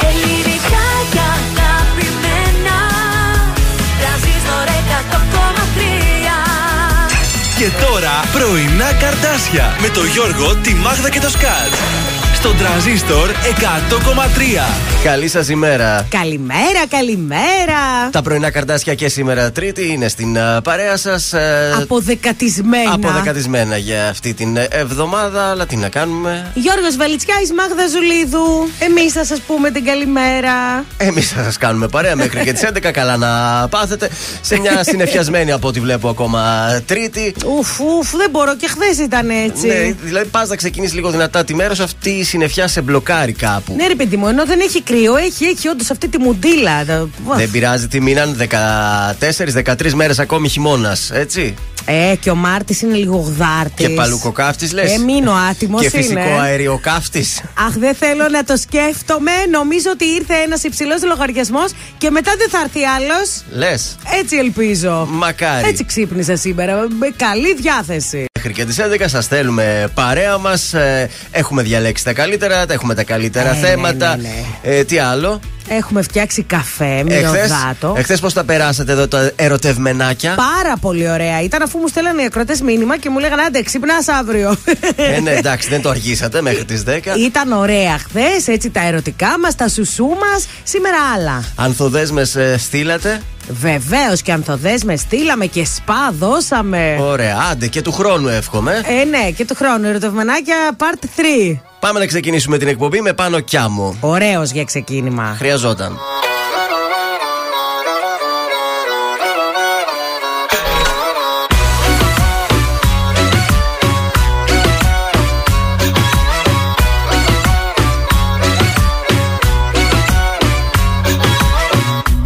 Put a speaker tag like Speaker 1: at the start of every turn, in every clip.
Speaker 1: Ελληνικά και αγαπημένα Τρανζίστορ 100,3
Speaker 2: Και τώρα πρωινά καρτάσια με το Γιώργο, τη Μάγδα και το Σκάτ. Στον τραζίστορ 100,3.
Speaker 3: Καλή σας ημέρα.
Speaker 4: Καλημέρα, καλημέρα.
Speaker 3: Τα πρωινά καρτάσια και σήμερα Τρίτη είναι στην α, παρέα σας.
Speaker 4: Αποδεκατισμένα.
Speaker 3: Αποδεκατισμένα για αυτή την ε, εβδομάδα, αλλά τι να κάνουμε.
Speaker 4: Γιώργος Βαλιτσιάης, Μάγδα Ζουλίδου. Εμείς θα σας πούμε την καλημέρα.
Speaker 3: Εμείς θα σας κάνουμε παρέα μέχρι και τις 11. Καλά να πάθετε. Σε μια συνεφιασμένη από ό,τι βλέπω ακόμα Τρίτη.
Speaker 4: Ουφ, ουφ, δεν μπορώ και χθες ήταν έτσι.
Speaker 3: Ναι, δηλαδή πας να ξεκινήσεις λίγο δυνατά τη μέρα σου, αυτή η συνεφιά σε μπλοκάρει κάπου.
Speaker 4: Ναι, ρε παιδί μου, ενώ δεν έχει κρύο, έχει, έχει όντως αυτή τη μουντίλα. Τα-
Speaker 3: Δεν πειράζει τι μείναν 14-13 μέρες ακόμη χειμώνας, έτσι.
Speaker 4: Ε, και ο Μάρτης είναι λίγο γδάρτη.
Speaker 3: Και παλουκοκάφτης λες.
Speaker 4: Ε, μείνω άτιμος
Speaker 3: Και
Speaker 4: είναι.
Speaker 3: φυσικό αεριοκάφτης.
Speaker 4: Αχ, δεν θέλω να το σκέφτομαι. Νομίζω ότι ήρθε ένας υψηλός λογαριασμός και μετά δεν θα έρθει άλλος.
Speaker 3: Λες.
Speaker 4: Έτσι ελπίζω.
Speaker 3: Μακάρι.
Speaker 4: Έτσι ξύπνησα σήμερα. Με καλή διάθεση.
Speaker 3: Μέχρι και τις 11 σας στέλνουμε παρέα μας. έχουμε διαλέξει τα καλύτερα, τα έχουμε τα καλύτερα
Speaker 4: Ε, ναι,
Speaker 3: θέματα.
Speaker 4: ναι,
Speaker 3: Ε, τι άλλο;
Speaker 4: Έχουμε φτιάξει καφέ, μυρωδάτο.
Speaker 3: Εχθές πώς τα περάσατε εδώ τα ερωτευμενάκια;
Speaker 4: Πάρα πολύ ωραία. Ήταν αφού μου στέλνανε οι ακροτέ μήνυμα και μου λέγανε Άντε, ξύπνα αύριο.
Speaker 3: ε, ναι, εντάξει, δεν το αργήσατε μέχρι τις 10.
Speaker 4: Ήταν ωραία χθες, έτσι τα ερωτικά μας, τα σουσού μας. Σήμερα άλλα.
Speaker 3: Ανθοδέσμες ε, στείλατε;
Speaker 4: Βεβαίως και ανθοδέσμες στείλαμε και σπα δώσαμε.
Speaker 3: Ωραία, άντε και του χρόνου εύχομαι.
Speaker 4: Ε, ναι, και του χρόνου. Ερωτευμενάκια part 3.
Speaker 3: Πάμε να ξεκινήσουμε την εκπομπή με πάνω κιάμου.
Speaker 4: Ωραίος για ξεκίνημα.
Speaker 3: Χρειαζόταν.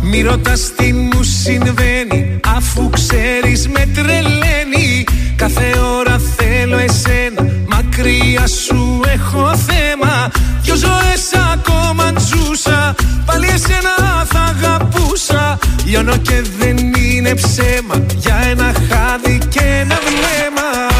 Speaker 5: Μη ρωτάς τι μου συμβαίνει Αφού ξέρεις με τρελαίνει Κάθε ώρα θέλω εσένα Μακριά σου έχω θέμα Δυο ζωές ακόμα αν ζούσα Πάλι εσένα θα αγαπούσα. Λιώνω και δεν είναι ψέμα Για ένα χάδι και ένα βλέμμα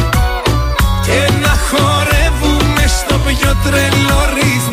Speaker 5: και να χορεύουμε στο πιο τρελό ρυθμό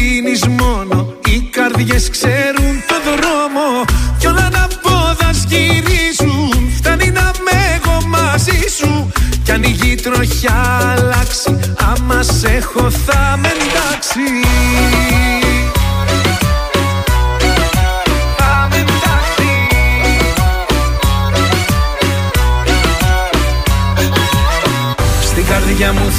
Speaker 5: αφήνεις μόνο Οι καρδιές ξέρουν το δρόμο. Κι όλα να πόδας γυρίζουν Φτάνει να με εγώ μαζί σου. Κι αν η γη τροχιά αλλάξει Άμα σε έχω θα με εντάξει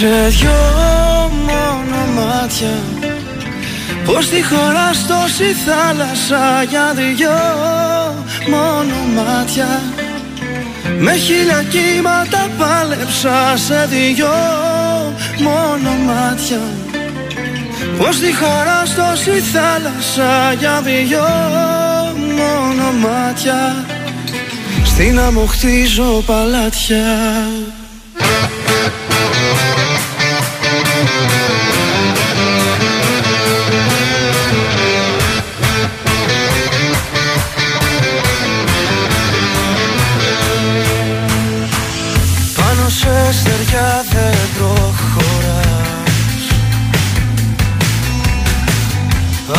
Speaker 6: Σε δυο μόνο μάτια. Πως τη χώρα τόση θάλασσα για δυο μόνο μάτια. Με χίλια κύματα πάλεψα σε δυο μόνο μάτια. Πως τη χώρα τόση θάλασσα για δυο μόνο μάτια. Στην άμμο χτίζω παλάτια σε στεριά δεν προχωράς.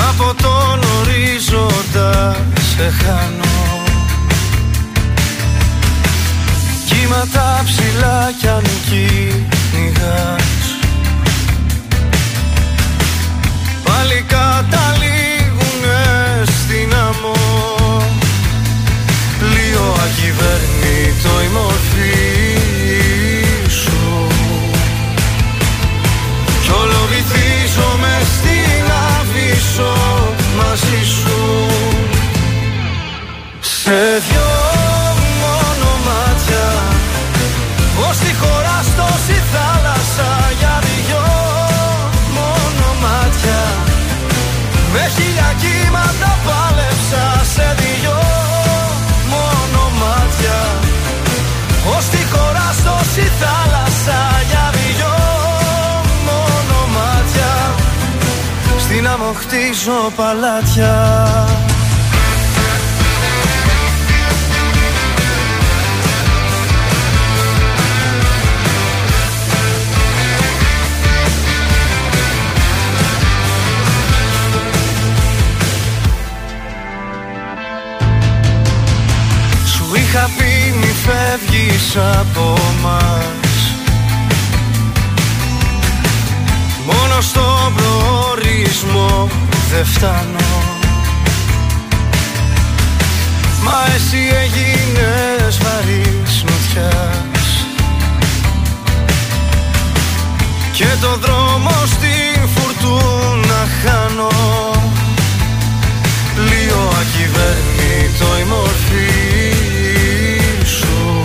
Speaker 6: Από τον ορίζοντα σε χάνω. Κύματα ψηλά κι αν κυνηγάς. Πάλι καταλήγουνε στην άμμο Λίγο ακυβέρνητο η μορφή χτίζω παλάτια. Σου είχα πει μη φεύγεις από στον προορισμό δεν φτάνω. Μα εσύ έγινες βαρύς νοτιάς Και το δρόμο στην φουρτούνα χάνω. Λίγο ακυβέρνητο η μορφή σου.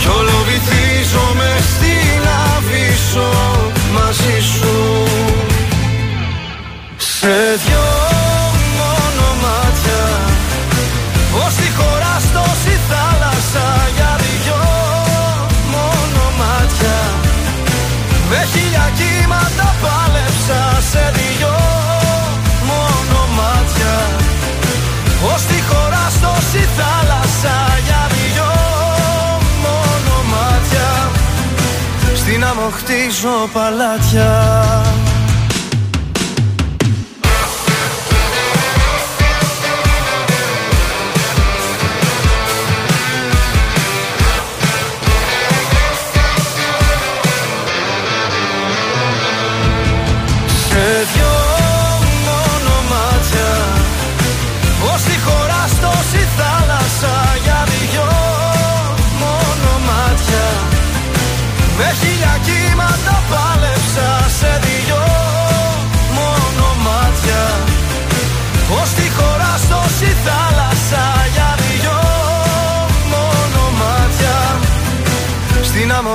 Speaker 6: Κι όλο βυθίζομαι στην αβύσσο μαζί σου. Σε δυο μόνο μάτια Ως τη χώρα τόση θάλασσα για δυο μόνο μάτια. Με χίλια κύματα πάλεψα σε δυο μόνο μάτια. Ως τη χώρα τόση θάλασσα για Στην άμμο χτίζω παλάτια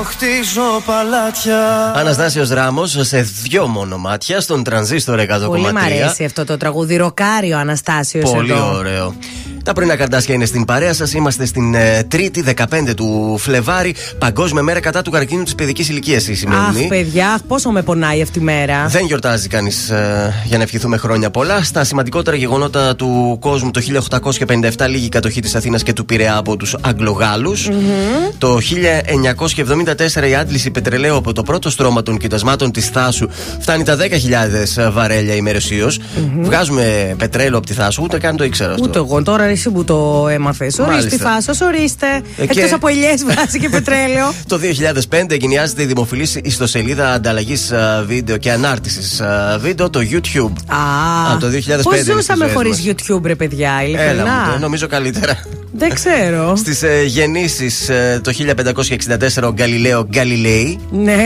Speaker 6: χτίζω παλάτια
Speaker 3: Αναστάσιος Ράμος σε δυο μόνο μάτια στον τρανζίστορ 100,3.
Speaker 4: Πολύ μ' αρέσει αυτό το τραγούδι. Ροκάρι ο Αναστάσιος.
Speaker 3: Πολύ
Speaker 4: εδώ.
Speaker 3: ωραίο. Τα πρωινά καρτάσια είναι στην παρέα σας. Είμαστε στην ε, 3η 15 του Φλεβάρι, Παγκόσμια Μέρα κατά του καρκίνου της παιδικής ηλικίας η σημερινή.
Speaker 4: Αχ, παιδιά, αχ, πόσο με πονάει αυτή η μέρα.
Speaker 3: Δεν γιορτάζει κανείς για να ευχηθούμε χρόνια πολλά. Στα σημαντικότερα γεγονότα του κόσμου, το 1857 λίγη κατοχή της Αθήνας και του Πειραιά από τους αγγλογαλου Το 1974 η άντληση πετρελαίου από το πρώτο στρώμα των κοιτασμάτων της Θάσου φτάνει τα 10.000 βαρέλια ημερησίω. Βγάζουμε πετρέλαιο από τη Θάσου, ούτε καν το ήξερα αυτό.
Speaker 4: Ούτε εγώ τώρα εσύ που το έμαθες. Ορίστε,
Speaker 3: Μάλιστα.
Speaker 4: φάσο, ορίστε.
Speaker 3: Ε, και-
Speaker 4: Εκτός από ελιέ βάζει και πετρέλαιο.
Speaker 3: Το 2005 εγκαινιάζεται η δημοφιλής ιστοσελίδα ανταλλαγής βίντεο και ανάρτησης βίντεο, το YouTube.
Speaker 4: Α,
Speaker 3: Από το 2005
Speaker 4: Πώς
Speaker 3: είναι στις
Speaker 4: ζούσαμε
Speaker 3: ζωές
Speaker 4: χωρίς
Speaker 3: μας.
Speaker 4: YouTube, ρε παιδιά,
Speaker 3: Έλα μου,
Speaker 4: ειλικρινά.
Speaker 3: το νομίζω καλύτερα.
Speaker 4: Δεν ξέρω.
Speaker 3: Στις ε, γεννήσεις το 1564 ο Γκαλιλαίο Γκαλιλέη.
Speaker 4: Ναι.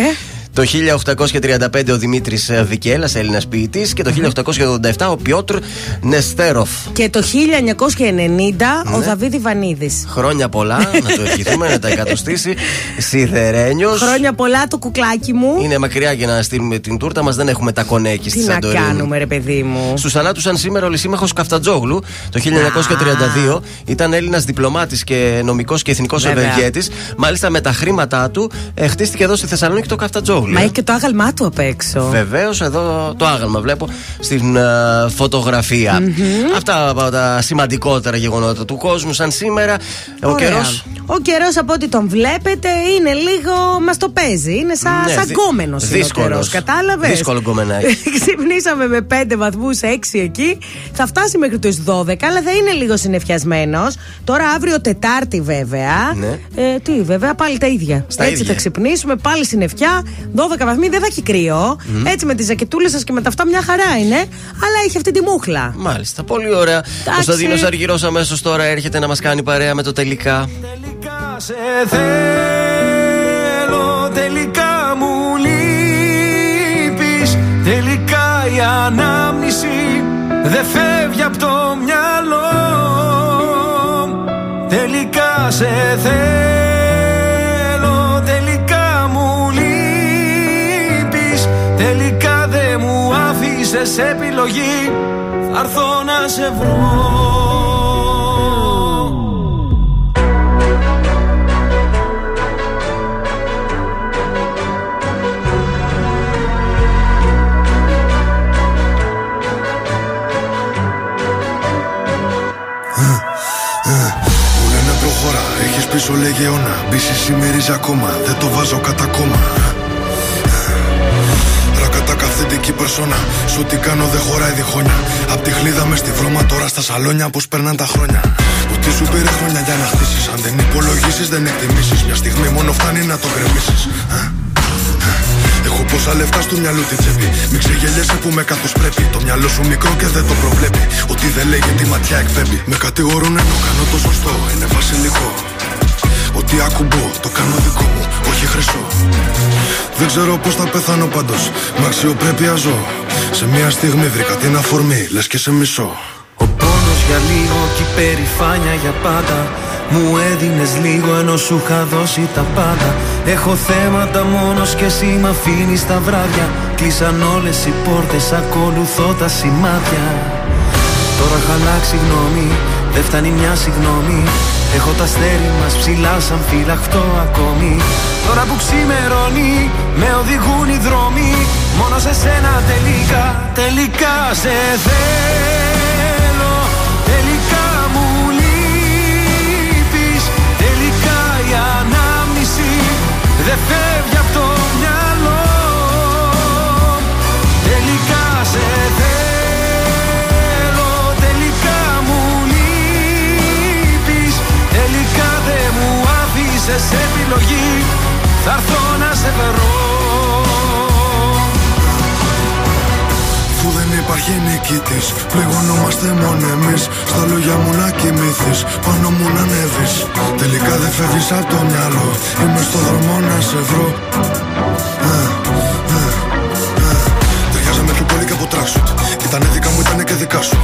Speaker 3: Το 1835 ο Δημήτρης Βικέλας, Έλληνας ποιητής. Και το 1887 ο Πιότρ Νεστέροφ.
Speaker 4: Και το 1990 ο
Speaker 3: Ναι.
Speaker 4: Δαβίδ Ιβανίδη.
Speaker 3: Χρόνια πολλά, να το ευχηθούμε, να τα εκατοστήσει. Σιδερένιος.
Speaker 4: Χρόνια πολλά το κουκλάκι μου.
Speaker 3: Είναι μακριά για να στείλουμε την τούρτα μας, δεν έχουμε τα κονέκι στη
Speaker 4: Τι να
Speaker 3: Σαντορίνη.
Speaker 4: κάνουμε, ρε παιδί μου.
Speaker 3: Στου θανάτου, αν σήμερα ο Λυσίμαχος Καφτατζόγλου το 1932 ήταν Έλληνας διπλωμάτης και νομικός και εθνικός
Speaker 4: Βέβαια.
Speaker 3: ευεργέτη. Μάλιστα με τα χρήματά του ε, χτίστηκε εδώ στη Θεσσαλονίκη το Καφτατζόγλου.
Speaker 4: Μα έχει και το άγαλμά του απ' έξω.
Speaker 3: Βεβαίως, εδώ το άγαλμα βλέπω στην ε, φωτογραφια Αυτά από τα σημαντικότερα γεγονότα του κόσμου, σαν σήμερα. Ο
Speaker 4: Ωραία.
Speaker 3: καιρός.
Speaker 4: Ο καιρός από ό,τι τον βλέπετε είναι λίγο. Μας το παίζει. Είναι σαν,
Speaker 3: Ναι,
Speaker 4: σαν
Speaker 3: δυ-
Speaker 4: γκόμενο είναι ο
Speaker 3: δύσκολος.
Speaker 4: καιρός. Κατάλαβες;
Speaker 3: Δύσκολο γκομενάκι.
Speaker 4: Ξυπνήσαμε με 5 βαθμούς, 6 εκεί. Θα φτάσει μέχρι τους 12, αλλά θα είναι λίγο συνεφιασμένος. Τώρα αύριο Τετάρτη βέβαια.
Speaker 3: Ναι.
Speaker 4: Ε, τι, βέβαια, πάλι τα ίδια.
Speaker 3: Στα
Speaker 4: Έτσι
Speaker 3: ίδια.
Speaker 4: θα ξυπνήσουμε, πάλι συννεφιά. 12 βαθμοί, δεν θα έχει κρύο. Έτσι με τις ζακετούλες σας και με τα αυτά μια χαρά είναι. Αλλά έχει αυτή τη μούχλα.
Speaker 3: Μάλιστα, πολύ ωραία. Ο Κωνσταντίνος Αργυρός αμέσως τώρα έρχεται να μας κάνει παρέα με το τελικά.
Speaker 7: Τελικά σε θέλω Τελικά μου λείπεις Τελικά η ανάμνηση Δεν φεύγει από το μυαλό Τελικά σε θέλω άφησες επιλογή Θα έρθω να σε βρω.
Speaker 8: Μου λένε προχώρα, έχεις πίσω λέγε αιώνα. Μπίση σημερίζει ακόμα, δεν το βάζω κατά κόμμα. Ρακατά καθεντική περσόνα Σου τι κάνω δεν χωράει διχόνια Απ' τη χλίδα μες στη βρώμα τώρα στα σαλόνια Πως περνάνε τα χρόνια Ότι σου πήρε χρόνια για να χτίσεις Αν δεν υπολογίσεις δεν εκτιμήσεις Μια στιγμή μόνο φτάνει να το γκρεμίσεις Έχω πόσα λεφτά στο μυαλό τη τσέπη. Μην ξεγελιέσαι που με καθώ πρέπει. Το μυαλό σου μικρό και δεν το προβλέπει. Ότι δεν λέγει τη ματιά εκπέμπει. Με κατηγορούν ενώ κάνω το σωστό. Είναι βασιλικό. Ότι ακουμπώ, το κάνω δικό μου, όχι χρυσό. Δεν ξέρω πώς θα πεθάνω πάντως. Με αξιοπρέπεια ζω. Σε μια στιγμή βρήκα την αφορμή, λες και σε μισό.
Speaker 7: Ο πόνος για λίγο και η περηφάνεια για πάντα Μου έδινες λίγο ενώ σου είχα δώσει τα πάντα Έχω θέματα μόνος και εσύ μ' αφήνεις τα βράδια Κλείσαν όλες οι πόρτες, ακολουθώ τα σημάδια Τώρα έχω αλλάξει γνώμη, δεν φτάνει μια συγγνώμη. Έχω τα αστέρι μας ψηλά σαν φυλαχτό ακόμη. Τώρα που ξημερώνει, με οδηγούν οι δρόμοι. Μόνο σε σένα τελικά, τελικά σε θέλω. Τελικά μου λείπεις. Τελικά η ανάμνηση. Δεν άφησες επιλογή Θα έρθω να σε βρω
Speaker 8: Αφού δεν υπάρχει νικητής, πληγωνόμαστε μόνο εμείς. Στα λόγια μου να κοιμηθεί, πάνω μου να ανέβεις. Τελικά δεν φεύγεις από το μυαλό. Είμαι στο δρόμο να σε βρω. Τράξουτ. Ήτανε δικά μου, ήτανε και δικά σου.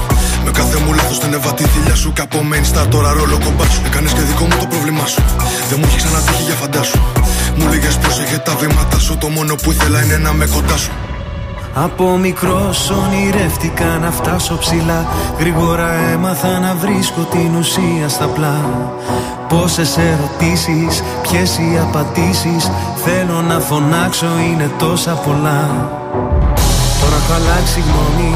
Speaker 8: Με κάθε μου λάθος την έβα τη θηλιά σου. Και από main star τώρα ρόλο κομπά σου. Έκανες και δικό μου το πρόβλημά σου. Δεν μου έχει ξανατύχει για φαντάσου. Μου λέγες πρόσεχε τα βήματα σου. Το μόνο που ήθελα είναι να με κοντά σου.
Speaker 7: Από μικρός ονειρεύτηκα να φτάσω ψηλά Γρήγορα έμαθα να βρίσκω την ουσία στα πλά Πόσες ερωτήσεις, ποιες οι απαντήσεις Θέλω να φωνάξω είναι τόσα πολλά Τώρα έχω αλλάξει γνώμη,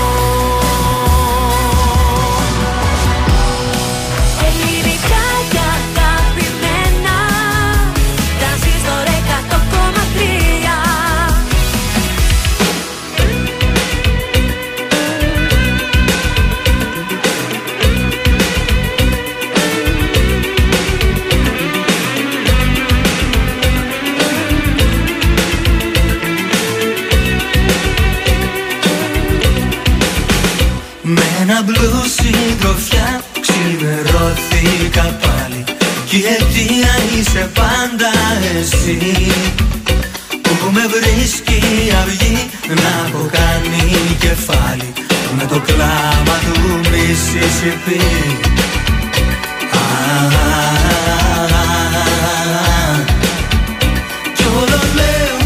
Speaker 9: Συντροφιά ξημερώθηκα πάλι. Κι η αιτία είσαι πάντα εσύ. Που με βρίσκει αυγή να έχω κάνει κεφάλι. Με το κλάμα του Μississippi Α, Κι όλο λέω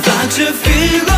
Speaker 9: θα ξεφύγω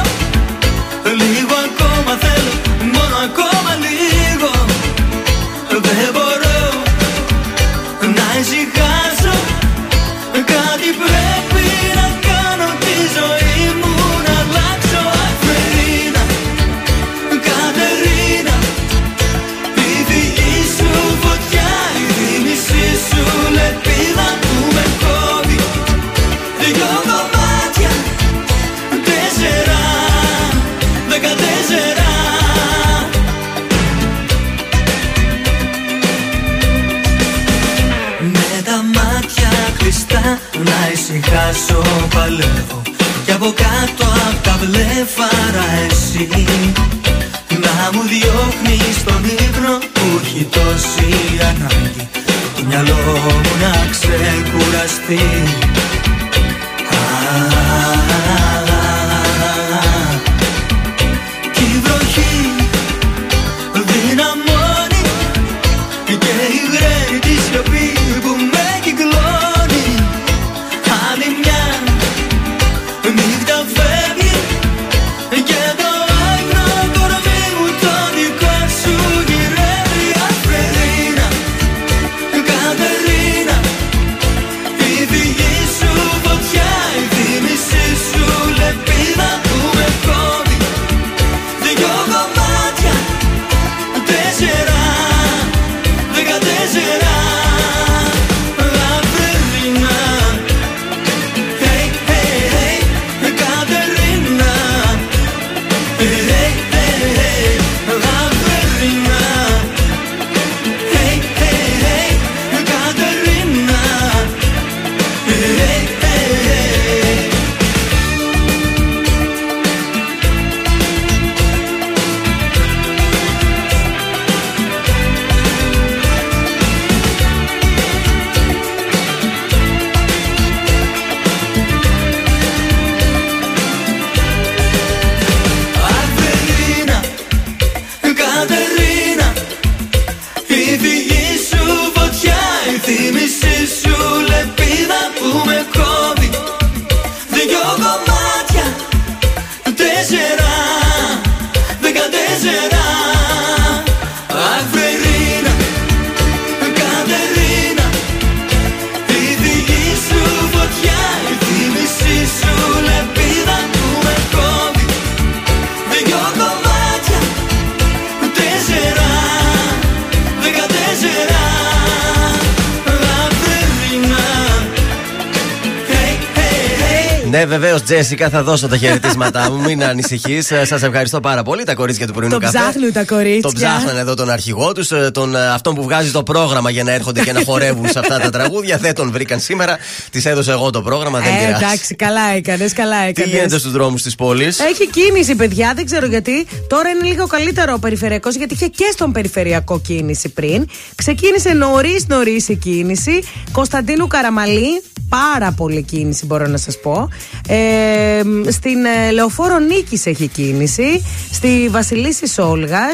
Speaker 3: βεβαίω, Τζέσικα, θα δώσω τα χαιρετίσματά μου. Μην ανησυχείς. Σας ευχαριστώ πάρα πολύ, τα κορίτσια του πρωινού
Speaker 4: Το
Speaker 3: καφέ.
Speaker 4: ψάχνουν τα κορίτσια.
Speaker 3: Το ψάχνανε εδώ τον αρχηγό τους, τον ε, αυτόν που βγάζει το πρόγραμμα για να έρχονται και να χορεύουν σε αυτά τα τραγούδια. Δεν τον βρήκαν σήμερα. Τη έδωσα εγώ το πρόγραμμα, δεν
Speaker 4: Ε,
Speaker 3: πειράζει.
Speaker 4: εντάξει, καλά έκανες, καλά
Speaker 3: Τι
Speaker 4: έκανες.
Speaker 3: γίνεται στους δρόμους της πόλης;
Speaker 4: Έχει κίνηση, παιδιά, δεν ξέρω γιατί. Τώρα είναι λίγο καλύτερο ο περιφερειακός, γιατί είχε και στον περιφερειακό κίνηση πριν. Ξεκίνησε νωρίς νωρίς η κίνηση. Κωνσταντίνου Καραμαλή, πάρα πολύ κίνηση μπορώ να σας πω. Ε, στην ε, Λεωφόρο Νίκης έχει κίνηση. Στη Βασιλίση Όλγα.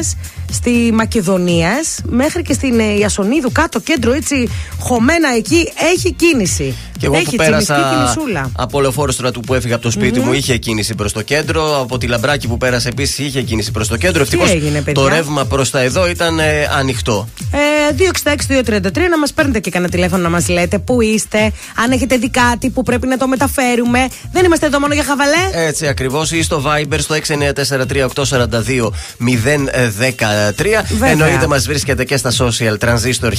Speaker 4: Στη Μακεδονίας. Μέχρι και στην ε, Ιασονίδου, κάτω κέντρο, έτσι χωμένα εκεί, έχει κίνηση.
Speaker 3: Και εγώ
Speaker 4: έχει
Speaker 3: που πέρασα
Speaker 4: τσιμισκή κινησούλα.
Speaker 3: από λεωφόρο στρατού που έφυγα από το σπιτι μου είχε κίνηση προς το κέντρο. Από τη λαμπράκι που πέρασα επίσης είχε κίνηση προς το κέντρο. Ευτυχώς
Speaker 4: έγινε, παιδιά;
Speaker 3: το ρεύμα προς τα εδώ ήταν ε, ανοιχτό.
Speaker 4: Ε, 266-233 να μας παίρνετε και κανένα τηλέφωνο να μας λέτε πού είστε, αν έχετε δει κάτι που πρέπει να το μεταφέρουμε. Δεν είμαστε εδώ μόνο για χαβαλέ.
Speaker 3: Έτσι ακριβώς ή στο Viber στο 6943842 013. Εννοείται μας βρίσκεται και στα social Transistor 1003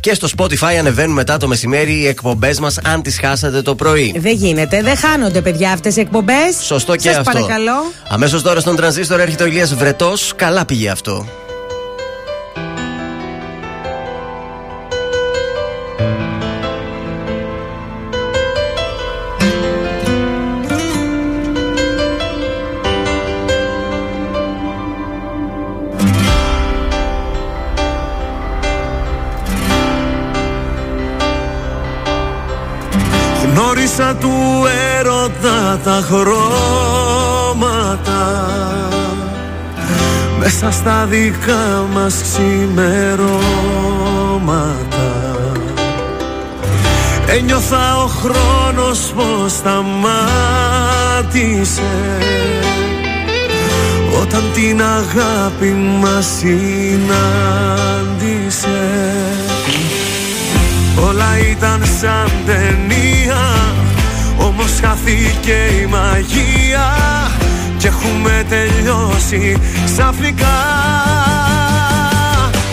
Speaker 3: και στο Spotify ανεβαίνουν μετά το μεσημέρι οι εκπομπές μας αν τις χάσατε το πρωί.
Speaker 4: Δεν γίνεται, δεν χάνονται παιδιά αυτές οι εκπομπές.
Speaker 3: Σωστό και
Speaker 4: Σας
Speaker 3: αυτό.
Speaker 4: παρακαλώ.
Speaker 3: Αμέσως τώρα στον Transistor έρχεται ο Ηλίας Βρετός. Καλά πήγε αυτό.
Speaker 7: Τα χρώματα Μέσα στα δικά μας ξημερώματα. Ένιωθα ο χρόνος πως σταμάτησε Όταν την αγάπη μας συνάντησε. Όλα ήταν σαν ταινία Όμως χάθηκε η μαγεία. Και έχουμε τελειώσει ξαφνικά.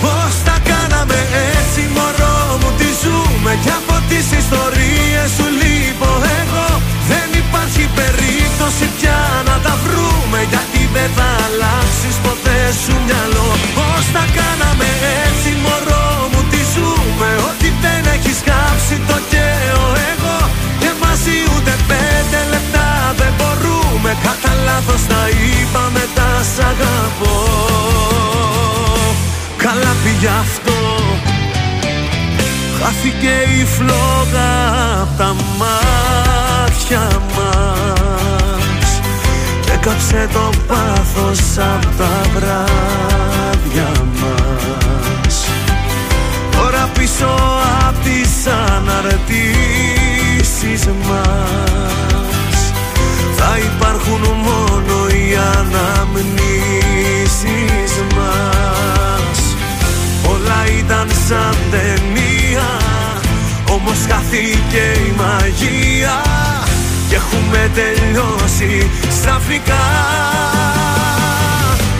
Speaker 7: Πώς τα κάναμε έτσι μωρό μου Τι ζούμε. Και από τις ιστορίες σου λείπω εγώ. Δεν υπάρχει περίπτωση πια να τα βρούμε. Γιατί δεν θα αλλάξεις ποτέ σου μυαλό. Πώς τα κάναμε έτσι μωρό μου τι ζούμε. Ότι δεν έχεις κάψει το αγαπώ. Καλά πήγε αυτό. Χάθηκε η φλόγα απ' τα μάτια μας. Και κάψε το πάθος απ' τα βράδια μας. Τώρα πίσω απ' τις αναρτήσεις μας Θα υπάρχουν μόνο οι αναμνήσεις μας. Όλα ήταν σαν ταινία Όμως χάθηκε η μαγεία Και έχουμε τελειώσει ξαφνικά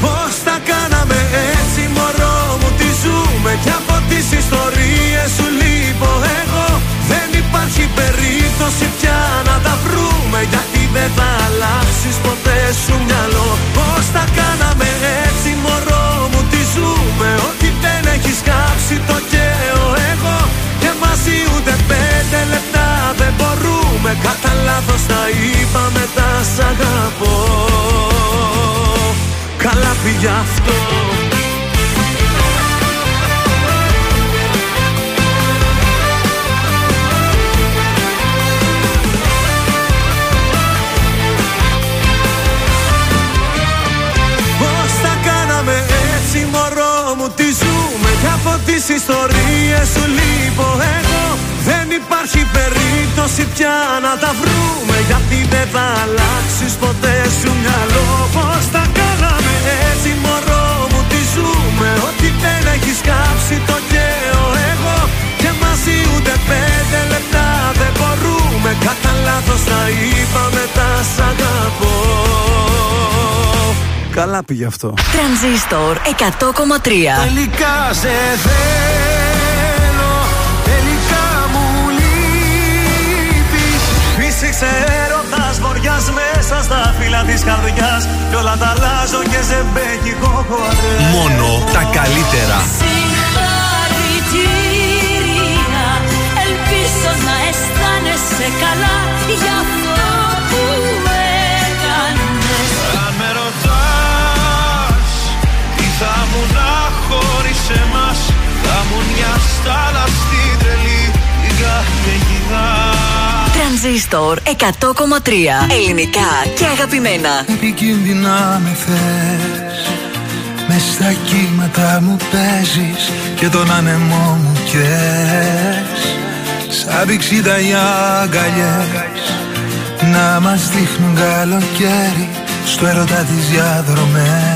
Speaker 7: Πώς τα κάναμε έτσι μωρό μου τι ζούμε Και από τις ιστορίες σου λείπω εγώ. Δεν υπάρχει περίπτωση πια να τα βρούμε Γιατί δεν θα αλλάξεις ποτέ σου μυαλό. Πώς τα κάναμε έτσι μωρό μου τι ζούμε Ότι δεν έχεις κάψει το καίω εγώ Και μαζί ούτε πέντε λεπτά δεν μπορούμε. Κατά λάθος τα είπαμε τα σ' αγαπώ. Καλά πήγε αυτό Και από τις ιστορίες σου λείπω εγώ. Δεν υπάρχει περίπτωση πια να τα βρούμε. Γιατί δεν θα αλλάξεις ποτέ σου μυαλό. Πώς τα κάναμε έτσι μωρό μου τι ζούμε. Ότι δεν έχεις κάψει το καίω εγώ. Και μαζί ούτε πέντε λεπτά δεν μπορούμε. Κατά λάθος τα είπαμε τα σ' αγαπώ Καλά πήγε αυτό.
Speaker 1: Τρανζίστορ 100,3.
Speaker 7: Τελικά σε θέλω, τελικά μου λείπεις Φύσηξε έρωτας βοριάς μέσα στα φύλλα της καρδιάς Κι όλα τα αλλάζω και ζεμπέκικο χορεύω
Speaker 2: Μόνο τα καλύτερα.
Speaker 1: Συγχαρητήρια Ελπίζω να αισθάνεσαι καλά Για
Speaker 7: τι θα μου να χωρίς εμάς Θα μου μια στάλα στην τρελή την καθηγητά
Speaker 1: Τρανζίστορ 100,3. Ελληνικά και αγαπημένα.
Speaker 10: Επικίνδυνα με θες Μες στα κύματα μου παίζεις Και τον άνεμό μου καίς Σαν πηξίδα οι αγκαλιές Να μας δείχνουν καλοκαίρι Στο έρωτα τις διαδρομές Με ένα
Speaker 7: ένα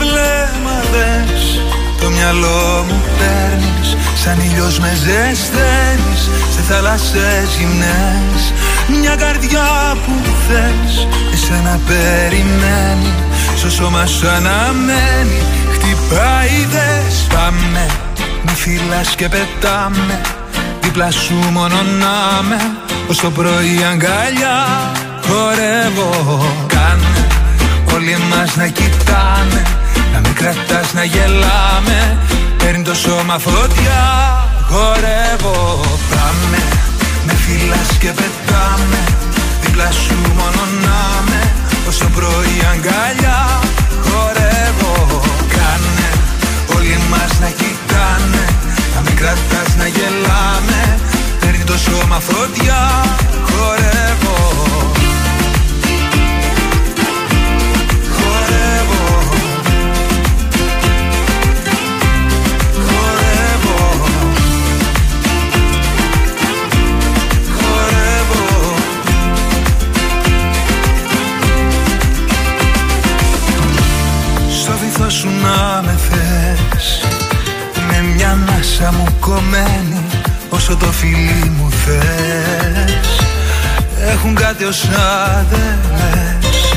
Speaker 7: βλέμμα δες Το μυαλό μου παίρνεις Σαν ήλιος με ζεσταίνεις Σε θάλασσες γυμνές. Μια καρδιά που θες Εσένα περιμένει Στο σώμα σου αναμένει. Χτυπάει δες Πάμε Μη φυλάς και πετάμε. Δίπλα σου μόνο να με Ως το πρωί αγκαλιά Χορεύω. Κάνε όλοι μας να κοιτάμε Να μην κρατάς να γελάμε. Παίρνει το σώμα φωτιά. Χορεύω Πάμε. Με φυλάς και πετάμε. Δίπλα σου μόνο να με Ως το πρωί αγκαλιά Χορεύω Κάνε. Όλοι μας να κοιτάνε. Να μην κρατάς να γελάμε. Παίρνει το σώμα φωτιά. Χορεύω σου να με θες. Με μια ανάσα μου κομμένη Όσο το φιλί μου θες. Έχουν κάτι ως άδελες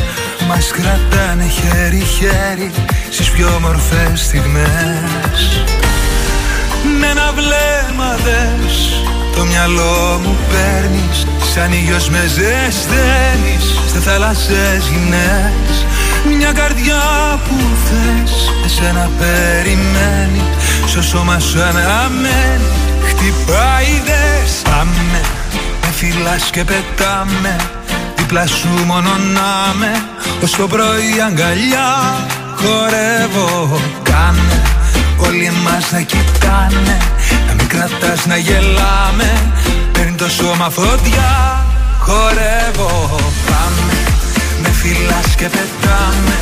Speaker 7: Μας κρατάνε χέρι-χέρι Στις πιο όμορφες στιγμές. Με ένα βλέμμα δες Το μυαλό μου παίρνεις Σαν ήλιος με ζεσταίνεις Σε θάλασσες γυμνές μια καρδιά που θες Εσένα περιμένει. Στο σώμα σου αναμένει. Χτυπάει δες Πάμε. Με φυλάς και πετάμε. Δίπλα σου μόνο να με. Ως το πρωί αγκαλιά Χορεύω. Κάνε. Όλοι εμάς να κοιτάνε. Να μην κρατάς να γελάμε. Παίρνει το σώμα φωτιά Χορεύω. Πάμε. με φυλάς και πετάμε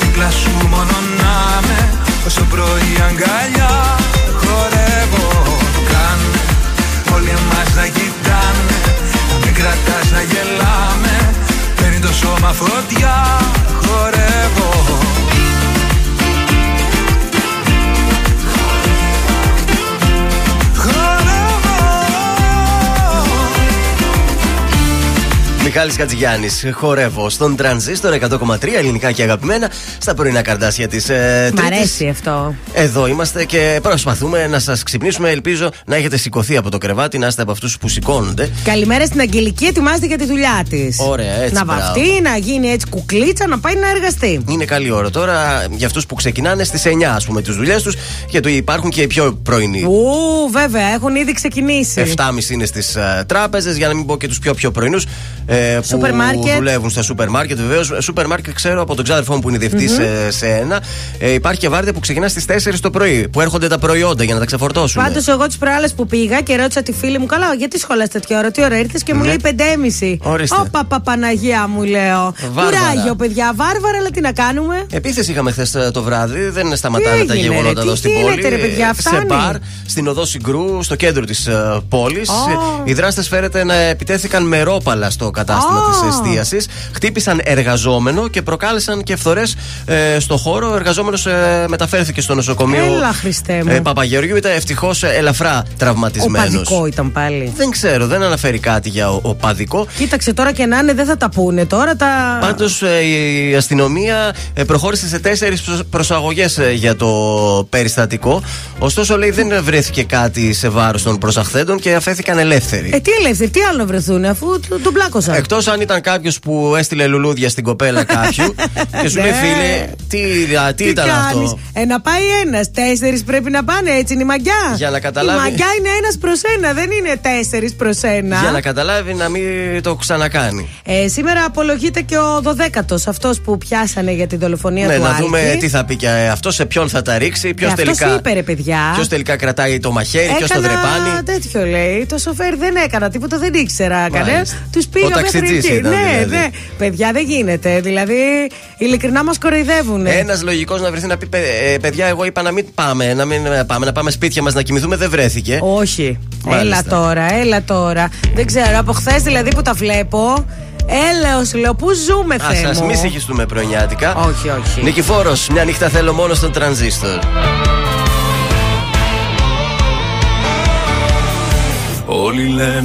Speaker 7: Δίπλα σου μόνο να με Όσο πρωί αγκαλιά Χορεύω Κάνε. Όλοι εμάς να κοιτάνε Να μην κρατάς να γελάμε. Παίρνει το σώμα φωτιά Χορεύω
Speaker 3: Μιχάλης Κατζηγιάννης, χορεύω στον τρανζίστορ 100,3 ελληνικά και αγαπημένα στα πρωινά καρδάσια της ε,
Speaker 4: Μ' αρέσει αυτό.
Speaker 3: Εδώ είμαστε και προσπαθούμε να σας ξυπνήσουμε. Ελπίζω να έχετε σηκωθεί από το κρεβάτι, να είστε από αυτούς που σηκώνονται.
Speaker 4: Καλημέρα στην Αγγελική, ετοιμάζεται για τη δουλειά της.
Speaker 3: Ωραία, έτσι.
Speaker 4: Να
Speaker 3: μπράβο.
Speaker 4: βαφτεί, να γίνει έτσι κουκλίτσα, να πάει να εργαστεί.
Speaker 3: Είναι καλή ώρα τώρα για αυτούς που ξεκινάνε στις 9, ας πούμε, τις δουλειές τους. Γιατί υπάρχουν και οι πιο πρωινοί.
Speaker 4: Ου, βέβαια, έχουν ήδη ξεκινήσει.
Speaker 3: 7.30 είναι στις τράπεζες, για να μην πω και τους πιο πιο πρωινούς. Ε, που
Speaker 4: Σούπερ μάρκετ.
Speaker 3: δουλεύουν στα σούπερ μάρκετ. Βεβαίως, σούπερ μάρκετ ξέρω από τον ξάδερφό μου που είναι διευθυντής,
Speaker 4: Μμμ.
Speaker 3: ε, σε ένα. Ε, υπάρχει και βάρδια που ξεκινά στις 4 το πρωί. Που έρχονται τα προϊόντα για να τα ξεφορτώσουν.
Speaker 4: Πάντως, εγώ τις προάλλες που πήγα και ρώτησα τη φίλη μου, καλά, γιατί σχολάς τέτοια ώρα, τι ώρα ήρθες; και μου
Speaker 3: Ναι.
Speaker 4: λέει 5.30.
Speaker 3: Ορίστε.
Speaker 4: Ωπα, πα, Παναγία μου λέω.
Speaker 3: Βάρβαρα.
Speaker 4: Κουράγιο, παιδιά, βάρβαρα, αλλά τι να κάνουμε;
Speaker 3: Επίθεση είχαμε χθες το βράδυ, δεν σταματάνε
Speaker 4: Τι
Speaker 3: τα
Speaker 4: έγινε,
Speaker 3: γεγονότα
Speaker 4: ρε,
Speaker 3: εδώ
Speaker 4: τι
Speaker 3: στην
Speaker 4: γίνεται,
Speaker 3: πόλη.
Speaker 4: ρε, παιδιά,
Speaker 3: σε
Speaker 4: φτάνει.
Speaker 3: μπαρ, στην οδό Συγκρού, στο κέντρο της πόλης.
Speaker 4: Ω.
Speaker 3: Οι δράστες φέρεται να επιτέθηκαν με ρόπαλα στο κατάστημα
Speaker 4: Ω.
Speaker 3: τη εστίασης. Χτύπησαν εργαζόμενο και προκάλεσαν και φθορές ε, στο χώρο. Ο εργαζόμενος ε, μεταφέρθηκε στο νοσοκομείο
Speaker 4: Έλα, Χριστέ μου.
Speaker 3: ε, Παπαγεωργιού. Ήταν ευτυχώς ελαφρά τραυματισμένος.
Speaker 4: Οπαδικό ήταν πάλι.
Speaker 3: Δεν ξέρω, δεν αναφέρει κάτι για ο, οπαδικό.
Speaker 4: Κοίταξε τώρα και να είναι, δεν θα τα πούνε τώρα τα.
Speaker 3: Πάντως η αστυνομία ε, προχώρησε σε τέσσερις προσαγωγές για το περιστατικό. Ωστόσο, λέει δεν βρέθηκε κάτι σε βάρος των προσαχθέντων και αφέθηκαν ελεύθεροι.
Speaker 4: Ε, τι ελεύθεροι, τι άλλο να βρεθούν, αφού του- τον πλάκωσαν.
Speaker 3: Εκτός αν ήταν κάποιος που έστειλε λουλούδια στην κοπέλα κάποιου και σου λέει
Speaker 4: Ναι.
Speaker 3: φίλε, τι, α, τι, ήταν
Speaker 4: κάνεις;
Speaker 3: αυτό;
Speaker 4: Ε, να πάει ένας. Τέσσερις πρέπει να πάνε, έτσι είναι η μαγιά.
Speaker 3: Για να καταλάβει-
Speaker 4: Η μαγιά είναι ένας προς ένα, δεν είναι τέσσερις προς ένα.
Speaker 3: Για να καταλάβει να μην το ξανακάνει.
Speaker 4: Ε, σήμερα απολογείται και ο 12ο, αυτός που πιάσανε για τη δολοφονία
Speaker 3: Ναι,
Speaker 4: του
Speaker 3: να
Speaker 4: Άλκη.
Speaker 3: δούμε τι θα πει και αυτός, σε ποιον θα τα ρίξει, ποιος
Speaker 4: Ε, αυτός
Speaker 3: τελικά.
Speaker 4: είπε, ρε, παιδιά.
Speaker 3: Ποιος τελικά κρατάει το μαχαίρι, ποιος το
Speaker 4: Έκανα
Speaker 3: δρεπάνει.
Speaker 4: τέτοιο λέει. Το σοφέρ δεν έκανα τίποτα, δεν ήξερα. Έκανε.
Speaker 3: Μάλιστα.
Speaker 4: Τους
Speaker 3: Ο
Speaker 4: πήγα
Speaker 3: Ταξιτζής.
Speaker 4: Ναι,
Speaker 3: δηλαδή.
Speaker 4: ναι. Παιδιά δεν γίνεται. Δηλαδή, ειλικρινά μας κοροϊδεύουν.
Speaker 3: Ένας λογικός να βρεθεί να πει: ε, Παιδιά, εγώ είπα να μην πάμε, να μην ε, πάμε, να πάμε σπίτια μας να κοιμηθούμε. Δεν βρέθηκε.
Speaker 4: Όχι. Έλα τώρα, έλα τώρα. Δεν ξέρω, από χθες δηλαδή που τα βλέπω. Έλεω, λέω, πού ζούμε,
Speaker 3: θέλω.
Speaker 4: Α,
Speaker 3: μη συγχυστούμε πρωινιάτικα.
Speaker 4: Όχι, όχι.
Speaker 3: Νικηφόρος, μια νύχτα θέλω μόνο στον τρανζίστορ.
Speaker 11: Όλοι λένε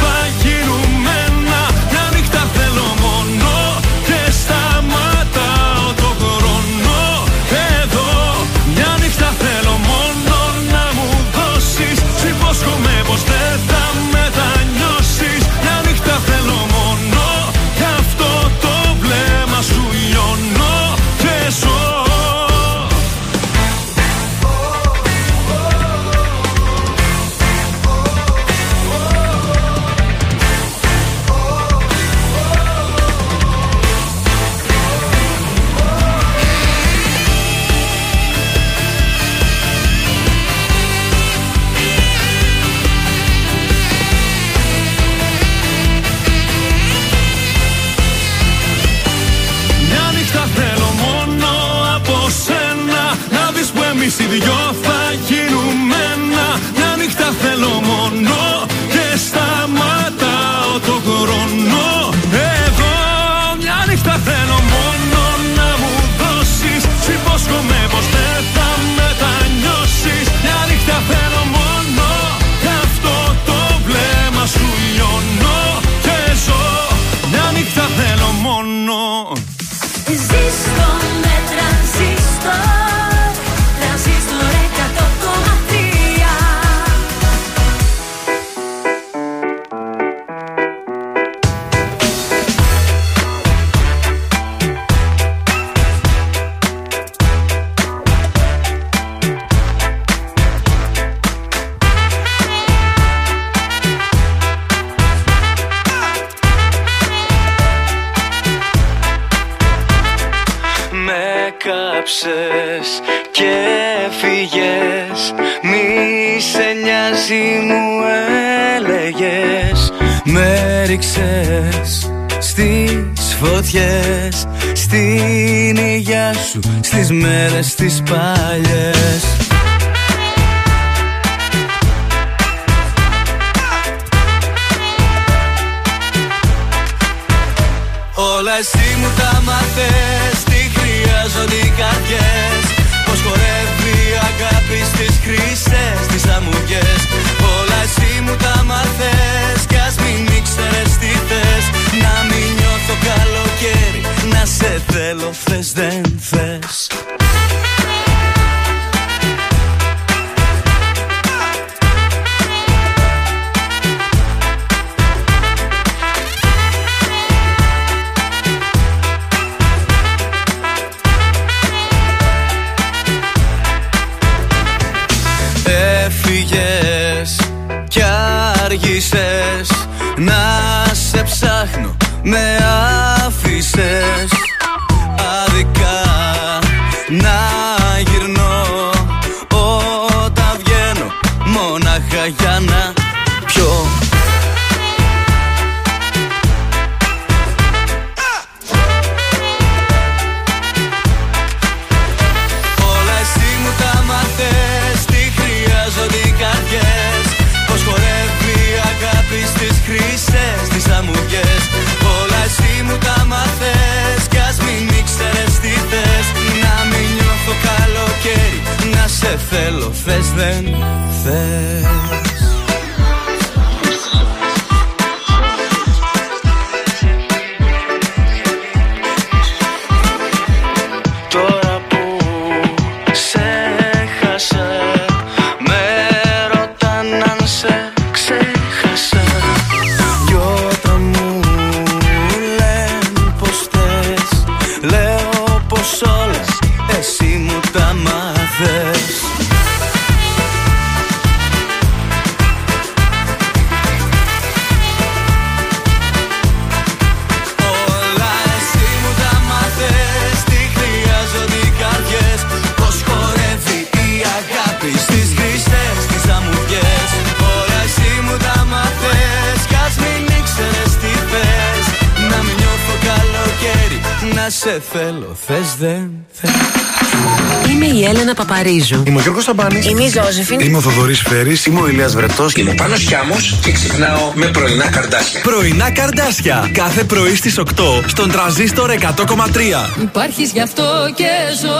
Speaker 12: Παπαρίζου.
Speaker 13: Είμαι ο Γιώργος Σαμπάνης.
Speaker 12: Είμαι η Ζώζεφιν.
Speaker 13: Είμαι ο Θοδωρής Φέρης. Είμαι ο Ηλίας Βρετός.
Speaker 14: Είμαι ο Πάνος Χιάμος και ξυπνάω με πρωινά καρδάσια.
Speaker 2: Πρωινά καρδάσια. Κάθε πρωί στις 8 στον τραζίστορ 100,3.
Speaker 15: Υπάρχεις γι' αυτό και ζω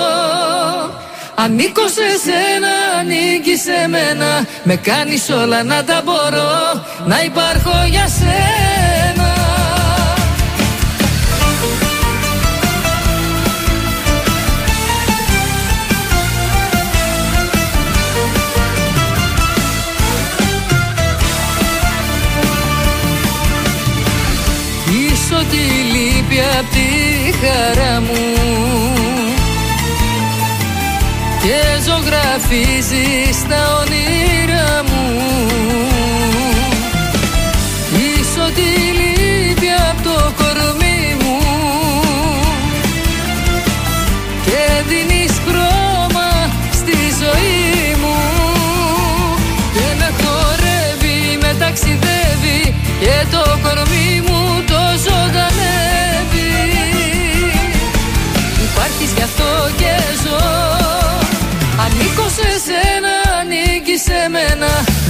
Speaker 15: Ανήκω σε σένα, ανήκει σε μένα Με κάνεις όλα να τα μπορώ Να υπάρχω για σένα ζωγραφίζεις τα όνειρά μου. Είσαι ό,τι λείπει απ' το κορμί μου. Και δίνεις χρώμα στη ζωή μου. Και με χορεύει, με ταξιδεύει Και το κορμί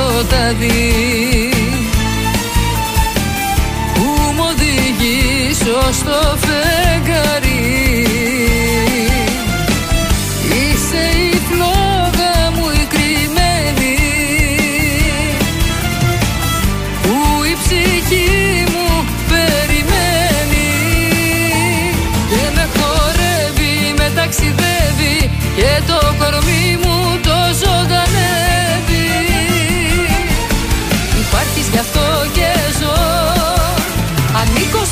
Speaker 15: σκοτάδι Που μου οδηγείς ως το φεγγάρι. Είσαι η φλόγα μου η κρυμμένη. Που η ψυχή μου περιμένει. Και με χορεύει, με ταξιδεύει Και το κορμί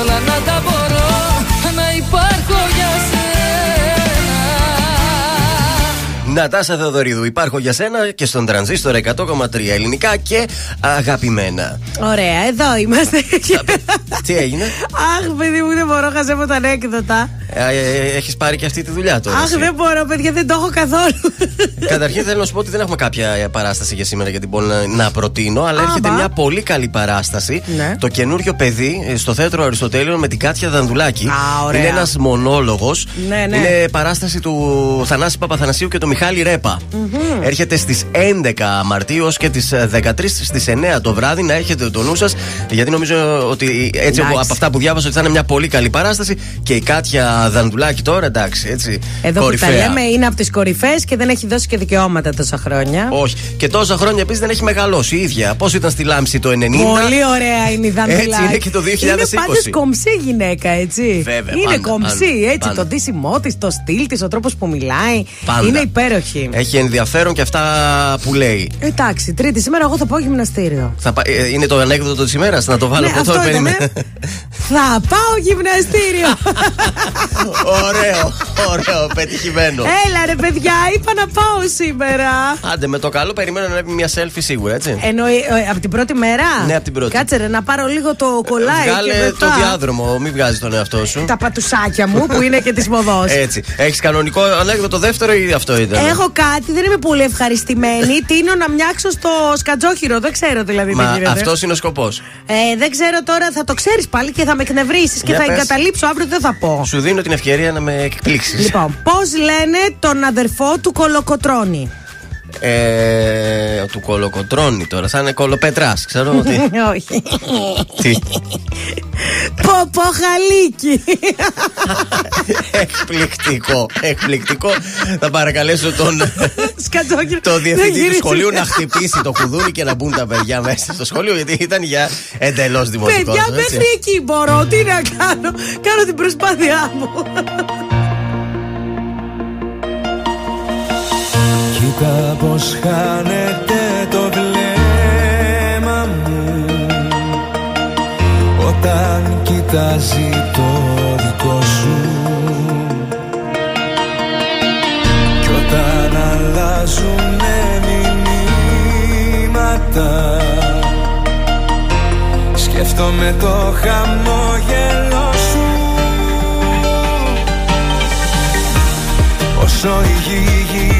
Speaker 15: όλα να τα μπορώ Να υπάρχω για σένα
Speaker 3: Νατάσα Θεοδωρίδου, υπάρχω για σένα και στον τρανζίστορ 100,3 ελληνικά και αγαπημένα.
Speaker 4: Ωραία, εδώ είμαστε.
Speaker 3: Τι έγινε,
Speaker 4: Αχ, παιδί μου, δεν μπορώ, χαζεύω τα ανέκδοτα.
Speaker 3: Έχεις πάρει και αυτή τη δουλειά τώρα.
Speaker 4: Αχ,
Speaker 3: εσύ;
Speaker 4: δεν μπορώ, παιδιά, δεν το έχω καθόλου.
Speaker 3: Καταρχήν θέλω να σου πω ότι δεν έχουμε κάποια παράσταση για σήμερα γιατί μπορώ να, να προτείνω, αλλά
Speaker 4: Α,
Speaker 3: έρχεται
Speaker 4: μπα.
Speaker 3: μια πολύ καλή παράσταση.
Speaker 4: Ναι.
Speaker 3: Το καινούριο παιδί ε, στο θέατρο Αριστοτέλειων με την Κάτια Δανδουλάκη.
Speaker 4: Α, ωραία.
Speaker 3: Είναι ένας μονόλογος.
Speaker 4: Ναι, ναι.
Speaker 3: Είναι παράσταση του Θανάση Παπαθανασίου και του Μιχάλη Ρέπα. Έρχεται στις 11 Μαρτίου ως και τις 13 στις 9 το βράδυ να έχετε το νου σας. Γιατί νομίζω ότι έτσι
Speaker 4: Εντάξει.
Speaker 3: από αυτά που διάβασα ότι θα είναι μια πολύ καλή παράσταση και η Κάτια Δανδουλάκη τώρα εντάξει έτσι.
Speaker 4: Εδώ
Speaker 3: κορυφαία.
Speaker 4: που τα λέμε είναι από τις κορυφαίες και δεν έχει δώσει και δικαιώματα τόσα χρόνια.
Speaker 3: Όχι. Και τόσα χρόνια επίσης δεν έχει μεγαλώσει η ίδια. Πώς ήταν στη Λάμψη το 90.
Speaker 4: Πολύ ωραία είναι η Δανδουλάκη.
Speaker 3: Έτσι είναι και το 2020.
Speaker 4: Είναι πάντως κομψή γυναίκα, έτσι.
Speaker 3: Βέβαια,
Speaker 4: Είναι
Speaker 3: πάντα,
Speaker 4: κομψή,
Speaker 3: πάντα,
Speaker 4: έτσι.
Speaker 3: πάντα.
Speaker 4: Το ντύσιμό της, το στυλ της, ο τρόπος που μιλάει.
Speaker 3: Πάντα.
Speaker 4: Είναι υπέροχη.
Speaker 3: Έχει ενδιαφέρον και αυτά που λέει.
Speaker 4: Εντάξει, Τρίτη σήμερα εγώ θα πάω γυμναστήριο.
Speaker 3: Θα πα- ε, είναι το ανέκδοτο της ημέρας, να το βάλω
Speaker 4: Ναι,
Speaker 3: από
Speaker 4: αυτό
Speaker 3: τώρα.
Speaker 4: Ήτανε.
Speaker 3: περίμενε.
Speaker 4: Θα πάω γυμναστήριο.
Speaker 3: ωραίο, ωραίο, πετυχημένο.
Speaker 4: Έλα ρε παιδιά, είπα να πάω σήμερα.
Speaker 3: Άντε, με το καλό περιμένω να είναι μια selfie σίγουρα, έτσι.
Speaker 4: Εννοεί ε, από την πρώτη μέρα;
Speaker 3: Ναι, απ' την πρώτη.
Speaker 4: Κάτσε ρε, να πάρω λίγο το κολλάι
Speaker 3: Βγάλε
Speaker 4: και μετά.
Speaker 3: το διάδρομο, μην βγάζει τον εαυτό σου.
Speaker 4: Τα πατουσάκια μου που είναι και της μοδός.
Speaker 3: Έτσι. Έχεις κανονικό ανέκδοτο δεύτερο ή αυτό ήταν;
Speaker 4: Έχω κάτι, δεν είμαι πολύ ευχαριστημένη. Τίνω να μοιάξω στο σκατζόχυρο. Δεν ξέρω δηλαδή τι
Speaker 3: Μα
Speaker 4: γίνεται.
Speaker 3: αυτός είναι ο σκοπός.
Speaker 4: Ε, δεν ξέρω τώρα, θα το ξέρεις πάλι και θα με εκνευρίσεις και
Speaker 3: Για
Speaker 4: θα
Speaker 3: πες.
Speaker 4: εγκαταλείψω αύριο, δεν θα πω.
Speaker 3: Σου δίνω την ευκαιρία να με εκπλήξεις.
Speaker 4: Λοιπόν, πώς λένε τον αδερφό του Κολοκοτρώνη;
Speaker 3: Ε, του κολοκοτρώνει τώρα, θα είναι κολοπετράς. Ξέρω ότι.
Speaker 4: Όχι.
Speaker 3: Τι.
Speaker 4: Ποποχαλίκι.
Speaker 3: εκπληκτικό. Εκπληκτικό. Θα παρακαλέσω τον.
Speaker 4: Σκατζόχυρο.
Speaker 3: το
Speaker 4: Δεν
Speaker 3: διευθυντή του
Speaker 4: γύρισε.
Speaker 3: σχολείου να χτυπήσει το κουδούνι και να μπουν τα παιδιά μέσα στο σχολείο γιατί ήταν για εντελώς δημοτικό.
Speaker 4: Παιδιά, μέχρι εκεί μπορώ. Τι να κάνω. Κάνω την προσπάθειά μου.
Speaker 5: Κοίτα πως χάνεται το βλέμμα μου. Όταν κοιτάζει το δικό σου. Κι όταν αλλάζουνε μηνύματα Σκέφτομαι το χαμόγελο σου. Όσο η γη γυρίζει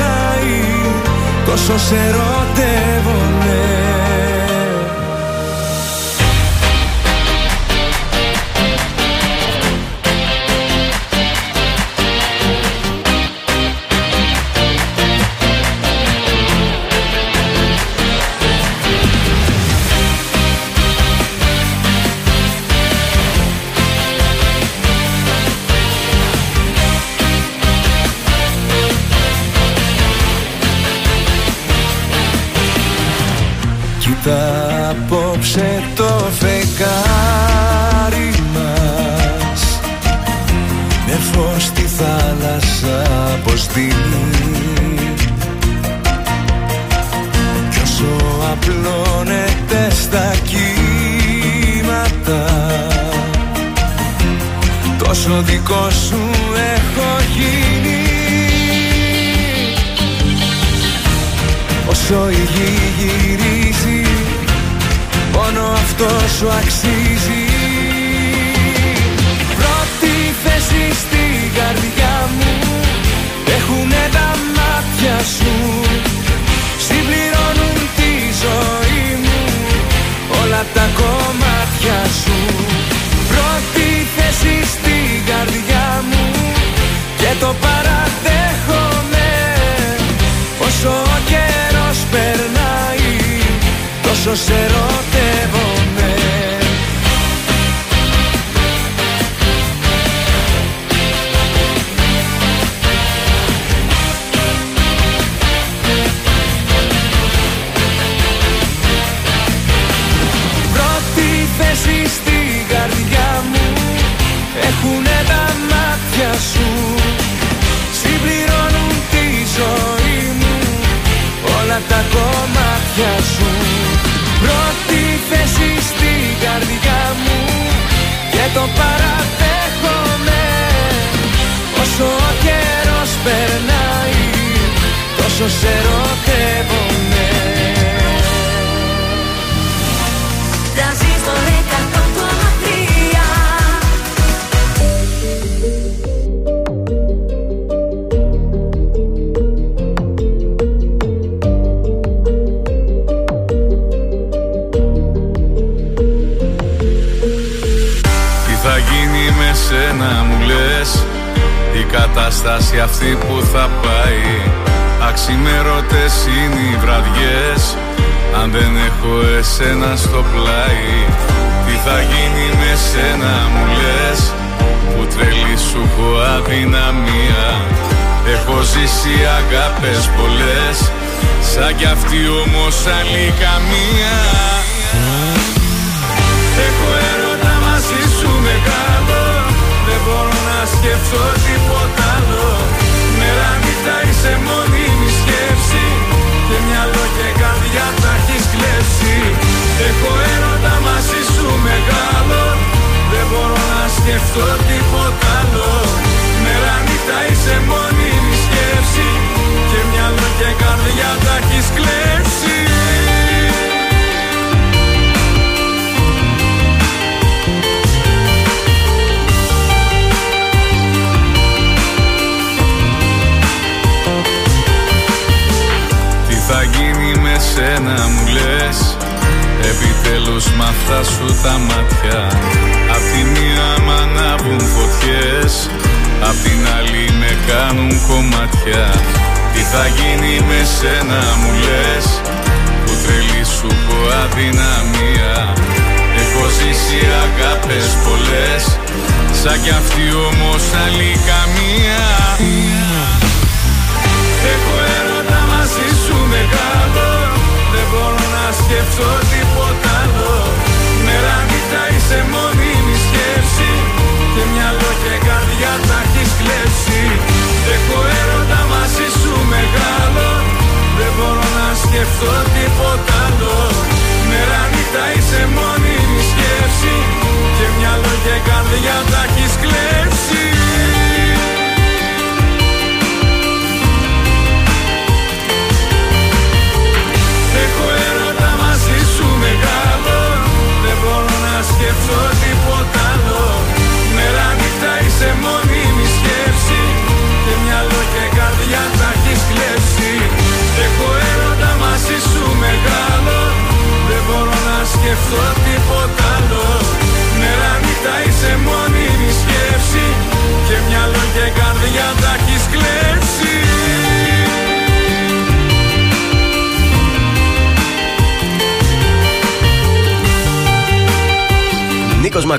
Speaker 5: Τόσο σε ερωτεύομαι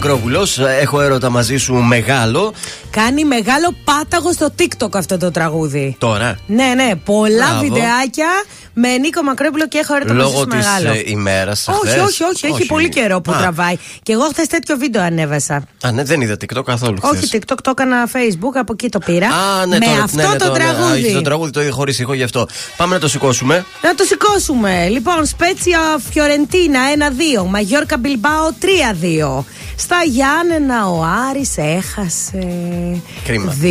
Speaker 3: Νίκο Μακρόπουλο, έχω έρωτα μαζί σου μεγάλο.
Speaker 4: Κάνει μεγάλο πάταγο στο TikTok αυτό το τραγούδι.
Speaker 3: Τώρα;
Speaker 4: Ναι, ναι, πολλά
Speaker 3: Μπράβο.
Speaker 4: βιντεάκια με Νίκο Μακρόπουλο και έχω έρωτα μαζί
Speaker 3: Λόγω
Speaker 4: σου
Speaker 3: της
Speaker 4: μεγάλο.
Speaker 3: ημέρας.
Speaker 4: όχι, όχι, όχι, έχει πολύ καιρό που τραβάει. Και εγώ χθες τέτοιο βίντεο ανέβασα.
Speaker 3: Α, ναι, δεν είδα TikTok καθόλου.
Speaker 4: Όχι
Speaker 3: χθες.
Speaker 4: TikTok, το έκανα Facebook, από εκεί το πήρα.
Speaker 3: Α, ναι,
Speaker 4: με
Speaker 3: τώρα,
Speaker 4: αυτό
Speaker 3: ναι, ναι,
Speaker 4: το
Speaker 3: τώρα, α,
Speaker 4: τραγούδι.
Speaker 3: είχε το τραγούδι το είδε χωρίς ήχο γι' αυτό. Πάμε να το σηκώσουμε.
Speaker 4: Να το σηκώσουμε. Λοιπόν, Σπέτσια Φιωρεντίνα 1-2. Μαγιόρκα Μπιλμπάο 3-2. Στα Γιάννενα ο Άρης έχασε.
Speaker 3: Κρίμα.
Speaker 4: 2-0.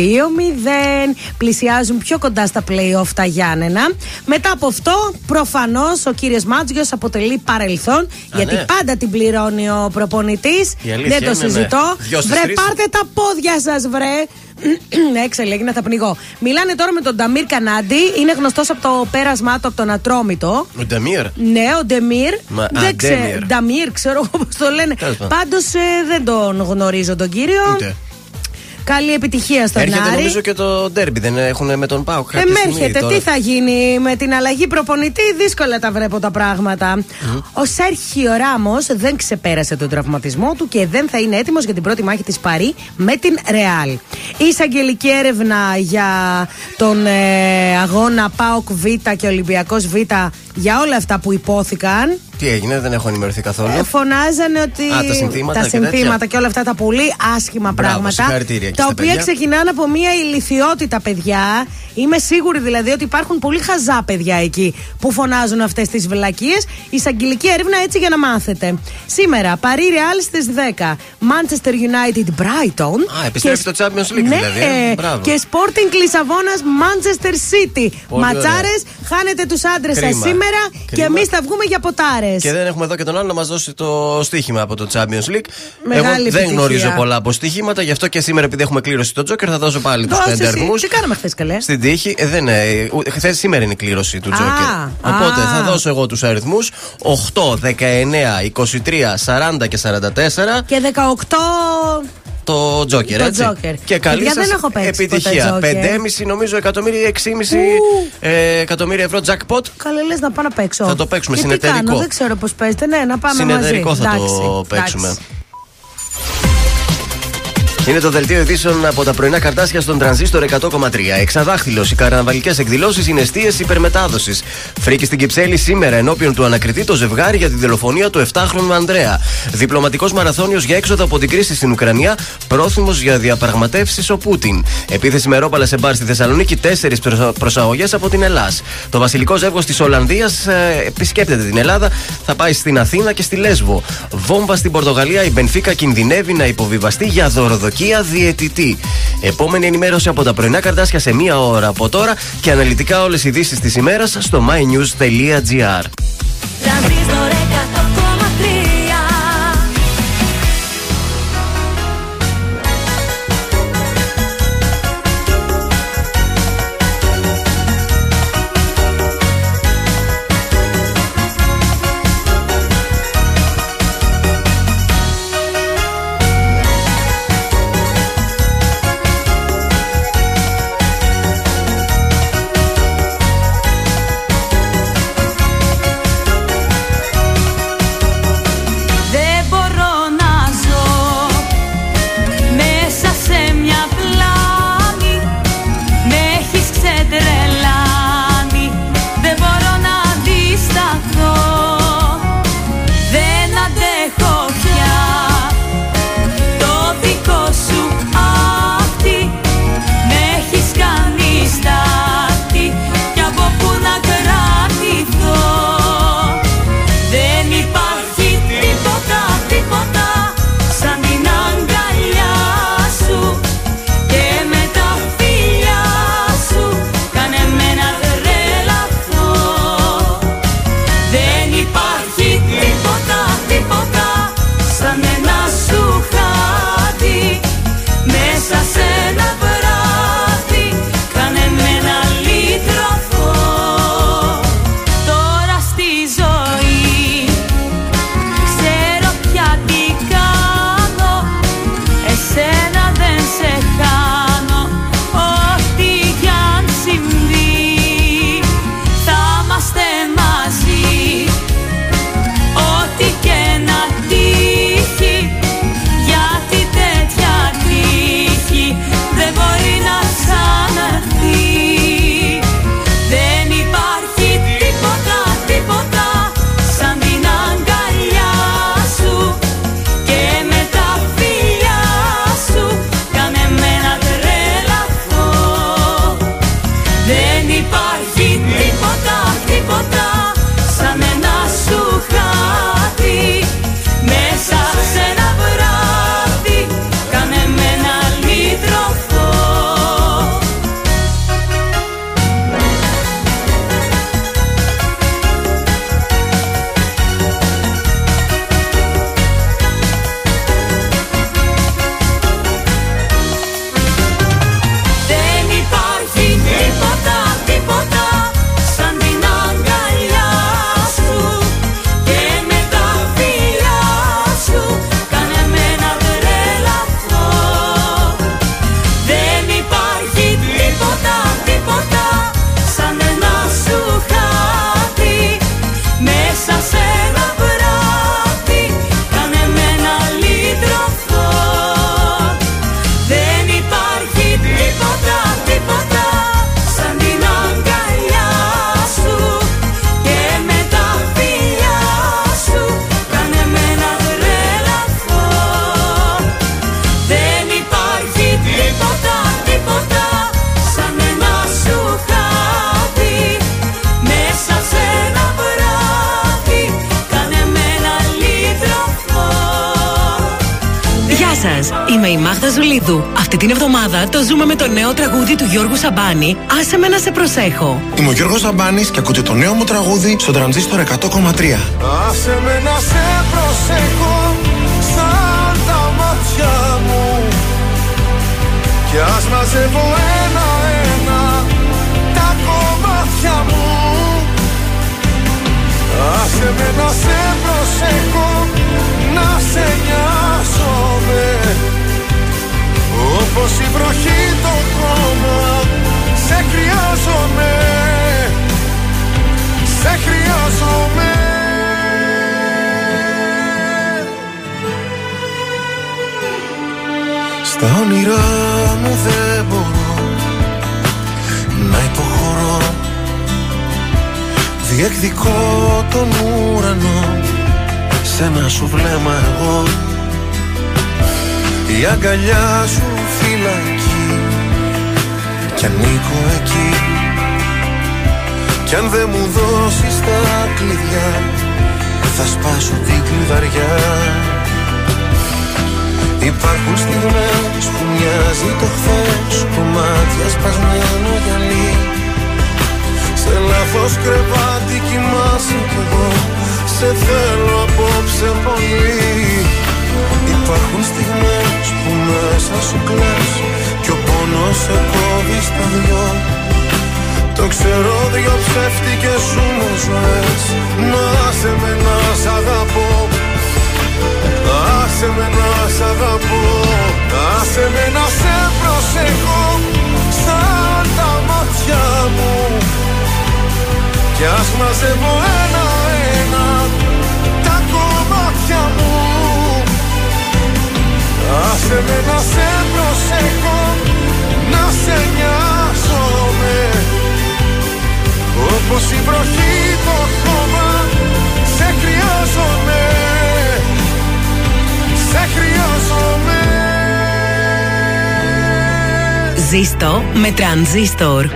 Speaker 4: Πλησιάζουν πιο κοντά στα play-off τα Γιάννενα. Μετά από αυτό, προφανώς ο κύριος Μάντζιος αποτελεί παρελθόν. γιατί
Speaker 3: ναι.
Speaker 4: πάντα την πληρώνει ο προπονητής.
Speaker 3: Η αλήθεια
Speaker 4: Δεν το
Speaker 3: είναι, ναι.
Speaker 4: συζητώ.
Speaker 3: Δυο στις
Speaker 4: βρε,
Speaker 3: τρεις.
Speaker 4: πάρτε τα πόδια σας, βρε. Έξελε, έγινε, θα πνιγώ. Μιλάνε τώρα με τον Νταμίρ Κανάντι. Είναι γνωστός από το πέρασμά του από τον Ατρόμητο.
Speaker 3: Ο Ντεμίρ.
Speaker 4: Ναι, ο Ντεμίρ.
Speaker 3: Μα- α,
Speaker 4: δεν ξέρω.
Speaker 3: Ντέμιρ.
Speaker 4: Νταμίρ, ξέρω εγώ πώς το λένε.
Speaker 3: Τέλος πάντων.
Speaker 4: Πάντως δεν τον γνωρίζω τον κύριο.
Speaker 3: Ούτε.
Speaker 4: Καλή επιτυχία στον
Speaker 3: Έρχεται
Speaker 4: Άρη.
Speaker 3: νομίζω και το ντέρμπι, δεν έχουν με τον Πάουκ. κάποια στιγμή
Speaker 4: Εμέρχεται,
Speaker 3: τώρα.
Speaker 4: τι θα γίνει με την αλλαγή προπονητή, δύσκολα τα βρέπω τα πράγματα. Ο Σέρχιο Ράμος δεν ξεπέρασε τον τραυματισμό του και δεν θα είναι έτοιμος για την πρώτη μάχη της Παρή με την Ρεάλ. Η εισαγγελική έρευνα για τον ε, αγώνα ΠΑΟΚ Β και Ολυμπιακός Β για όλα αυτά που υπόθηκαν.
Speaker 3: Τι έγινε, δεν έχω ενημερωθεί καθόλου.
Speaker 4: Ε, Φωνάζανε ότι.
Speaker 3: Α, τα συνθήματα
Speaker 4: τα
Speaker 3: και τέτοια.
Speaker 4: συνθήματα και όλα αυτά τα πολύ άσχημα
Speaker 3: Μπράβο,
Speaker 4: πράγματα.
Speaker 3: συγχαρητήρια και
Speaker 4: Τα
Speaker 3: στα
Speaker 4: οποία
Speaker 3: παιδιά.
Speaker 4: ξεκινάνε από μια ηλικιότητα, παιδιά. Είμαι σίγουρη δηλαδή ότι υπάρχουν πολύ χαζά παιδιά εκεί που φωνάζουν αυτές τις βλακίες. Εισαγγελική έρευνα έτσι για να μάθετε. Σήμερα, Παρί Real στις 10. Manchester United Brighton.
Speaker 3: Α, επιστρέφει
Speaker 4: Και-
Speaker 3: το Champions League
Speaker 4: ναι,
Speaker 3: δηλαδή. ε. Μπράβο.
Speaker 4: και Sporting Λισαβόνα Manchester City.
Speaker 3: Πολύ
Speaker 4: Ματσάρες, χάνετε τους άντρες σας
Speaker 3: Κρίμα.
Speaker 4: Σήμερα και
Speaker 3: Κρίμα.
Speaker 4: εμείς θα βγούμε για ποτάρες.
Speaker 3: Και δεν έχουμε εδώ και τον άλλο να μας δώσει το στοίχημα από το Champions League.
Speaker 4: Μεγάλη
Speaker 3: Εγώ δεν
Speaker 4: επιτυχία.
Speaker 3: γνωρίζω πολλά από στοιχήματα, γι' αυτό και σήμερα επειδή έχουμε κλήρωση το Τζόκερ θα δώσω πάλι τους
Speaker 4: Δώσε
Speaker 3: πέντε
Speaker 4: εσύ.
Speaker 3: αριθμούς.
Speaker 4: Τι κάναμε χθες καλέ;
Speaker 3: Στην τύχη, ε, δεν είναι. Χθες σήμερα είναι η κλήρωση του
Speaker 4: Α,
Speaker 3: Τζόκερ. Οπότε
Speaker 4: α.
Speaker 3: θα δώσω εγώ τους αριθμούς 8, 19, 23, 40 και 44.
Speaker 4: Και 18.
Speaker 3: Το Τζόκερ,
Speaker 4: Το
Speaker 3: έτσι.
Speaker 4: Τζόκερ.
Speaker 3: Και καλή
Speaker 4: Παιδιά,
Speaker 3: σας
Speaker 4: δεν έχω παίξει
Speaker 3: επιτυχία.
Speaker 4: ποτέ Τζόκερ.
Speaker 3: 5,5 νομίζω εκατομμύρια, 6,5 ε, εκατομμύρια ευρώ jackpot.
Speaker 4: Καλέ, λες να πάω να παίξω.
Speaker 3: Θα το παίξουμε
Speaker 4: Και τι
Speaker 3: συνεταιρικό.
Speaker 4: κάνω, δεν ξέρω πώς παίζετε. Ναι, να πάμε
Speaker 3: Συνεταιρικό
Speaker 4: μαζί.
Speaker 3: θα
Speaker 4: Εντάξει,
Speaker 3: το
Speaker 4: εντάξει.
Speaker 3: παίξουμε. Είναι το δελτίο ειδήσεων από τα πρωινά καρτάσια στον τρανζίστορ 100,3. Εξαδάχτυλο. Οι καρναβαλικές εκδηλώσεις είναι αιστείε υπερμετάδοσης. Φρίκη στην Κυψέλη σήμερα ενώπιον του ανακριτή το ζευγάρι για τη δολοφονία του 7χρονου Ανδρέα. Διπλωματικός μαραθώνιος για έξοδο από την κρίση στην Ουκρανία. Πρόθυμος για διαπραγματεύσεις ο Πούτιν. Επίθεση με ρόπαλα σε μπαρ στη Θεσσαλονίκη. Τέσσερις προσαγωγές από την Ελλάδα. Το βασιλικό ζεύγος της Ολλανδίας επισκέπτεται την Ελλάδα. Θα πάει στην Αθήνα και στη Λέσβο. Βόμβα στην Πορτογαλία. Η Μπενφίκα κινδυνεύει να υποβιβαστεί για δωροδοκία διαιτητή. Επόμενη ενημέρωση από τα πρωινά καρτάσια σε μία ώρα από τώρα και αναλυτικά όλες οι ειδήσεις της ημέρας στο mynews.gr.
Speaker 1: νέο τραγούδι του Γιώργου Σαμπάνη. Άσε με να σε προσέχω.
Speaker 7: Είμαι ο Γιώργος Σαμπάνης και ακούτε το νέο μου τραγούδι στο τρανζίστορ 100,3.
Speaker 16: Άσε με να σε προσέχω σαν τα μάτια μου Κι ας μαζεύω ένα-ένα τα κομμάτια μου Άσε με να σε προσέχω να σε νοιάζομαι Όπως η βροχή το χώμα σε χρειάζομαι. Σε χρειάζομαι.
Speaker 7: Στα όνειρά μου δεν μπορώ να υποχωρώ. Διεκδικώ τον ουρανό σε ένα σου βλέμμα εγώ. Η αγκαλιά σου φυλακή. Κι ανήκω εκεί. Κι αν δεν μου δώσεις τα κλειδιά θα σπάσω την κλειδαριά. Υπάρχουν στιγμές που μοιάζει το χθες Κομμάτια σπασμένο γυαλί. Σε λάθος κρεβάτι κοιμάσαι κι εγώ Σε θέλω απόψε πολύ Υπάρχουν στιγμές που μέσα σου κλαις Κι ο πόνος σε κόβει στα δυο. Το ξέρω δυο ψεύτικες σου με ζωές. Να σε με να σ' αγαπώ. Άσε με να σ' αγαπώ. Άσε με να σε προσέχω. Σαν τα μάτια μου. Κι ας μαζεύω ένα-ένα Τα κομμάτια μου Άσε με να σε προσέχω Να σε νοιάζομαι. Όπως η βροχή το χώμα Σε χρειάζομαι. Σε χρειάζομαι.
Speaker 1: Ζήστο με τρανζίστορ.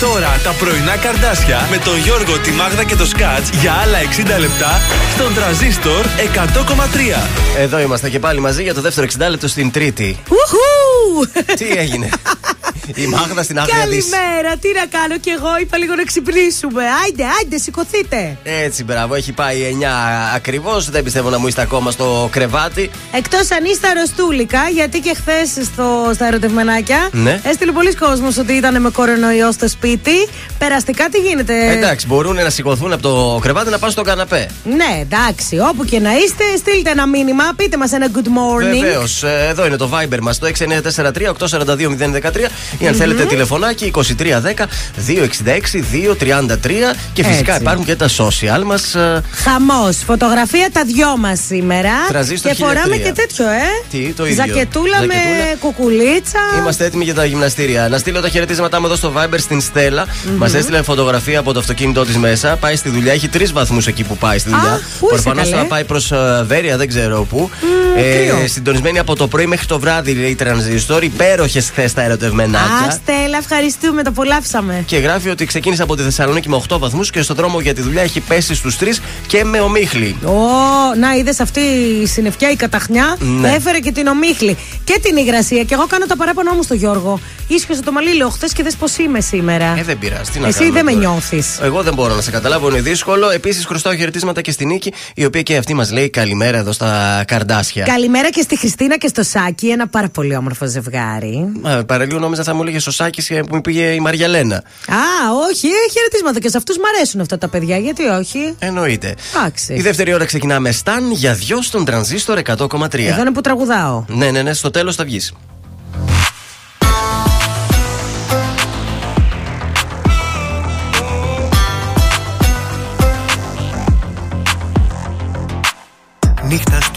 Speaker 2: Τώρα τα πρωινά καρδάσια με τον Γιώργο, τη Μάγδα και το Σκάτς για άλλα 60 λεπτά στον τραζίστορ 100,3.
Speaker 3: Εδώ είμαστε και πάλι μαζί για το δεύτερο 60 λεπτό στην Τρίτη.
Speaker 4: Ουχού!
Speaker 3: Τι έγινε; Η Μάγδα στην άγρια της.
Speaker 4: Καλημέρα, τι να κάνω κι εγώ, είπα λίγο να ξυπνήσουμε. Άιντε, άιντε, σηκωθείτε.
Speaker 3: Έτσι, μπράβο, έχει πάει 9 ακριβώς. Δεν πιστεύω να μου είστε ακόμα στο κρεβάτι.
Speaker 4: Εκτός αν είστε αρρωστούλικα, γιατί και χθες στα ερωτευμενάκια
Speaker 3: Ναι.
Speaker 4: έστειλε πολλοί κόσμος ότι ήταν με κορονοϊό στο σπίτι. Περαστικά τι γίνεται;
Speaker 3: Εντάξει, μπορούν να σηκωθούν από το κρεβάτι να πάνε στον καναπέ.
Speaker 4: Ναι, εντάξει, όπου και να είστε, στείλτε ένα μήνυμα, πείτε μας ένα good morning.
Speaker 3: Βεβαίως, εδώ είναι το Viber μας, το 6943-842-013 ή αν θέλετε τηλεφωνάκι 2310-266-233 και φυσικά
Speaker 4: Έτσι.
Speaker 3: υπάρχουν και τα social μας.
Speaker 4: Χαμός. Φωτογραφία τα δυο μας σήμερα.
Speaker 3: Τραζίστορ
Speaker 4: και φοράμε
Speaker 3: 1003.
Speaker 4: και τέτοιο, ε.
Speaker 3: Τι, το ίδιο.
Speaker 4: Ζακετούλα, με
Speaker 3: Ζακετούλα.
Speaker 4: κουκουλίτσα.
Speaker 3: Είμαστε έτοιμοι για τα γυμναστήρια. Να στείλω τα χαιρετίσματά μου εδώ στο Viber στην Στέλλα. Μας έστειλε φωτογραφία από το αυτοκίνητό της μέσα. Πάει στη δουλειά. Έχει τρεις βαθμούς εκεί που πάει στη δουλειά.
Speaker 4: πού είσαι,
Speaker 3: Προφανώς
Speaker 4: καλέ;
Speaker 3: θα πάει προς Βέρεια, δεν ξέρω πού.
Speaker 4: κρύο.
Speaker 3: συντονισμένη από το πρωί μέχρι το βράδυ, λέει η Τρανζιστόρ. Υπέροχες χθες τα ερωτευμενάκια.
Speaker 4: Α, Στέλλα, ευχαριστούμε, το απολαύσαμε.
Speaker 3: Και γράφει ότι ξεκίνησε από τη Θεσσαλονίκη με 8 βαθμούς και στο δρόμο για τη δουλειά έχει πέσει στους 3 και με ομίχλη.
Speaker 4: Ω, να είδες αυτή η συννεφιά, η καταχνιά.
Speaker 3: Ναι.
Speaker 4: Έφερε και την ομίχλη. Και την υγρασία. Και εγώ κάνω τα παράπονο μου στο Γιώργο. Ίσχυσε το μαλλί, λέω χθες και δες πώς είμαι σήμερα.
Speaker 3: Ε, δεν πειράζει. Τι να
Speaker 4: Εσύ
Speaker 3: κάνουμε
Speaker 4: δεν με
Speaker 3: τώρα.
Speaker 4: νιώθεις.
Speaker 3: Εγώ δεν μπορώ να σε καταλάβω, είναι δύσκολο. Επίσης, χρωστάω χαιρετίσματα και στην Νίκη, η οποία και αυτή μας λέει καλημέρα εδώ στα καρδάσια.
Speaker 4: Καλημέρα και στη Χριστίνα και στο Σάκη, ένα πάρα πολύ όμορφο ζευγάρι.
Speaker 3: Α, Παραλίγο νόμιζα θα μου έλεγες ο Σάκης ε, που μου πήγε η Μαριαλένα.
Speaker 4: Α, όχι, ε, χαιρετίσματα και σε αυτούς μου αρέσουν αυτά τα παιδιά, γιατί όχι;
Speaker 3: Εννοείται.
Speaker 4: Εντάξει.
Speaker 3: Η δεύτερη ώρα ξεκινάμε σταν για δυο στον τρανζίστορ 100,3.
Speaker 4: Εδώ είναι που τραγουδάω.
Speaker 3: Ναι, ναι, ναι, στο τέλος θα
Speaker 17: βγεις.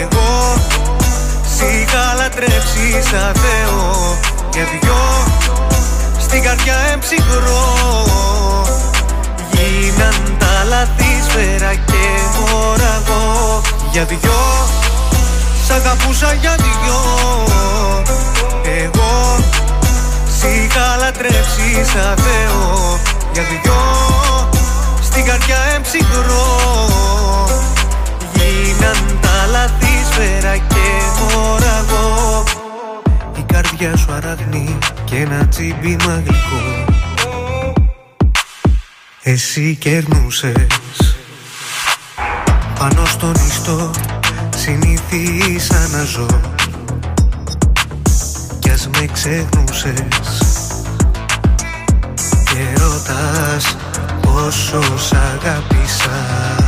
Speaker 7: Εγώ. Σ' είχα λατρέψεις σαν Θεό Για δυο. Στην καρδιά εμψυχρό. Γίναν τα λαθή σφαίρα και μωραγό Για δυο. Σ' αγαπούσα για δυο. Εγώ. Σ' είχα λατρέψεις σαν Θεό Για δυο. Στην καρδιά εμψυχρό Γίναν τα λαθή σφαίρα και μωραγό Η καρδιά σου αραγνή και ένα τσίμπημα γλυκό Εσύ κερνούσες. Πάνω στον ιστό συνηθίσα να ζω. Κι ας με ξεχνούσες. Και ρωτάς πόσο σ' αγάπησα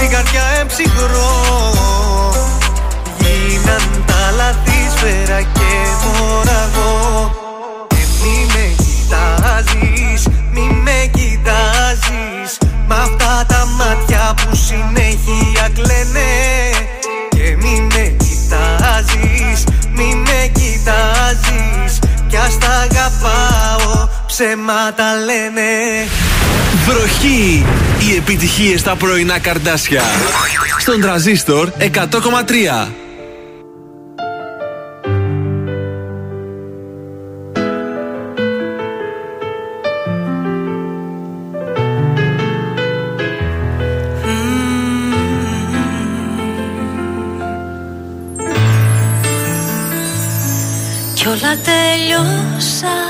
Speaker 7: Στην καρδιά εμψυχρό. Γίναν τα λαθή σφαίρα και μωραγό Και μη με κοιτάζεις, μη με κοιτάζεις. Μ' αυτά τα μάτια που συνέχεια κλαίνε. Και μη με κοιτάζεις, μη με κοιτάζεις. Κι ας τα αγαπάω, ψέματα λένε
Speaker 2: Βροχή! Οι επιτυχίες στα πρωινά καρδάσια. Στον τραζίστορ 100,3.
Speaker 1: Κι όλα τελειώσαν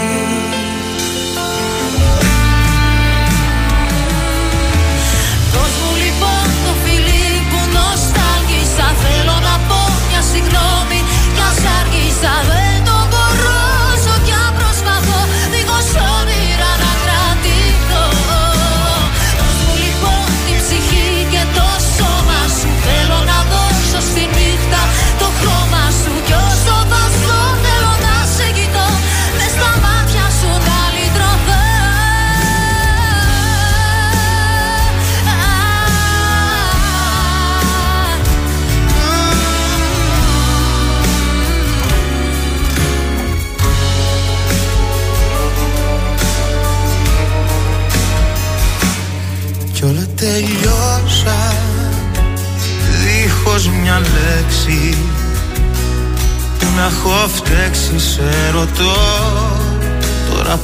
Speaker 1: άργησα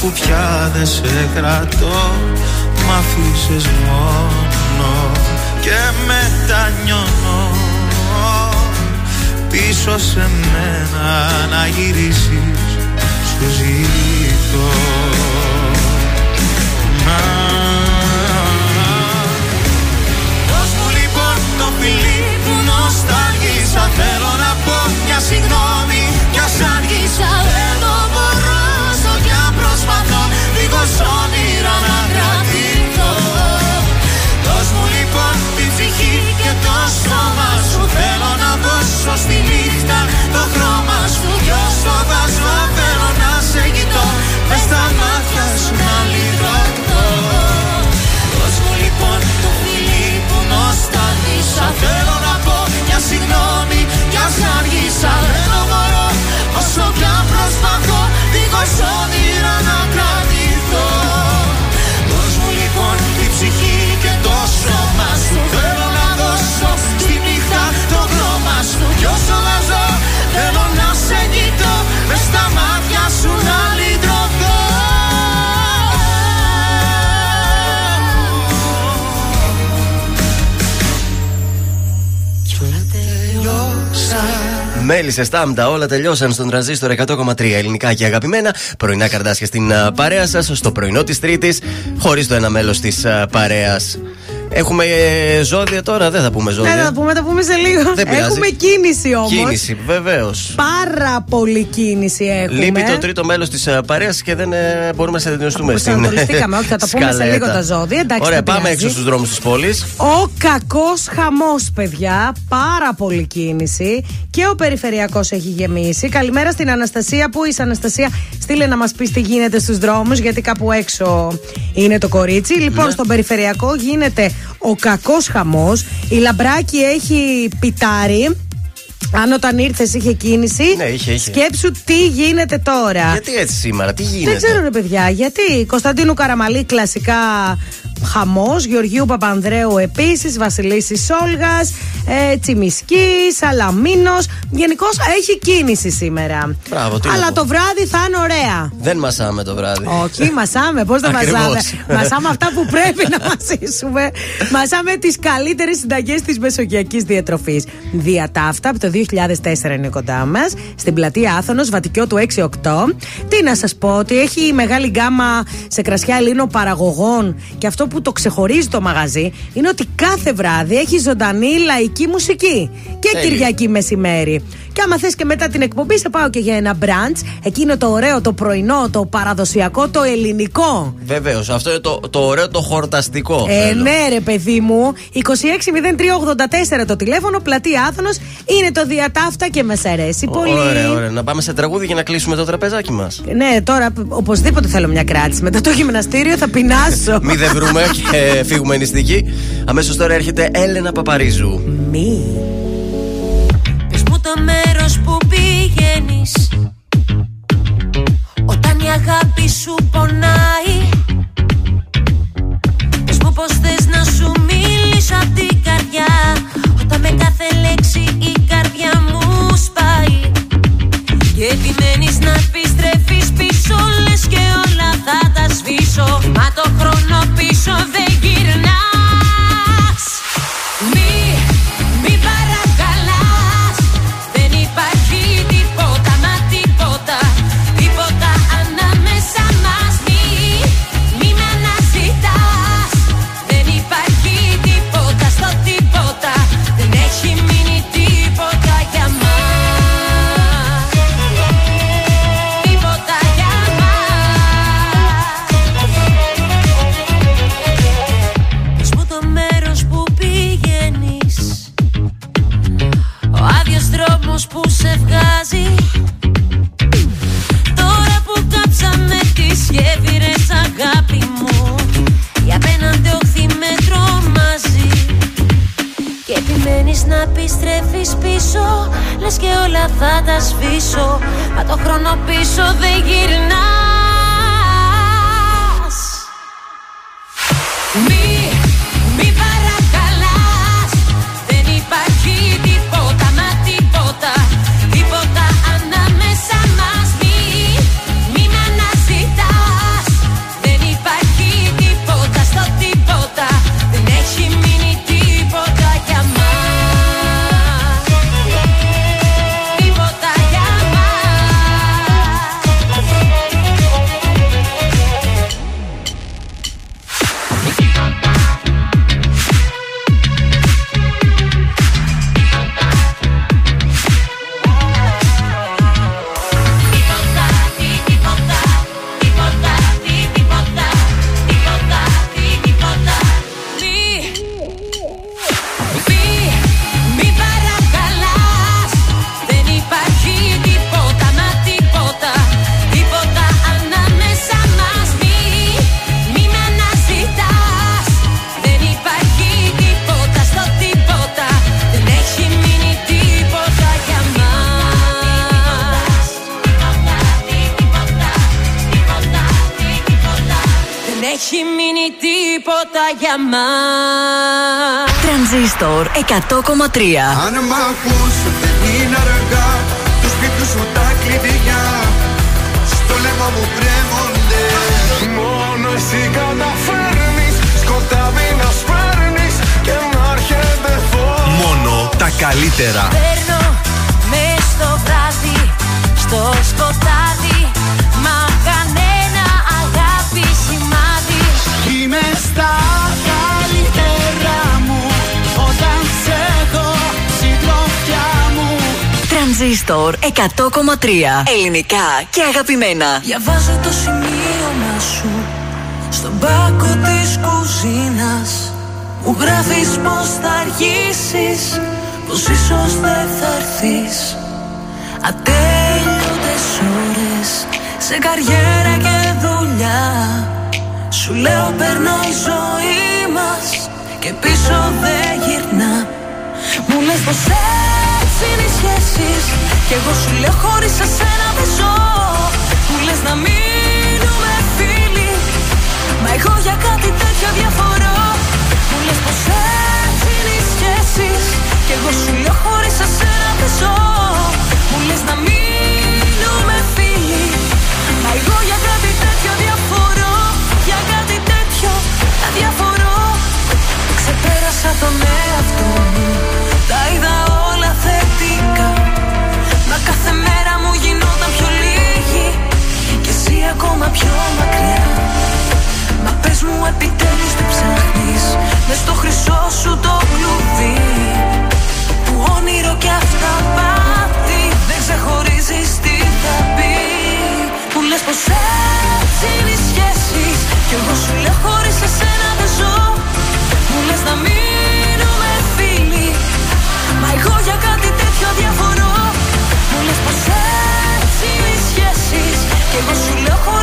Speaker 18: που πια δεν σε κρατώ Μ' αφήσες μόνο Και μετανιώνω. Πίσω σε μένα να γυρίσεις Σου ζητώ. Να.
Speaker 7: Δώσ' μου λοιπόν το φιλί που νοσταλγήσα Θέλω να πω μια συγγνώμη Κι ας άργησα Δίχως όνειρα να κρατηθώ Δώσ' μου λοιπόν την ψυχή και το σώμα σου. Θέλω να δώσω στη νύχτα το χρώμα σου. Κι όσο θα ζω θέλω να σε κοιτώ. Μες στα μάτια σου να λυτρωθώ Δώσ' μου λοιπόν το φιλί που νοσταλγήσα. Θέλω να πω μια συγγνώμη Κι ας άργησα δεν το μπορώ Όσο κι αν προσπαθώ Δίχως όνειρα να κρατηθώ
Speaker 3: Μέλισσε, στάμπτα, όλα τελειώσαν στον τραζίστορ 100,3 ελληνικά και αγαπημένα. Πρωινά καρδάσια στην α, παρέα σας, στο πρωινό της Τρίτης, χωρίς το ένα μέλος της παρέας. Έχουμε ε, ζώδια τώρα, δεν θα πούμε ζώδια.
Speaker 4: Ναι, θα πούμε, θα πούμε σε λίγο.
Speaker 3: Δεν πειράζει.
Speaker 4: Έχουμε κίνηση όμως.
Speaker 3: Κίνηση, βεβαίως.
Speaker 4: Πάρα πολύ κίνηση έχουμε.
Speaker 3: Λείπει το τρίτο μέλος της παρέας και δεν ε, μπορούμε να συνεννοηθούμε στην
Speaker 4: Προσανατολιστήκαμε, όχι, θα το πούμε σε
Speaker 3: σκαλέτα.
Speaker 4: λίγο τα ζώδια. Εντάξει,
Speaker 3: Ωραία,
Speaker 4: δεν
Speaker 3: πάμε
Speaker 4: πειράζει.
Speaker 3: έξω στους δρόμους της πόλης.
Speaker 4: Ο κακός χαμός, παιδιά. Πάρα πολύ κίνηση. Και ο περιφερειακός έχει γεμίσει. Καλημέρα στην Αναστασία. Πού είσαι, Αναστασία, στείλε να μας πεις τι γίνεται στους δρόμους, γιατί κάπου έξω είναι το κορίτσι. Λοιπόν,
Speaker 3: Ναι.
Speaker 4: στον περιφερειακό γίνεται ο κακός χαμός. Η λαμπράκι έχει πιτάρι. Αν όταν ήρθες είχε κίνηση,
Speaker 3: Ναι, είχε, είχε.
Speaker 4: σκέψου τι γίνεται τώρα.
Speaker 3: Γιατί έτσι σήμερα, τι γίνεται;
Speaker 4: Δεν ξέρω ρε παιδιά, γιατί Κωνσταντίνου Καραμαλή κλασικά χαμός, Γεωργίου Παπανδρέου επίσης, Βασιλίσης Σόλγας, ε, Τσιμισκής, Σαλαμίνος. Γενικώς έχει κίνηση σήμερα.
Speaker 3: Μπράβο, τι να
Speaker 4: Αλλά
Speaker 3: πω.
Speaker 4: το βράδυ θα είναι ωραία.
Speaker 3: Δεν μασάμε το βράδυ.
Speaker 4: Όχι, μασάμε. Πώς θα
Speaker 3: Ακριβώς.
Speaker 4: μασάμε; Μασάμε αυτά που πρέπει να μασίσουμε. Μασάμε τις καλύτερες συνταγές της μεσογειακής διατροφής. Διατάφτα από το 2004 είναι κοντά μας. Στην πλατεία Άθωνος, Βατικιό του 6-8. Τι να σας πω, ότι έχει μεγάλη γκάμα σε κρασιά Ελλήνων παραγωγών. Και αυτό που το ξεχωρίζει το μαγαζί είναι ότι κάθε βράδυ έχει ζωντανή λαϊκή μουσική. Και
Speaker 3: Τέλειο.
Speaker 4: Κυριακή μεσημέρι. Και άμα θες και μετά την εκπομπή, σε πάω και για ένα μπραντ. Εκείνο το ωραίο, το πρωινό, το παραδοσιακό, το ελληνικό.
Speaker 3: Βεβαίως, αυτό είναι το, το ωραίο, το χορταστικό.
Speaker 4: Ε,
Speaker 3: θέλω.
Speaker 4: ναι, ρε παιδί μου. 260384 το τηλέφωνο, πλατεία Άθωνο. Είναι το διατάφτα και μας αρέσει πολύ.
Speaker 3: Ωραία, ωραία. Να πάμε σε τραγούδι για να κλείσουμε το τραπεζάκι μας.
Speaker 4: Ναι, τώρα οπωσδήποτε θέλω μια κράτηση. Μετά το γυμναστήριο θα πεινάσω.
Speaker 3: Μη δεν βρούμε και φύγουμε νηστική. Αμέσως τώρα έρχεται Έλενα Παπαρίζου.
Speaker 4: Μη.
Speaker 1: Πηγαίνεις. Όταν η αγάπη σου πονάει Πες μου πως θες να σου μιλήσω απ' την καρδιά. Όταν με κάθε λέξη η καρδιά μου σπάει Και επιμένεις να επιστρέφεις πίσω Λες και όλα θα τα σβήσω. Μα το χρόνο πίσω δεν γυρνάς δρόμος που σε βγάζει. Τώρα που κάψαμε τις γέφυρες αγάπη μου. Η απέναντι όχθη με τρομάζει Και επιμένεις να επιστρέφεις πίσω. Λες και όλα θα τα σβήσω. Μα το χρόνο πίσω δεν
Speaker 19: Αν
Speaker 12: Ελληνικά και αγαπημένα.
Speaker 1: Διαβάζω το σημείωμα σου στον πάκο της κουζίνας. Μου γράφεις πως θα αργήσεις Πως ίσως δεν θα έρθεις. Ατέλειωτες ώρες σε καριέρα και δουλειά. Σου λέω περνάει η ζωή μας και πίσω δεν γυρνά Μου λες πως έτσι είναι οι σχέσεις Κι εγώ σου λέω χωρίς εσένα δεν ζω. Μου λες να μείνουμε φίλοι. Μα εγώ για κάτι τέτοιο διαφορώ. Μου λες πως έτσι είναι οι σχέσεις Κι εγώ σου λέω χωρίς εσένα δεν ζω. Μου λες να μείνουμε φίλοι. Μα εγώ για κάτι τέτοιο διαφορώ. Για κάτι τέτοιο διαφορώ. Ξεπέρασα τον εαυτό μου. Τα είδα όλα θετικά ακόμα πιο μακριά. Μα πες μου επιτέλους τι ψάχνεις. Μες στο χρυσό σου το κλουβί. Που όνειρο και αυτά πάθη Δεν ξεχωρίζεις τι θα πει. Που λες πως έτσι είναι οι σχέσεις Κι εγώ σου λέω χωρίς εσένα δεν ζω. Μου λες να μείνουμε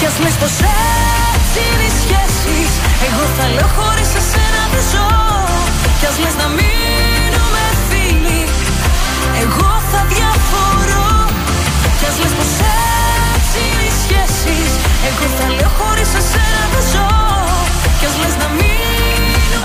Speaker 1: Κι ας λες πως έτσι είναι οι σχέσεις Εγώ θα λέω χωρίς εσένα δεν ζω. Κι ας λες να μείνουμε φίλοι. Εγώ θα διαφορώ. Κι ας λες πως έτσι είναι οι σχέσεις Εγώ θα λέω χωρίς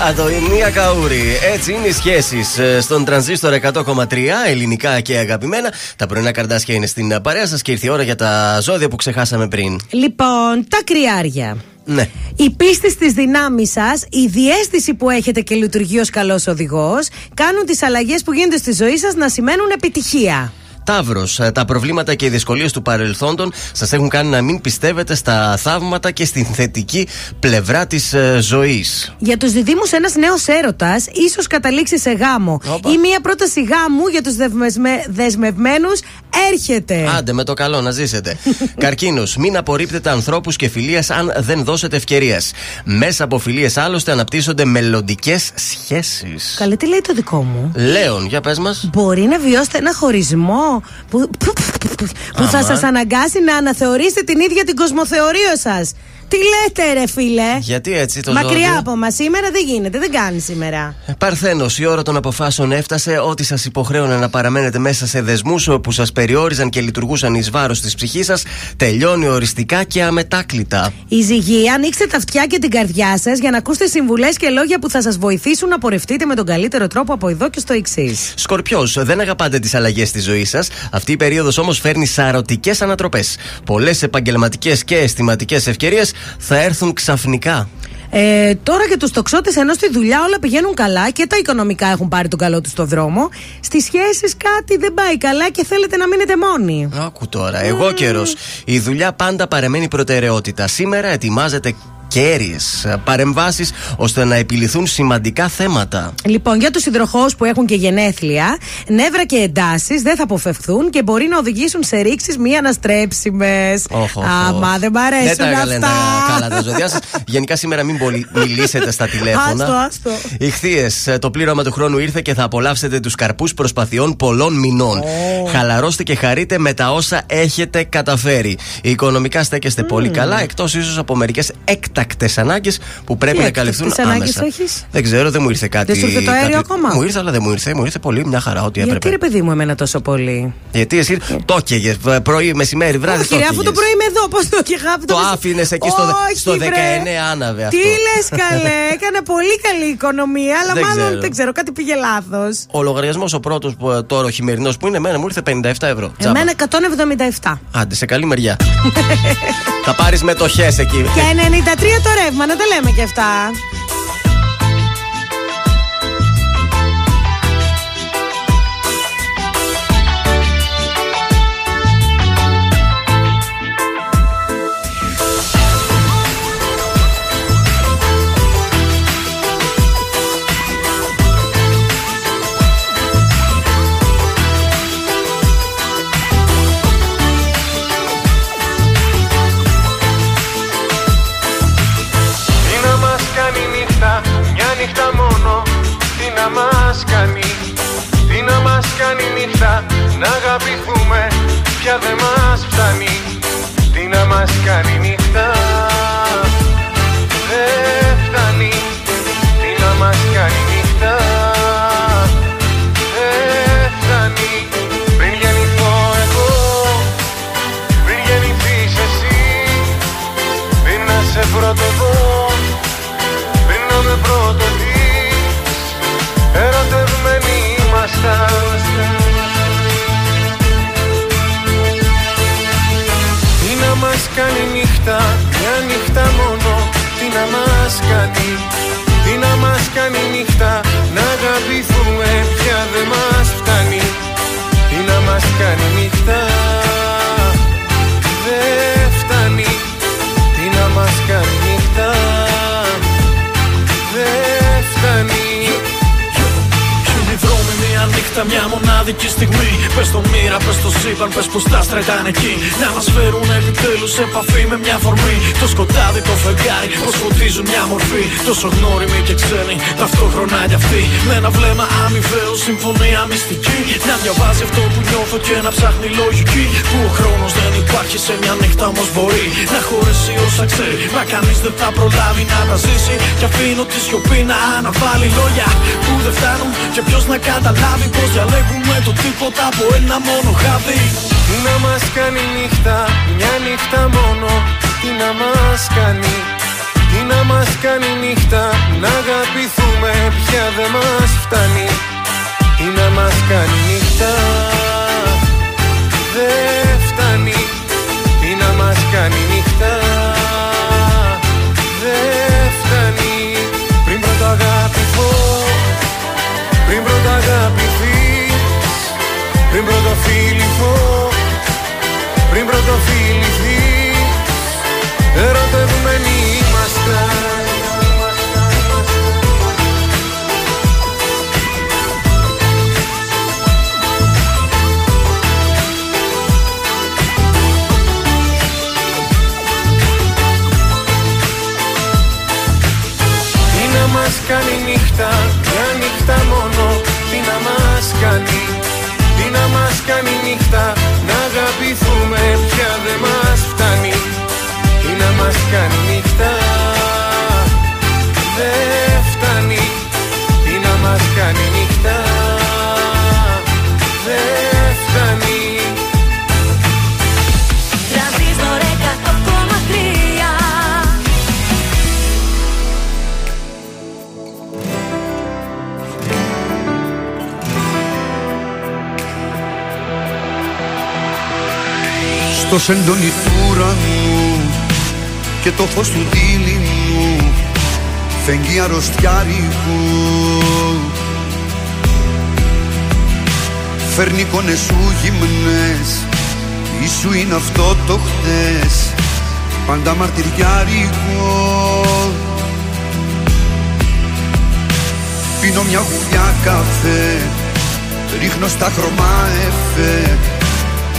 Speaker 1: μείνουμε
Speaker 3: Αδοημία Καούρη. Έτσι είναι οι σχέσεις στον τρανζίστορ 100,3 ελληνικά και αγαπημένα. Τα πρωινά καρδάσια είναι στην παρέα σας και ήρθε η ώρα για τα ζώδια που ξεχάσαμε πριν.
Speaker 4: Λοιπόν, τα κρυάρια.
Speaker 3: Ναι.
Speaker 4: Η πίστη στις δυνάμεις σας, η διέστηση που έχετε και λειτουργεί ως καλός οδηγός, κάνουν τις αλλαγές που γίνονται στη ζωή σας να σημαίνουν επιτυχία.
Speaker 3: Ταύρο, τα προβλήματα και οι δυσκολίες του παρελθόντων σας έχουν κάνει να μην πιστεύετε στα θαύματα και στην θετική πλευρά της ζωής.
Speaker 4: Για τους διδήμου, ένας νέος έρωτας ίσως καταλήξει σε γάμο.
Speaker 3: Όπα.
Speaker 4: Ή μία πρόταση γάμου για τους δεσμευμένους έρχεται.
Speaker 3: Άντε με το καλό να ζήσετε. Καρκίνος, μην απορρίπτετε ανθρώπους και φιλίες αν δεν δώσετε ευκαιρίες. Μέσα από φιλίες άλλωστε αναπτύσσονται μελλοντικές σχέσεις.
Speaker 4: Καλέ, τι λέει το δικό μου;
Speaker 3: Λέων, για πες μας.
Speaker 4: Μπορεί να βιώσετε ένα χωρισμό; Που, που, που θα
Speaker 3: Αμάν.
Speaker 4: σας αναγκάσει να αναθεωρήσετε την ίδια την κοσμοθεωρία σας. Τι λέτε, ρε φίλε;
Speaker 3: Γιατί έτσι το
Speaker 4: Μακριά
Speaker 3: ζώδιο;
Speaker 4: από μας σήμερα δεν γίνεται, δεν κάνει σήμερα.
Speaker 3: Παρθένος, η ώρα των αποφάσεων έφτασε. Ό,τι σας υποχρέωνε να παραμένετε μέσα σε δεσμούς που σας περιόριζαν και λειτουργούσαν εις βάρος της ψυχής σας, τελειώνει οριστικά και αμετάκλητα.
Speaker 4: Η ζυγή, ανοίξτε τα αυτιά και την καρδιά σας για να ακούσετε συμβουλές και λόγια που θα σας βοηθήσουν να πορευτείτε με τον καλύτερο τρόπο από εδώ και στο εξής.
Speaker 3: Σκορπιός, δεν αγαπάτε τις αλλαγές στη ζωή σας. Αυτή η περίοδος όμως φέρνει σαρωτικές ανατροπές. Πολλές επαγγελματικές και αισθηματικές ευκαιρίες θα έρθουν ξαφνικά.
Speaker 4: Ε, τώρα για τους τοξότες, ενώ στη δουλειά όλα πηγαίνουν καλά και τα οικονομικά έχουν πάρει τον καλό τους στο δρόμο, στις σχέσεις κάτι δεν πάει καλά και θέλετε να μείνετε μόνοι.
Speaker 3: Άκου τώρα, εγώ καιρός. Η δουλειά πάντα παραμένει προτεραιότητα. Σήμερα ετοιμάζεται κέρυες παρεμβάσεις ώστε να επιληθούν σημαντικά θέματα.
Speaker 4: Λοιπόν, για τους υδροχώους που έχουν και γενέθλια, νεύρα και εντάσεις δεν θα αποφευχθούν και μπορεί να οδηγήσουν σε ρήξεις μη αναστρέψιμες.
Speaker 3: Όχ, όχ,
Speaker 4: Άμα
Speaker 3: όχ.
Speaker 4: δεν μ' αρέσουν
Speaker 3: Δεν τα
Speaker 4: αυτά.
Speaker 3: λένε τα καλά τα ζωδιά σας. Γενικά σήμερα μην πολύ μιλήσετε στα τηλέφωνα.
Speaker 4: Άστο, άστο.
Speaker 3: Ηχθείες, το πλήρωμα του χρόνου ήρθε και θα απολαύσετε τους καρπούς προσπαθειών πολλών μηνών. Χαλαρώστε και χαρείτε με τα όσα έχετε καταφέρει. Οικονομικά στέκεστε πολύ καλά, εκτός ίσως από μερικές έκτακτες έκτακτε ανάγκες που πρέπει
Speaker 4: Τι
Speaker 3: να
Speaker 4: έκτακτες
Speaker 3: καλυφθούν
Speaker 4: ανάγκες
Speaker 3: άμεσα.
Speaker 4: έχεις;
Speaker 3: Δεν ξέρω, δεν μου ήρθε κάτι.
Speaker 4: Δεν σου ήρθε το αέριο
Speaker 3: κάτι-
Speaker 4: ακόμα;
Speaker 3: Μου ήρθε, αλλά δεν μου ήρθε. Μου ήρθε πολύ, μια χαρά, ό,τι
Speaker 4: Γιατί
Speaker 3: έπρεπε.
Speaker 4: ρε παιδί μου εμένα τόσο πολύ;
Speaker 3: Γιατί εσύ το έκαιγες πρωί, μεσημέρι, βράδυ.
Speaker 4: Όχι, ρε, αφού το πρωί είμαι εδώ, πώς το είχα αυτό.
Speaker 3: Το άφηνες εκεί στο,
Speaker 4: Όχι,
Speaker 3: στο 19
Speaker 4: βρε.
Speaker 3: άναβε
Speaker 4: Τι
Speaker 3: αυτό.
Speaker 4: λες, καλέ, έκανε πολύ καλή οικονομία, αλλά
Speaker 3: Δεν
Speaker 4: μάλλον
Speaker 3: ξέρω.
Speaker 4: δεν ξέρω, κάτι πήγε λάθος.
Speaker 3: Ο λογαριασμός ο πρώτος τώρα, ο χειμερινός που είναι, εμένα μου ήρθε 57 ευρώ. Τζάμπα.
Speaker 4: Εμένα 177.
Speaker 3: Άντε, σε καλή μεριά. Θα πάρεις μετοχέ εκεί.
Speaker 4: Και 93 το ρεύμα, να τα λέμε και αυτά.
Speaker 5: Μας κάνει, τι να μας κάνει νύχτα Να αγαπηθούμε, πια δεν μας φτάνει Τι να μας κάνει νύχτα, νύχτα νύχτα, μια
Speaker 20: μοναδική στιγμή. Πες το μοίρα, πες το σύμπαν, πες πως τα άστρα ήταν εκεί. Να μας φέρουν επιτέλους σε επαφή με μια φορμή. Το σκοτάδι, το φεγγάρι, πως φωτίζουν μια μορφή. Τόσο γνώριμη και ξένη, ταυτόχρονα κι αυτή. Με ένα βλέμμα αμοιβαίο, συμφωνία μυστική. Να διαβάζει αυτό που νιώθω και να ψάχνει λογική. Που ο χρόνος δεν υπάρχει σε μια νύχτα όμως μπορεί να χωρέσει όσα ξέρει. Μα κανείς δεν θα προλάβει να τα ζήσει. Και αφήνω τη σιωπή να αναβάλει λόγια που δεν φτάνουν. Και ποιος να καταλάβει πω διαλέγουμε το τίποτα από ένα μόνο χάδι.
Speaker 5: Τι να μας κάνει νύχτα, μια νύχτα μόνο. Τι να μας κάνει, τι να μας κάνει νύχτα. Να αγαπηθούμε πια δεν μας φτάνει. Τι να μας κάνει νύχτα Δεν φτάνει. Τι να μας κάνει νύχτα πριν πρώτο φιληθώ Πριν πρώτο φιληθείς Ερωτευμένοι ήμασταν Τι να μας κάνει νύχτα, μια νύχτα μόνο Τι να μας κάνει, τι να μας κάνει νύχτα Να αγαπηθούμε πια δεν μας φτάνει. Τι να μας κάνει νύχτα
Speaker 19: Στο σεντόνι του ουρανού και το φως του δίληνου φεγγεί αρρωστιάρικου. Φέρνει εικόνες σου γυμνές ή σου είναι αυτό το χτες πάντα μαρτυριάρικο. Πίνω μια γουλιά καφέ ρίχνω στα χρώμα εφέ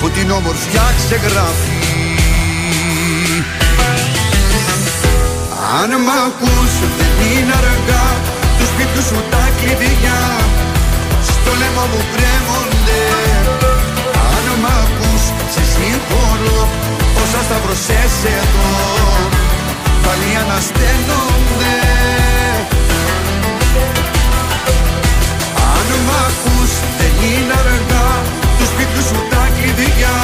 Speaker 19: Που την όμορφιά ξεγράφει. Αν μ' ακούς δεν είναι αργά Τους σπίτου σου τα κλειδιά. Στο λαιμό μου κρέμονται. Αν μ' ακούς σε συγχωρώ Όσα σταυρωσές εδώ. Πάλι ανασταίνονται. Αν μ' ακούς δεν είναι αργά Τους σπίτου σου τα κλειδιά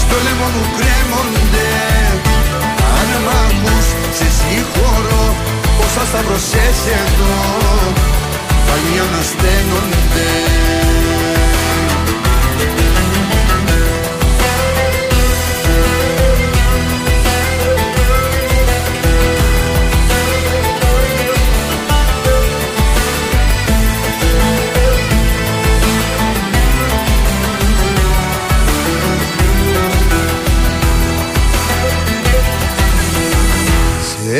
Speaker 19: Στο λαιμό μου κρέμονται. Αν μ' ακούς σε συγχωρώ Όσα σταυρωσές εδώ Πάλι ανασταίνονται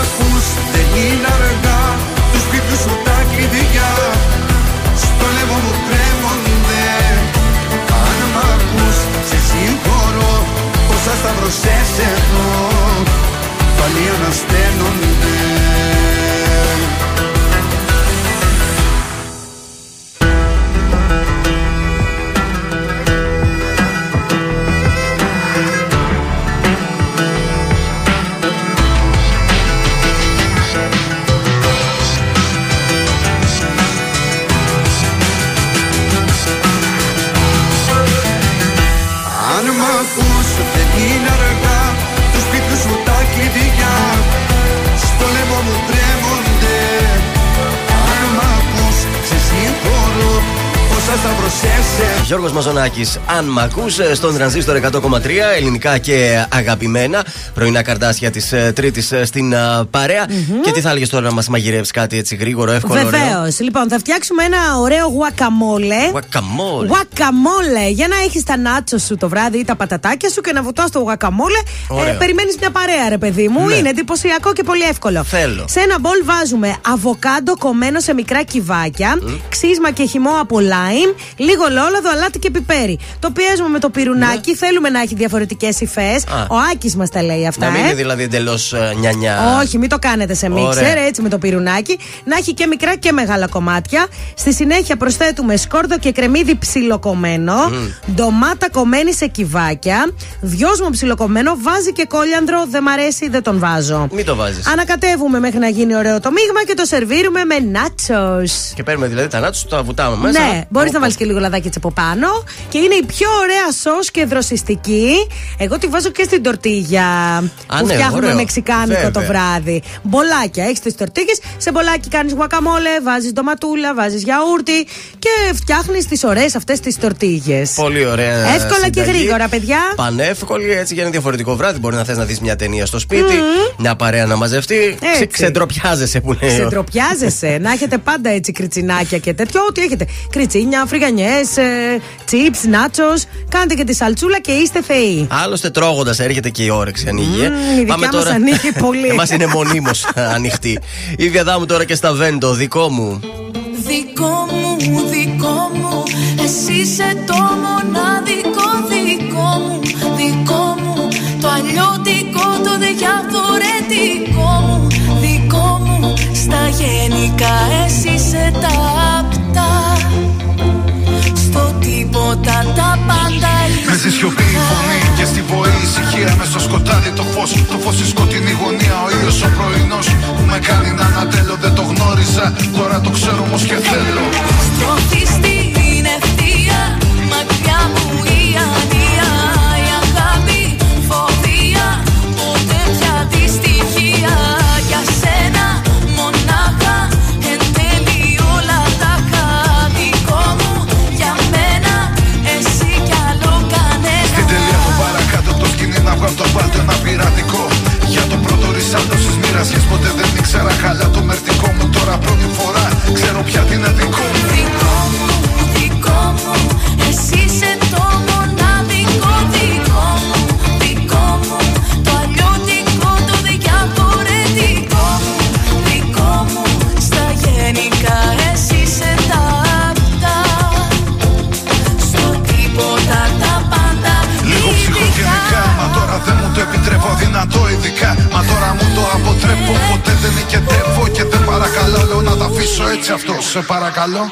Speaker 19: ακούς δεν είναι αργά. Του σπίτου σου τα κλειδιά. Στο λαιμό μου κρέμονται Αν μ' ακούς σε συγχωρώ. Όσα σταυρωσές εδώ Πάλι ανασταίνονται σταυρωσές
Speaker 3: Γιώργος Μαζονάκης, αν μ' ακούς, ε, στον τρανζίστορ 100,3 ελληνικά και αγαπημένα. Πρωινά καρτάσια της Τρίτης στην ε, παρέα. Και τι θα έλεγες τώρα να μας μαγειρεύσει κάτι έτσι γρήγορο, εύκολο. ωραίο;
Speaker 4: Βεβαίως. Λοιπόν, θα φτιάξουμε ένα ωραίο γουακαμόλε.
Speaker 3: Guacamole.
Speaker 4: Γουακαμόλε. Για να έχεις τα νάτσο σου το βράδυ ή τα πατατάκια σου και να βουτάς το γουακαμόλε.
Speaker 3: Ωραίο.
Speaker 4: Ε, Περιμένεις μια παρέα, ρε παιδί μου.
Speaker 3: Ναι.
Speaker 4: Είναι εντυπωσιακό και πολύ εύκολο.
Speaker 3: Θέλω.
Speaker 4: Σε ένα μπολ βάζουμε αβοκάντο κομμένο σε μικρά κυβάκια, ξύσμα και χυμό από λάιμ, λίγο λόλαδο, αλάτι και πιπέρι. Το πιέζουμε με το πυρουνάκι. Θέλουμε να έχει διαφορετικές υφές.
Speaker 3: Ναι. Α.
Speaker 4: Ο Άκης μας τα λέει αυτά.
Speaker 3: Να μην
Speaker 4: ε.
Speaker 3: είναι δηλαδή εντελώς νιανιά.
Speaker 4: Όχι, μην το κάνετε σε μίξερ,
Speaker 3: Ωραία.
Speaker 4: έτσι με το πυρουνάκι. Να έχει και μικρά και μεγάλα κομμάτια. Στη συνέχεια προσθέτουμε σκόρδο και κρεμμύδι ψιλοκομμένο. Ντομάτα κομμένη σε κυβάκια. Δυόσμο ψιλοκομμένο. Βάζει και κόλιανδρο. Δεν μ' αρέσει, δεν τον βάζω.
Speaker 3: Μην το βάζεις.
Speaker 4: Ανακατεύουμε μέχρι να γίνει ωραίο το μείγμα και το σερβίρουμε με νάτσος.
Speaker 3: Και παίρνουμε δηλαδή τα νάτσους, τα βουτάμε μέσα.
Speaker 4: Ναι, μπορείς να
Speaker 3: Ω,
Speaker 4: βάλεις και λίγο λαδάκι έτσι από πάνω. Και είναι η πιο ωραία σο και δροσιστική. Εγώ τη βάζω και στην τορτίγια που
Speaker 3: ναι,
Speaker 4: φτιάχνουμε
Speaker 3: ωραίο.
Speaker 4: μεξικάνικο το
Speaker 3: Βέβαια.
Speaker 4: βράδυ. Μπολάκια, έχεις τις τορτίγες. Σε μπολάκι κάνεις γουακαμόλε, βάζεις ντοματούλα, βάζεις γιαούρτι και φτιάχνεις τις ωραίες αυτές τις τορτίγες.
Speaker 3: Πολύ ωραία.
Speaker 4: Εύκολα και
Speaker 3: συνταγή.
Speaker 4: γρήγορα, παιδιά.
Speaker 3: Πανεύκολη, έτσι για ένα διαφορετικό βράδυ. Μπορεί να θες να δεις μια ταινία στο σπίτι, μια παρέα να μαζευτεί.
Speaker 4: Έτσι.
Speaker 3: Ξε, ξεντροπιάζεσαι που λέει. ο-
Speaker 4: Ξεντροπιάζεσαι, να έχετε πάντα έτσι κριτσινάκια και τέτοιο. Ό,τι έχετε. Κριτσίνια, φρυγανιές, τσίπ, νάτσο. κάντε και τη σαλτσούλα και είστε θεοί.
Speaker 3: Άλλωστε τρώγοντας έρχεται και η όρεξη ανοίγει.
Speaker 4: Mm, η Πάμε τώρα. Ανοίγει πολύ.
Speaker 3: Εμάς είναι μονίμως ανοιχτή. Η διαδάμου τώρα και στα βέντο, δικό μου.
Speaker 1: Δικό μου, δικό μου, εσύ είσαι το μοναδικό δικό μου, δικό μου, το αλλιώτικο, το διαφορετικό μου, δικό μου, στα γενικά εσύ είσαι τα πάντα, τα
Speaker 8: Με στη σιωπή η φωνή και στη βοή ησυχία. Μες στο σκοτάδι το φως, το φως στη σκοτεινή γωνία. Ο ήλιος ο πρωινός που με κάνει να ανατέλω. Δεν το γνώριζα, τώρα το ξέρω όμως και θέλω. Βάλτε ένα πειρατικό. Για το πρώτο ρισάλτο στις μοίρασιες Ποτέ δεν ήξερα καλά το μερτικό μου. Τώρα πρώτη φορά ξέρω πια τι είναι δικό δυνατό ειδικά. Μα τώρα μου το αποτρέπω. Ποτέ δεν νικετεύω και δεν παρακαλώ. Λέω να τα αφήσω έτσι αυτό. Σε παρακαλώ.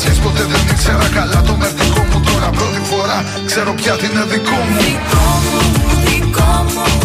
Speaker 8: ποτέ δεν ήξερα καλά το μερτικό μου τώρα. Πρώτη φορά Ξέρω πια τι είναι δικό μου.
Speaker 1: Δικό μου, δικό μου.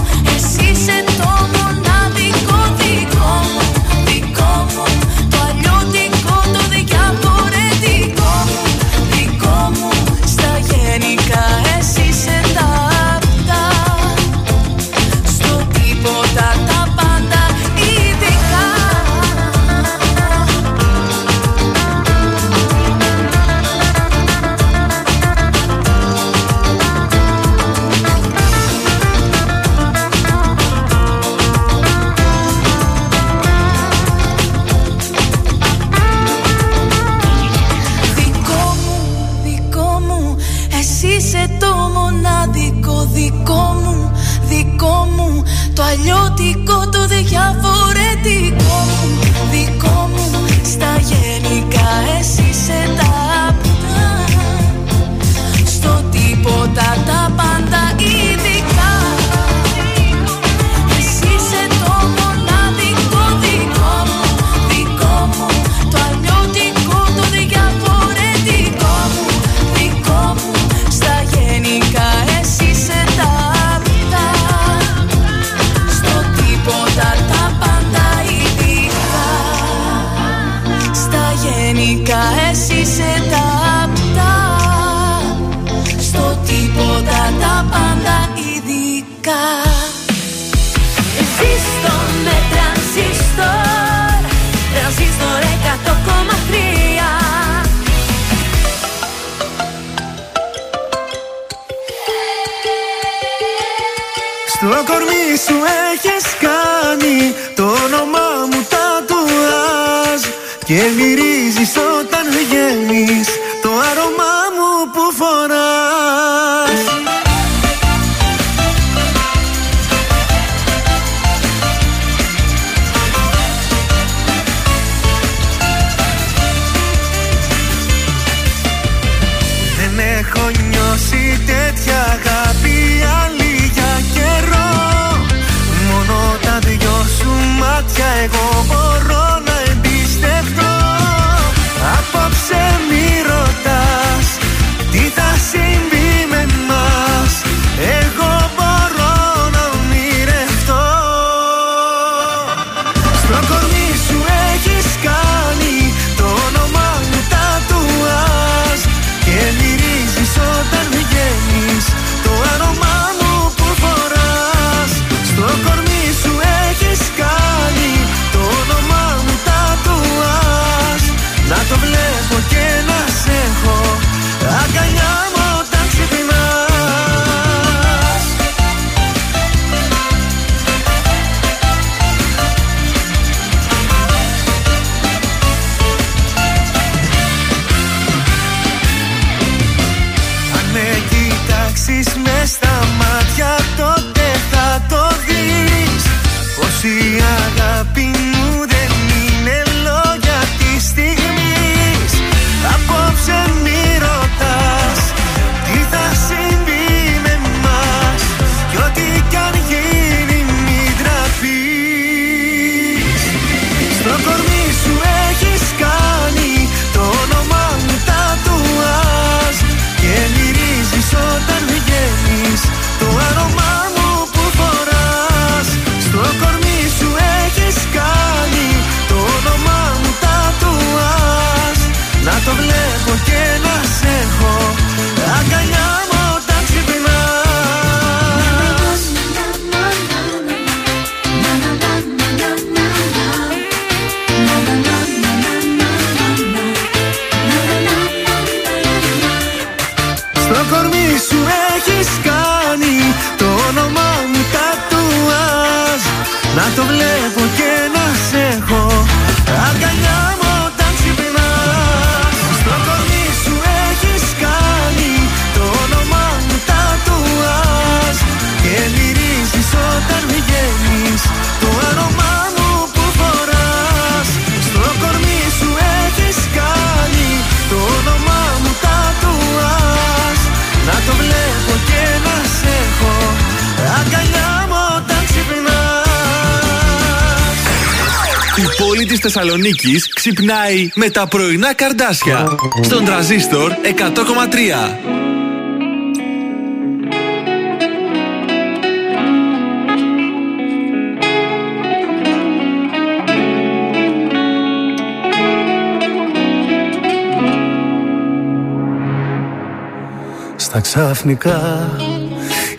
Speaker 2: place Θεσσαλονίκης ξυπνάει με τα πρωινά καρδάσια. Στον τραζίστορ 100,3.
Speaker 7: Στα ξαφνικά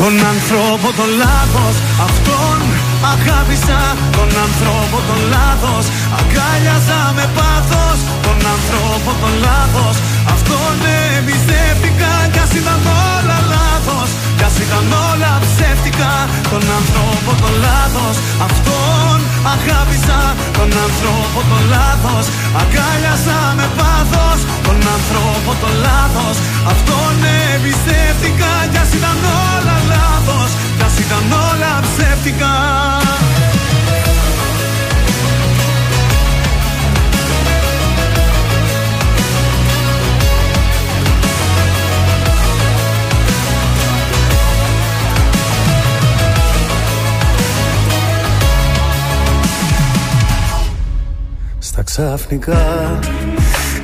Speaker 7: τον άνθρωπο το λάθος Αυτόν αγάπησα. Τον άνθρωπο το λάθος Αγκάλιαζα με πάθος. Τον άνθρωπο το λάθος Αυτόν εμπιστεύτηκα. Κι ας ήταν όλα λάθος Κι ας ήταν όλα ψεύτικα. Τον άνθρωπο το λάθος Αυτόν αγάπησα. Τον άνθρωπο το λάθος Αγκάλιαζα με πάθος. Τον άνθρωπο το λάθος Αυτόν εμπιστεύτηκα. Κι ας ήταν όλα λάθος Κι ας ήταν όλα ψεύτικα. Στα ξαφνικά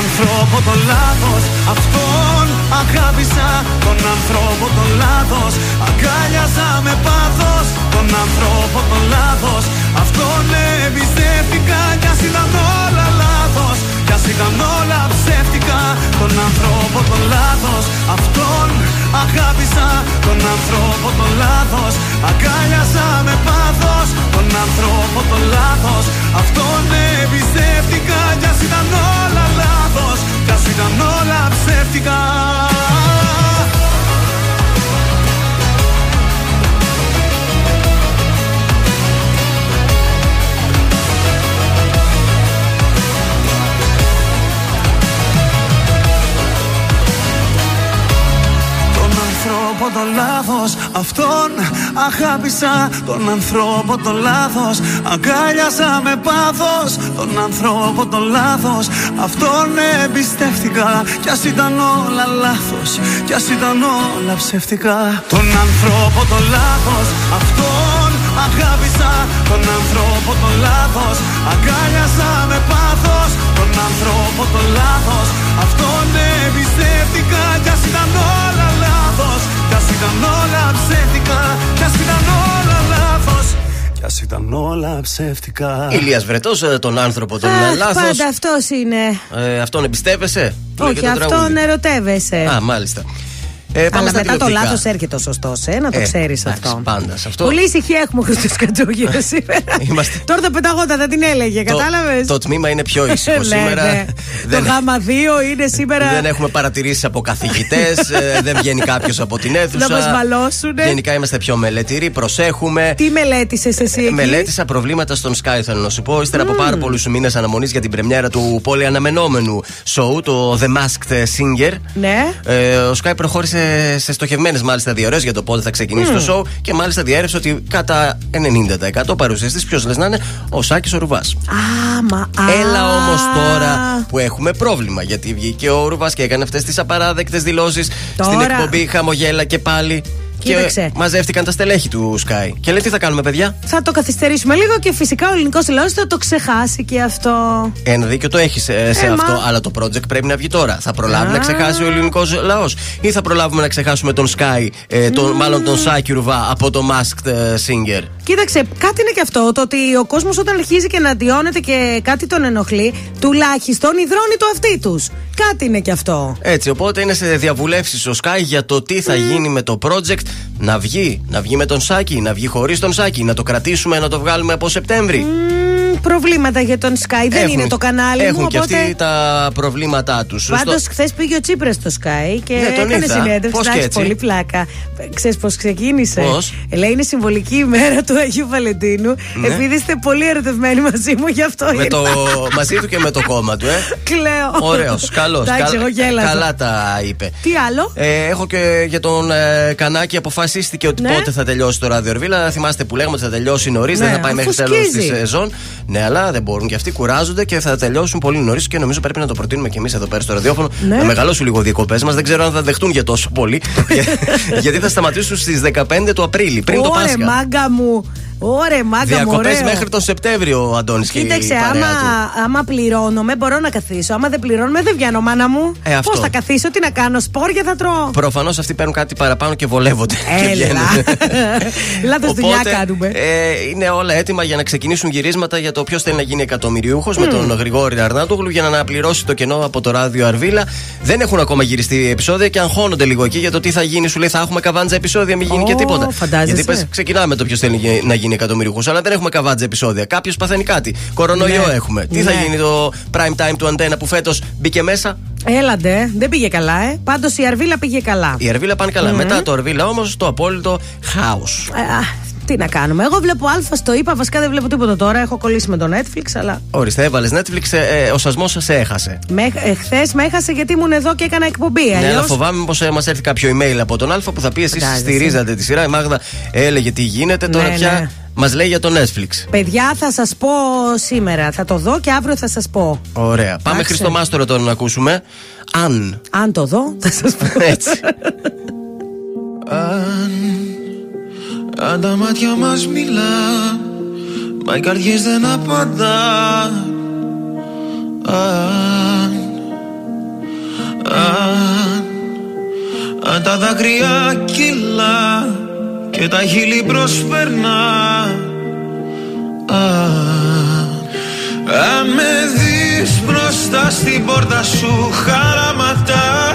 Speaker 7: άνθρωπο το λάθος. Αυτόν αγάπησα Τον άνθρωπο το λάθος. Αγκάλιαζα με πάθος Τον άνθρωπο το λάθος. Αυτόν εμπιστεύτηκα Κι ας ήταν όλα λάθος. Κι ας ήταν όλα ψεύτικα Τον άνθρωπο το λάθος. Αυτόν αγάπησα Τον άνθρωπο το λάθος. Αγκάλιαζα με πάθος Τον άνθρωπο το λάθος. Αυτόν εμπιστεύτηκα Κι ας ήταν όλα λάθος Κι ας ήταν όλα ψεύτικα Τον άνθρωπο το λάθος. Αυτόν αγάπησα Τον ανθρώπο το λάθος. Αγκάλιασα με πάθος Τον ανθρώπο το λάθος. Αυτόν εμπιστεύτηκα Κι ας ήταν όλα λάθος. Κι ας ήταν όλα ψεύτικα. Τον ανθρώπο το λάθος. Αυτόν αγάπησα Τον ανθρώπο το λάθος. Αγκάλιασα με πάθος Τον ανθρώπο το λάθος Αυτόν εμπιστεύτηκα Κι ας ήταν όλα λάθος Κι ας ήταν όλα ψεύτικα Κι ας ήταν όλα λάθος Κι ας ήταν όλα ψεύτικα
Speaker 3: Ηλίας Βρετός, ε, τον άνθρωπο τον
Speaker 4: Αχ,
Speaker 3: λάθος
Speaker 4: πάντα αυτός είναι.
Speaker 3: Ε, αυτόν εμπιστεύεσαι;
Speaker 4: Όχι,
Speaker 3: Λέγεται το
Speaker 4: αυτόν
Speaker 3: τραγούδι.
Speaker 4: ερωτεύεσαι.
Speaker 3: Α, μάλιστα. Ε, πάμε
Speaker 4: Αλλά
Speaker 3: στα
Speaker 4: μετά το
Speaker 3: τηλεοπτικά.
Speaker 4: λάθος έρχεται ο σωστός, ε, να το
Speaker 3: Ε,
Speaker 4: ξέρεις
Speaker 3: εντάξει,
Speaker 4: αυτό.
Speaker 3: Πάντα σε αυτό.
Speaker 4: Πολύ ησυχία έχουμε ο Χρήστος Κατζόγειο σήμερα.
Speaker 3: Είμαστε-
Speaker 4: Τώρα το πενταγότα δεν την έλεγε,
Speaker 3: Το-
Speaker 4: κατάλαβες;
Speaker 3: Το τμήμα είναι πιο ήσυχο σήμερα.
Speaker 4: Ναι,
Speaker 3: Δεν-
Speaker 4: Το γάμα 2 είναι σήμερα.
Speaker 3: Δεν έχουμε παρατηρήσεις από καθηγητές, δεν βγαίνει κάποιος από την αίθουσα.
Speaker 4: Να μας μαλώσουνε.
Speaker 3: Γενικά είμαστε πιο μελετηροί, προσέχουμε.
Speaker 4: Τι μελέτησες εσύ εκεί;
Speaker 3: Μελέτησα προβλήματα στον Sky, θέλω να σου πω. Ύστερα από πάρα πολλούς μήνες αναμονής για την πρεμιέρα του πολύ αναμενόμενου show, το The Masked Singer.
Speaker 4: Ναι.
Speaker 3: Ε, ο Sky προχώρησε σε στοχευμένες μάλιστα διορέ για το πότε θα ξεκινήσει
Speaker 4: Μμμ.
Speaker 3: το show και μάλιστα διέρευσε ότι κατά 90% παρουσιαστής ποιος λες να είναι ο Σάκης ο Ρουβάς.
Speaker 4: Α, μα. α.
Speaker 3: Έλα όμως τώρα που έχουμε πρόβλημα. Γιατί βγήκε ο Ρουβάς και έκανε αυτές τις απαράδεκτες δηλώσεις στην
Speaker 4: Τώρα.
Speaker 3: εκπομπή Χαμογέλα και πάλι.
Speaker 4: Κοίταξε.
Speaker 3: μαζεύτηκαν τα στελέχη του Sky. Και λέει τι θα κάνουμε, παιδιά;
Speaker 4: Θα το καθυστερήσουμε λίγο και φυσικά ο ελληνικός λαός θα το ξεχάσει και αυτό.
Speaker 3: Ένα δίκιο το έχεις σε, σε
Speaker 4: Ε,
Speaker 3: αυτό,
Speaker 4: μα.
Speaker 3: αλλά το project πρέπει να βγει τώρα. Θα προλάβει
Speaker 4: Α.
Speaker 3: να ξεχάσει ο ελληνικός λαός, ή θα προλάβουμε να ξεχάσουμε τον Sky, ε, τον, μάλλον τον Σάκη Ρουβά από το Masked ε, Singer;
Speaker 4: Κοίταξε, κάτι είναι και αυτό. Το ότι ο κόσμος όταν αρχίζει και να αντιώνεται και κάτι τον ενοχλεί, τουλάχιστον υδρώνει το αυτί τους. Κάτι είναι και αυτό.
Speaker 3: Έτσι, οπότε είναι σε διαβουλεύσεις ο Sky για το τι θα γίνει με το project. Να βγει, να βγει με τον Σάκη, να βγει χωρίς τον Σάκη, να το κρατήσουμε, να το βγάλουμε από Σεπτέμβρη.
Speaker 4: Μ, προβλήματα για τον Sky. Δεν
Speaker 3: Έχουν-
Speaker 4: είναι το κανάλι
Speaker 3: Έχουν
Speaker 4: μου,
Speaker 3: και
Speaker 4: οπότε.
Speaker 3: αυτοί τα προβλήματά τους.
Speaker 4: Πάντως, χθες πήγε ο Τσίπρας στο Sky και
Speaker 3: Ναι, τον
Speaker 4: έκανε
Speaker 3: είδα.
Speaker 4: συνέντευξη.
Speaker 3: Πώς
Speaker 4: να
Speaker 3: και
Speaker 4: έχεις
Speaker 3: έτσι;
Speaker 4: πολύ πλάκα. Ξέρεις πώς ξεκίνησε;
Speaker 3: Πώς;
Speaker 4: Ε, Λέει είναι συμβολική ημέρα του Αγίου Βαλεντίνου.
Speaker 3: Ναι.
Speaker 4: Επειδή είστε πολύ ερωτευμένοι μαζί μου, γι' αυτό
Speaker 3: με το,
Speaker 4: ήρθα.
Speaker 3: μαζί του και με το κόμμα του, ε.
Speaker 4: Κλαίω.
Speaker 3: Ωραίος, καλό.
Speaker 4: Εντάξει, εγώ γέλασα.
Speaker 3: Καλά τα είπε.
Speaker 4: Τι άλλο;
Speaker 3: Ε, έχω και για τον ε, Κανάκη αποφασίστηκε ότι
Speaker 4: Ναι.
Speaker 3: πότε θα τελειώσει το ράδιο Ερβίλα. Θυμάστε που λέγαμε ότι θα τελειώσει νωρίς,
Speaker 4: Ναι,
Speaker 3: δεν θα πάει μέχρι
Speaker 4: αφού
Speaker 3: τέλος της
Speaker 4: σκίζει.
Speaker 3: σεζόν. Ναι, αλλά δεν μπορούν και αυτοί, κουράζονται και θα τελειώσουν πολύ νωρίς και νομίζω πρέπει να το προτείνουμε και εμείς εδώ πέρα στο ραδιόφωνο.
Speaker 4: Ναι.
Speaker 3: Να μεγαλώσουν λίγο διακοπές μας. Δεν ξέρω αν θα δεχτούν για τόσο πολύ. Για- γιατί θα σταματήσουν στις 15 του Απρίλη, πριν το
Speaker 4: Ωρε
Speaker 3: Πάσχα.
Speaker 4: μάγκα μου. Ωρε μάγκα μου.
Speaker 3: Διακοπές
Speaker 4: ωραίο.
Speaker 3: μέχρι τον Σεπτέμβριο, ο Αντώνης και η
Speaker 4: Κοίταξε,
Speaker 3: παρέα
Speaker 4: άμα,
Speaker 3: του.
Speaker 4: άμα πληρώνομαι, μπορώ να καθίσω. Άμα δεν πληρώνομαι, δεν βγαίνω, μάνα μου.
Speaker 3: Ε, αυτό.
Speaker 4: Πώς θα καθίσω, τι να κάνω, σπόρια θα τρώω.
Speaker 3: Προφανώς αυτοί παίρνουν κάτι παραπάνω και βολεύονται. και
Speaker 4: Έλα.
Speaker 3: βγαίνουν.
Speaker 4: Λάθος δουλειά
Speaker 3: Οπότε,
Speaker 4: κάνουμε.
Speaker 3: Ε, είναι όλα έτοιμα για να ξεκινήσουν γυρίσματα για το ποιος θέλει να γίνει εκατομμυριούχος με τον Γρηγόρη Αρνάτογλου για να αναπληρώσει το κενό από το ράδιο Αρβίλα. Δεν έχουν ακόμα γυριστεί επεισόδια και αγχώνονται λίγο εκεί για το τι θα γίνει. Σου λέει θα έχουμε καβάντζα επεισόδια, μην γίνει και
Speaker 4: Ω,
Speaker 3: τίποτα.
Speaker 4: φαντάζεσαι.
Speaker 3: Γιατί πες, ξεκινάμε το ποιος θέλει γι- να γίνει εκατομμυριούχος, αλλά δεν έχουμε καβάντζα επεισόδια. Κάποιος παθαίνει κάτι. Κορονοϊό
Speaker 4: Ναι.
Speaker 3: έχουμε. Τι θα
Speaker 4: Ναι.
Speaker 3: γίνει το prime time του αντένα που φέτος μπήκε μέσα;
Speaker 4: Έλαντε, δεν πήγε καλά, ε. Πάντως η Αρβίλα πήγε καλά.
Speaker 3: Η Αρβίλα πάνε καλά.
Speaker 4: Μμμ.
Speaker 3: Μετά το Αρβίλα όμως το απόλυτο χάος.
Speaker 4: Ε, α, τι να κάνουμε. Εγώ βλέπω Α, στο είπα, βασικά δεν βλέπω τίποτα τώρα. Έχω κολλήσει με το Netflix, αλλά.
Speaker 3: Ορίστε, έβαλες Netflix, ε, ε, ο σασμός σε έχασε.
Speaker 4: Με, ε, Χθες με έχασε γιατί ήμουν εδώ και έκανα εκπομπή.
Speaker 3: Ναι, αλλά
Speaker 4: Αλλιώς-
Speaker 3: φοβάμαι πως ε, μας έρθει κάποιο email από τον Α που θα πει εσείς
Speaker 4: Φαντάζεσαι.
Speaker 3: στηρίζατε τη σειρά. Η Μάγδα έλεγε τι γίνεται, τώρα
Speaker 4: Ναι,
Speaker 3: πια;
Speaker 4: ναι.
Speaker 3: μας λέει για το Netflix.
Speaker 4: Παιδιά, θα σας πω σήμερα. Θα το δω και αύριο θα σας πω.
Speaker 3: Ωραία. Πάμε
Speaker 4: Εντάξει.
Speaker 3: Χριστομάστορο τώρα να ακούσουμε. Αν.
Speaker 4: Αν το δω, θα σας πω.
Speaker 3: Έτσι.
Speaker 7: Αν, αν τα μάτια μας μιλά Μα οι καρδιές δεν απαντά Αν, αν, αν τα δάκρυα κυλά Και τα χείλη προσπερνά. Αν, αν με δεις μπροστά στην πόρτα σου χαραματά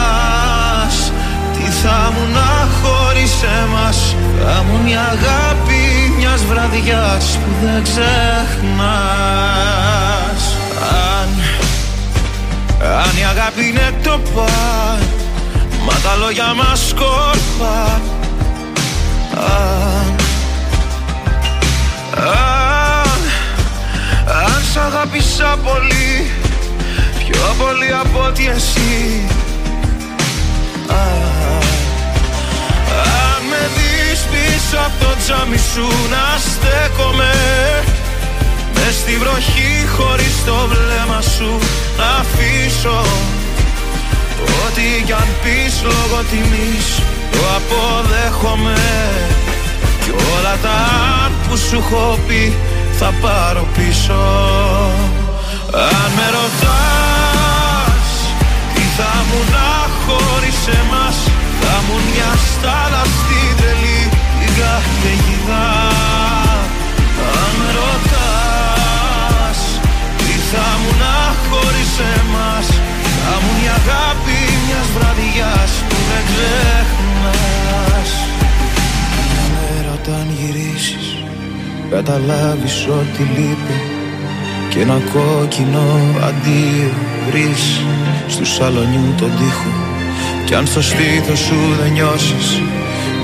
Speaker 7: θα μου να χωρίς εμάς Θα μου μια αγάπη μιας βραδιάς που δεν ξεχνάς. Αν, αν η αγάπη είναι το παν Μα τα λόγια μας σκόρπα Αν, αν, αν σ' αγάπησα πολύ Πιο πολύ από ότι εσύ. Αν, αν πίσω από το τζάμι σου να στέκομαι. Μες στη βροχή χωρίς το βλέμμα σου να αφήσω. Ό,τι κι αν πεις λόγω τιμής το αποδέχομαι. Κι όλα τα αν που σου έχω πει θα πάρω πίσω. Αν με ρωτάς τι θα μου να χωρίς εμάς Θα μου μια στάλα στην τρελή. την καταιγίδα Αν με ρωτάς τι θα μου να χωρίς εμάς; Θα μου μια αγάπη μιας βραδιάς που δεν ξεχνάς. Μια μέρα όταν γυρίσεις καταλάβεις ότι λείπει. Και ένα κόκκινο αντίο βρεις στου σαλονιού τον τοίχο. Κι αν στο στήθος σου δεν νιώσεις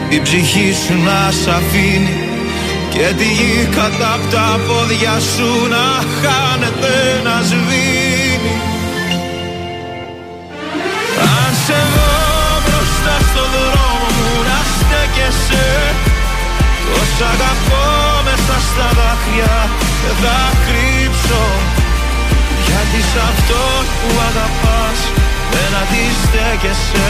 Speaker 11: η ψυχή σου να σ' αφήνει και τη γη κατά απ' τα πόδια σου να χάνεται να σβήνει. Αν σε δω μπροστά στο δρόμο μου να στέκεσαι. Τόσα αγαπώ μέσα στα δάκρυα δεν θα κρύψω. Γιατί σ' αυτό που αγαπάς δεν αντιστέκεσαι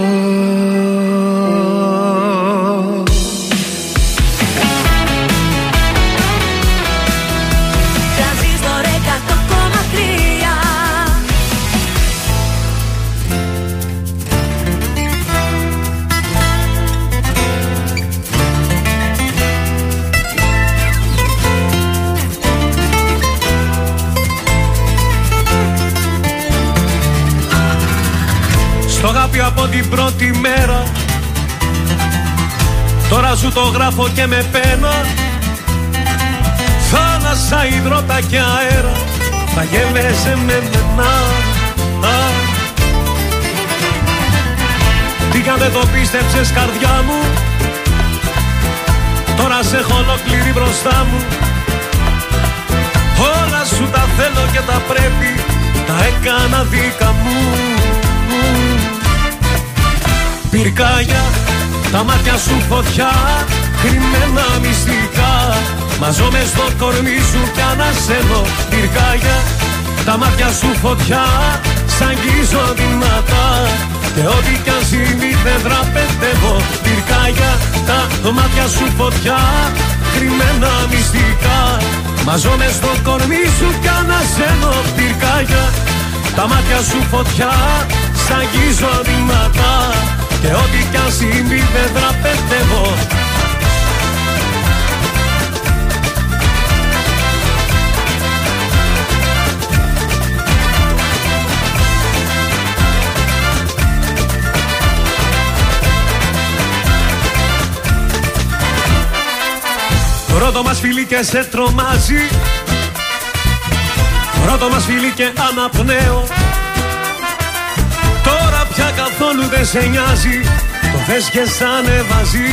Speaker 11: σου το γράφω και με πένα. Θάλασσα, υδρότα και αέρα Θα γεύεσαι με μένα. Τι κι αν δεν το πίστεψες καρδιά μου. Τώρα σε έχω ολόκληρη μπροστά μου. Όλα σου τα θέλω και τα πρέπει Τα έκανα δίκα μου. Πυρκάγια, τα μάτια σου φωτιά Κρυμμένα μυστικά. Μαζώ μες στο κορμί σου κι ανασένω Πυρκάγια, τα μάτια σου φωτιά Σ' αγγίζω δυνατά. Και ό,τι κι αν συμβεί δεν δραπετεύω Πυρκάγια, τα μάτια σου φωτιά Κρυμμένα μυστικά. Μαζώ μες στο κορμί σου κι ανασένω Πυρκάγια, τα μάτια σου φωτιά Σ' αγγίζω δυνατά Και ό,τι κι αν συμβεί δεν δραπετεύω. Πρώτο μας φιλί και σε τρομάζει. Πρώτο μας φιλί και αναπνέω. Τώρα πια καθόλου δεν σε νοιάζει. Το θες και σ' ανεβάζει.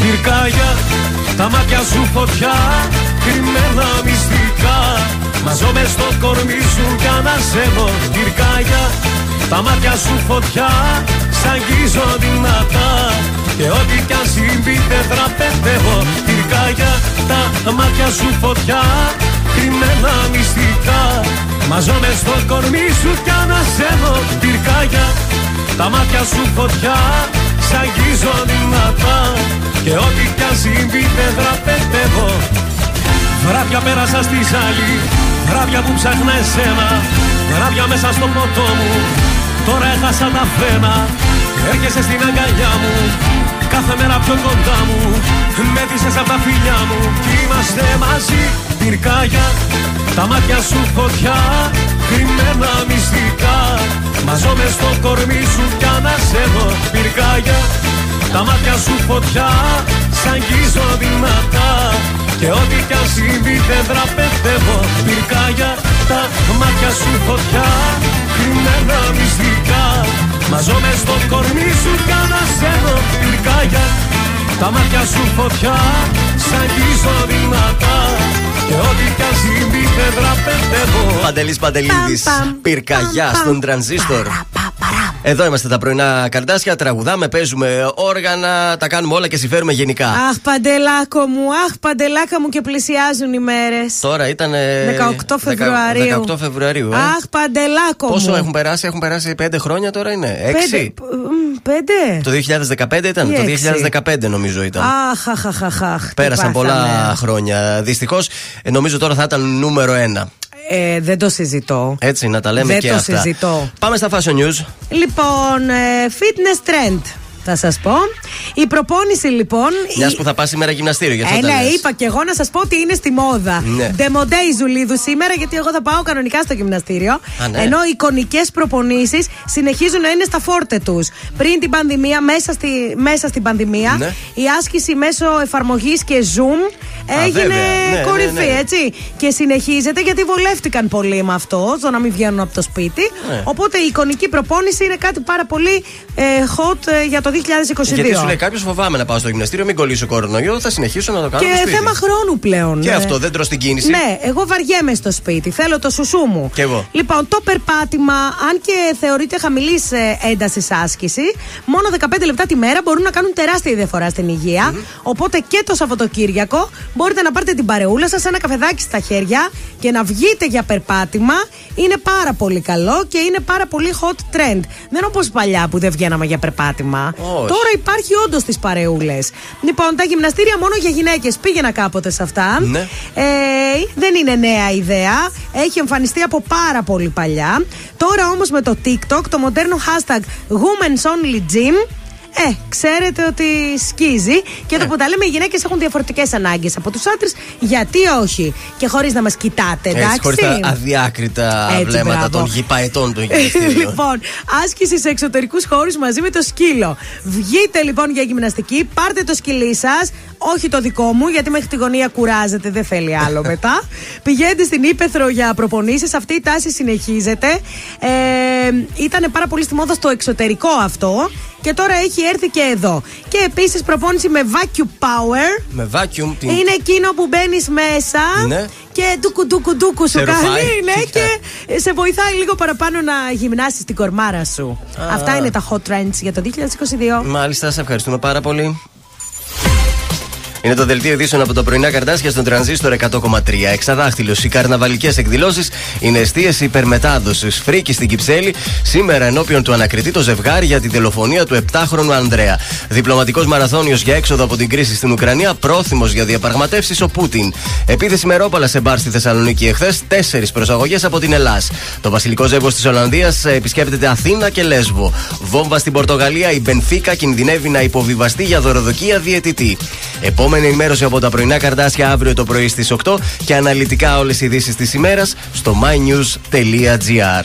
Speaker 11: Πυρκάγια, τα μάτια σου φωτιά Κρυμμένα μυστικά. Μαζώ μες στο κορμί σου κι ανασένω Πυρκάγια, τα μάτια σου φωτιά Σ' αγγίζω δυνατά. Και ό,τι κι αν συμβεί δεν δραπετεύω. Πυρκάγια, τα μάτια σου φωτιά Κρυμμένα μυστικά Μαζώ μες στο κορμί σου κι ανασένω Πυρκάγια, τα μάτια σου φωτιά Σ' αγγίζω δυνατά Και ό,τι κι αν συμβεί δεν δραπετεύω. Βράδια πέρασα στη ζάλη Βράδια που ψάχνα εσένα. Βράδια μέσα στο ποτό μου Τώρα έχασα τα φρένα. Έρχεσαι στην αγκαλιά μου Κάθε μέρα πιο κοντά μου. Μέτησες απ' τα φιλιά μου. Κι είμαστε μαζί. Πυρκάγια Τα μάτια σου φωτιά. Κρυμμένα μυστικά. Μαζώ μες στο κορμί σου κι ανασένω Πυρκάγια Τα μάτια σου φωτιά. Σ' αγγίζω δυνατά. Και ό,τι κι αν συμβεί δεν δραπετεύω. Πυρκάγια Τα μάτια σου φωτιά. Κρυμμένα μυστικά Μαζώ μες στο κορμί σου κι ανασένω Πυρκάγια Τα μάτια σου φωτιά Σ' αγγίζω δυνατά Και ό,τι κι αν συμβεί δεν δραπετεύω
Speaker 3: Παντελής Παντελίδης. Πυρκαγιά στον τρανζίστορ. Εδώ είμαστε τα πρωινά καρτάσια, τραγουδάμε, παίζουμε όργανα, τα κάνουμε όλα και συμφέρουμε γενικά.
Speaker 4: Αχ, παντελάκο μου, αχ, παντελάκα μου και πλησιάζουν οι μέρες.
Speaker 3: Τώρα ήταν.
Speaker 4: 18 Φεβρουαρίου.
Speaker 3: 18 Φεβρουαρίου, ε.
Speaker 4: Αχ, παντελάκο
Speaker 3: Πόσο
Speaker 4: μου.
Speaker 3: έχουν περάσει, έχουν περάσει 5 χρόνια τώρα είναι. 6.
Speaker 4: Πέντε. Μ, Πέντε.
Speaker 3: Το 2015 ήταν.
Speaker 4: Τι
Speaker 3: Το
Speaker 4: έξι.
Speaker 3: 2015 νομίζω ήταν.
Speaker 4: Αχ, αχ, αχ, αχ, αχ. τι
Speaker 3: Πέρασαν πολλά
Speaker 4: πάθαμε.
Speaker 3: χρόνια. Δυστυχώς, νομίζω τώρα θα ήταν νούμερο 1.
Speaker 4: Ε, δεν το συζητώ.
Speaker 3: Έτσι, να τα λέμε
Speaker 4: Δεν
Speaker 3: και
Speaker 4: το
Speaker 3: αυτά.
Speaker 4: συζητώ.
Speaker 3: Πάμε στα fashion news.
Speaker 4: Λοιπόν, ε, fitness trend. Θα σας πω. Η προπόνηση λοιπόν.
Speaker 3: Μιας που θα πας σήμερα γυμναστήριο, γι' αυτό
Speaker 4: Ε,
Speaker 3: τα
Speaker 4: ναι,
Speaker 3: λες.
Speaker 4: είπα και εγώ να σας πω ότι είναι στη μόδα.
Speaker 3: Ναι.
Speaker 4: Ντεμοντέ η Ζουλίδου σήμερα, γιατί εγώ θα πάω κανονικά στο γυμναστήριο.
Speaker 3: Α, ναι.
Speaker 4: Ενώ οι εικονικές προπονήσεις συνεχίζουν να είναι στα φόρτε τους. Πριν την πανδημία, μέσα, στη, μέσα στην πανδημία,
Speaker 3: Ναι.
Speaker 4: η άσκηση μέσω εφαρμογής και Zoom
Speaker 3: Α,
Speaker 4: έγινε
Speaker 3: βέβαια. Ναι, ναι,
Speaker 4: κορυφή,
Speaker 3: ναι.
Speaker 4: έτσι. Και συνεχίζεται γιατί βολεύτηκαν πολύ με αυτό, στο να μην βγαίνουν από το σπίτι.
Speaker 3: Ναι.
Speaker 4: Οπότε η εικονική προπόνηση είναι κάτι πάρα πολύ ε, hot ε, για το 2022.
Speaker 3: Γιατί σου λέει κάποιος φοβάμαι να πάω στο γυμναστήριο, μην κολλήσω κορονοϊό, θα συνεχίσω να το κάνω. στο
Speaker 4: Και
Speaker 3: σπίτι.
Speaker 4: θέμα χρόνου πλέον.
Speaker 3: Και
Speaker 4: ε.
Speaker 3: αυτό δεν τρως την κίνηση.
Speaker 4: Ναι, εγώ βαριέμαι στο σπίτι. Θέλω το σουσού μου.
Speaker 3: Κι εγώ.
Speaker 4: Λοιπόν, το περπάτημα, αν και θεωρείται χαμηλής έντασης άσκηση, μόνο 15 λεπτά τη μέρα μπορούν να κάνουν τεράστια διαφορά στην υγεια Οπότε και το Σαββατοκύριακο μπορείτε να πάρετε την παρεούλα σας, ένα καφεδάκι στα χέρια και να βγείτε για περπάτημα. Είναι πάρα πολύ καλό και είναι πάρα πολύ hot trend. Δεν όπως παλιά που δεν βγαίναμε για περπάτημα.
Speaker 3: Όχι.
Speaker 4: Τώρα υπάρχει όντως τις παρεούλες. Λοιπόν, τα γυμναστήρια μόνο για γυναίκες πήγαινα κάποτε σε αυτά.
Speaker 3: Ναι.
Speaker 4: Ε, δεν είναι νέα ιδέα. Έχει εμφανιστεί από πάρα πολύ παλιά. Τώρα όμως με το TikTok, το μοντέρνο hashtag Women's Only Gym. Ε, ξέρετε ότι σκίζει και το που τα λέμε οι γυναίκες έχουν διαφορετικές ανάγκες από τους άντρες. Γιατί όχι; Και χωρίς να μας κοιτάτε, εντάξει.
Speaker 3: Έτσι, χωρίς τα αδιάκριτα
Speaker 4: Έτσι,
Speaker 3: βλέμματα
Speaker 4: μπράβο.
Speaker 3: των γηπαετών των γυμναστήριων.
Speaker 4: λοιπόν, άσκηση σε εξωτερικούς χώρους μαζί με το σκύλο. Βγείτε λοιπόν για γυμναστική, πάρτε το σκυλί σας. Όχι το δικό μου, γιατί μέχρι τη γωνία κουράζεται, δεν θέλει άλλο μετά. Πηγαίνετε στην Ήπεθρο για προπονήσεις. Αυτή η τάση συνεχίζεται. Ε, ήταν πάρα πολύ στη μόδα στο εξωτερικό αυτό. Και τώρα έχει έρθει και εδώ. Και επίσης προπόνηση με vacuum power.
Speaker 3: Με vacuum την.
Speaker 4: Είναι εκείνο που μπαίνεις μέσα
Speaker 3: Ναι.
Speaker 4: και ντούκου ντούκου ντούκου σου
Speaker 3: Σε
Speaker 4: κάνει.
Speaker 3: ρουφάει.
Speaker 4: Ναι, και σε βοηθάει λίγο παραπάνω να γυμνάσεις την κορμάρα σου.
Speaker 3: Α.
Speaker 4: Αυτά είναι τα hot trends για το 2022.
Speaker 3: Μάλιστα, σε ευχαριστούμε πάρα πολύ. Είναι το δελτίο ειδήσεων από τα πρωινά καρτάσια στον τρανζίστορ 100,3. Εξαδάχτυλος. Οι καρναβαλικές εκδηλώσεις είναι αιστείε υπερμετάδοσης. Φρίκη στην Κυψέλη. Σήμερα ενώπιον του ανακριτή το ζευγάρι για την δολοφονία του 7χρονου Ανδρέα. Διπλωματικός μαραθώνιος για έξοδο από την κρίση στην Ουκρανία. Πρόθυμος για διαπραγματεύσεις ο Πούτιν. Επίθεση με ρόπαλα σε μπαρ στη Θεσσαλονίκη εχθές. Τέσσερις προσαγωγές από την Ελλάδα. Το βασιλικό ζεύγος της Ολλανδίας επισκέπτεται Αθήνα και Λέσβο. Βόμβα στην Πορτογαλία. Η Μπενφίκα κινδυνεύει να υποβιβαστεί για δωροδοκία διαιτητή. Επόμενη ενημέρωση από τα πρωινά καρτάσια αύριο το πρωί στις 8 και αναλυτικά όλες οι ειδήσεις της ημέρας στο mynews.gr.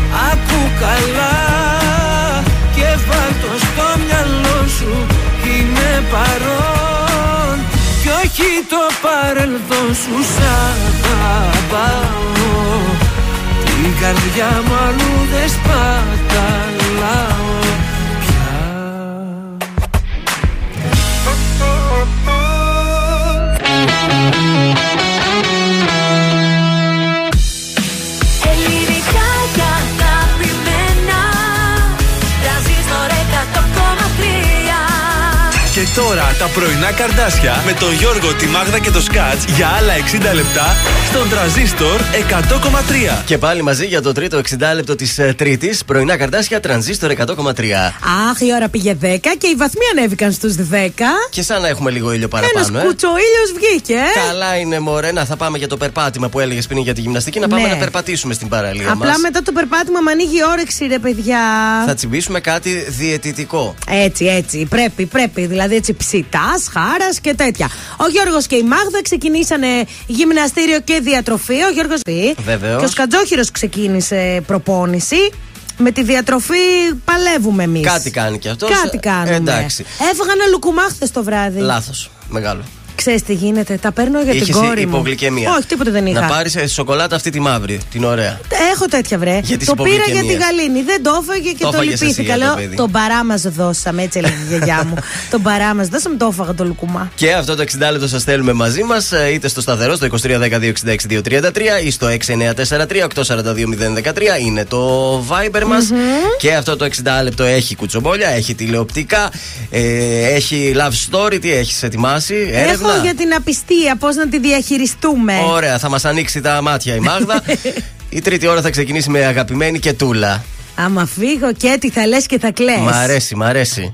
Speaker 9: Ακού καλά και βάλ το στο μυαλό σου Είμαι παρόν. Κι όχι το παρελθόν σου σ' αγαπάω. Την καρδιά μου αλλού δεν σπαταλάω
Speaker 21: Ελληνικά
Speaker 2: τώρα τα πρωινά καρδάσια με τον Γιώργο, τη Μάγδα και το Σκάτς για άλλα 60 λεπτά στον τραζίστορ 100,3.
Speaker 3: Και πάλι μαζί για το τρίτο 60 λεπτό της ε, Τρίτης. Πρωινά καρτάσια τρανζίστορ 100,3.
Speaker 4: Αχ, η ώρα πήγε 10 και οι βαθμοί ανέβηκαν στους 10.
Speaker 3: Και σαν να έχουμε λίγο ήλιο παραπάνω,
Speaker 4: Ένα
Speaker 3: ε.
Speaker 4: κουτσοήλιο βγήκε. ε.
Speaker 3: Καλά είναι, Μωρέ, να θα πάμε για το περπάτημα που έλεγες πριν για τη γυμναστική. Να πάμε
Speaker 4: Ναι.
Speaker 3: να περπατήσουμε στην παραλία
Speaker 4: Απλά
Speaker 3: μας
Speaker 4: μετά το περπάτημα με ανοίγει η όρεξη, ρε παιδιά.
Speaker 3: Θα τσιμπήσουμε κάτι διαιτητικό.
Speaker 4: Έτσι, έτσι. Πρέπει, πρέπει. Δηλαδή έτσι ψητάς, χάρας και τέτοια. Ο Γιώργος και η Μάγδα ξεκινήσανε γυμναστήριο και διατροφή. Ο Γιώργος πει.
Speaker 3: Βεβαίως.
Speaker 4: Και ο Σκατζόχυρος ξεκίνησε προπόνηση. Με τη διατροφή παλεύουμε εμείς.
Speaker 3: Κάτι κάνει κι αυτός.
Speaker 4: Κάτι κάνουμε.
Speaker 3: Εντάξει.
Speaker 4: Έφαγα ένα λουκουμά χθε το βράδυ.
Speaker 3: Λάθος. Μεγάλο.
Speaker 4: Ξέρεις τι γίνεται. Τα παίρνω για την
Speaker 3: Είχες
Speaker 4: κόρη μου.
Speaker 3: υπογλυκαιμία.
Speaker 4: Όχι, τίποτα δεν είχα.
Speaker 3: Να πάρει σοκολάτα αυτή τη μαύρη, την ωραία.
Speaker 4: Έχω τέτοια βρε.
Speaker 3: Για τις
Speaker 4: το πήρα για τη
Speaker 3: υπογλυκαιμίες.
Speaker 4: γαλήνη. Δεν το έφαγε και
Speaker 3: Το
Speaker 4: το,
Speaker 3: έφαγες εσύ
Speaker 4: λυπήθηκα.
Speaker 3: για το
Speaker 4: Λέω
Speaker 3: παιδί.
Speaker 4: τον παρά μα δώσαμε, έτσι έλεγε η γιαγιά μου. τον παρά μα δώσαμε, το έφαγα το λουκουμά.
Speaker 3: Και αυτό το 60 λεπτό σας στέλνουμε μαζί μας, είτε στο σταθερό στο 2310-266-233 ή στο 6943-842-013. Είναι το Viber μας. Και αυτό το 60 λεπτό έχει κουτσομπόλια, έχει τηλεοπτικά, ε, έχει love story. Τι έχεις ετοιμάσει, έρευνα.
Speaker 4: Έχω για την απιστία, πώς να τη διαχειριστούμε.
Speaker 3: Ωραία, θα μας ανοίξει τα μάτια η Μάγδα. η τρίτη ώρα θα ξεκινήσει με αγαπημένη και τούλα.
Speaker 4: Άμα φύγω και τι θα λες και θα κλαις
Speaker 3: Μ' αρέσει, μ' αρέσει.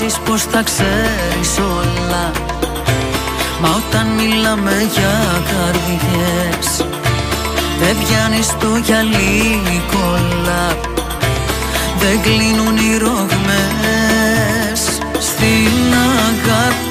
Speaker 1: Νομίζεις πως τα ξέρεις όλα. Μα όταν μιλάμε για καρδιές Δεν πιάνεις το γυαλί κόλλα Δεν κλείνουν οι ρογμές Στην αγάπη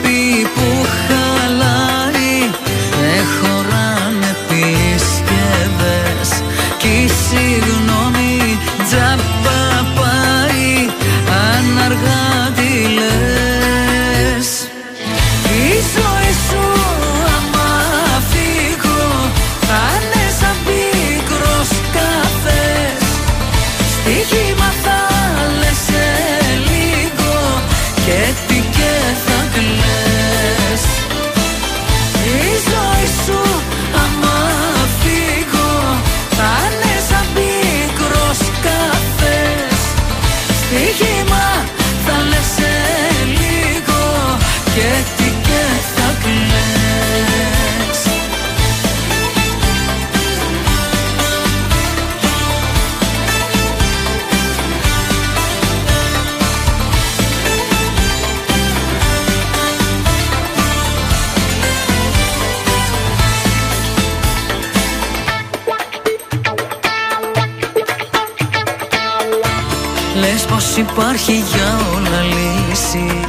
Speaker 15: υπάρχει για όλα λύση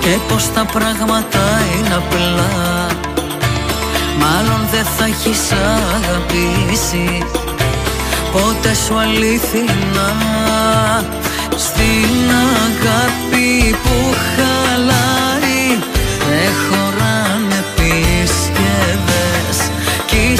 Speaker 15: Και πως τα πράγματα είναι απλά. Μάλλον δεν θα έχεις αγαπήσει Πότε σου αλήθινα Στην αγάπη που χαλάει Δεν χωράνε πίσκευες Κι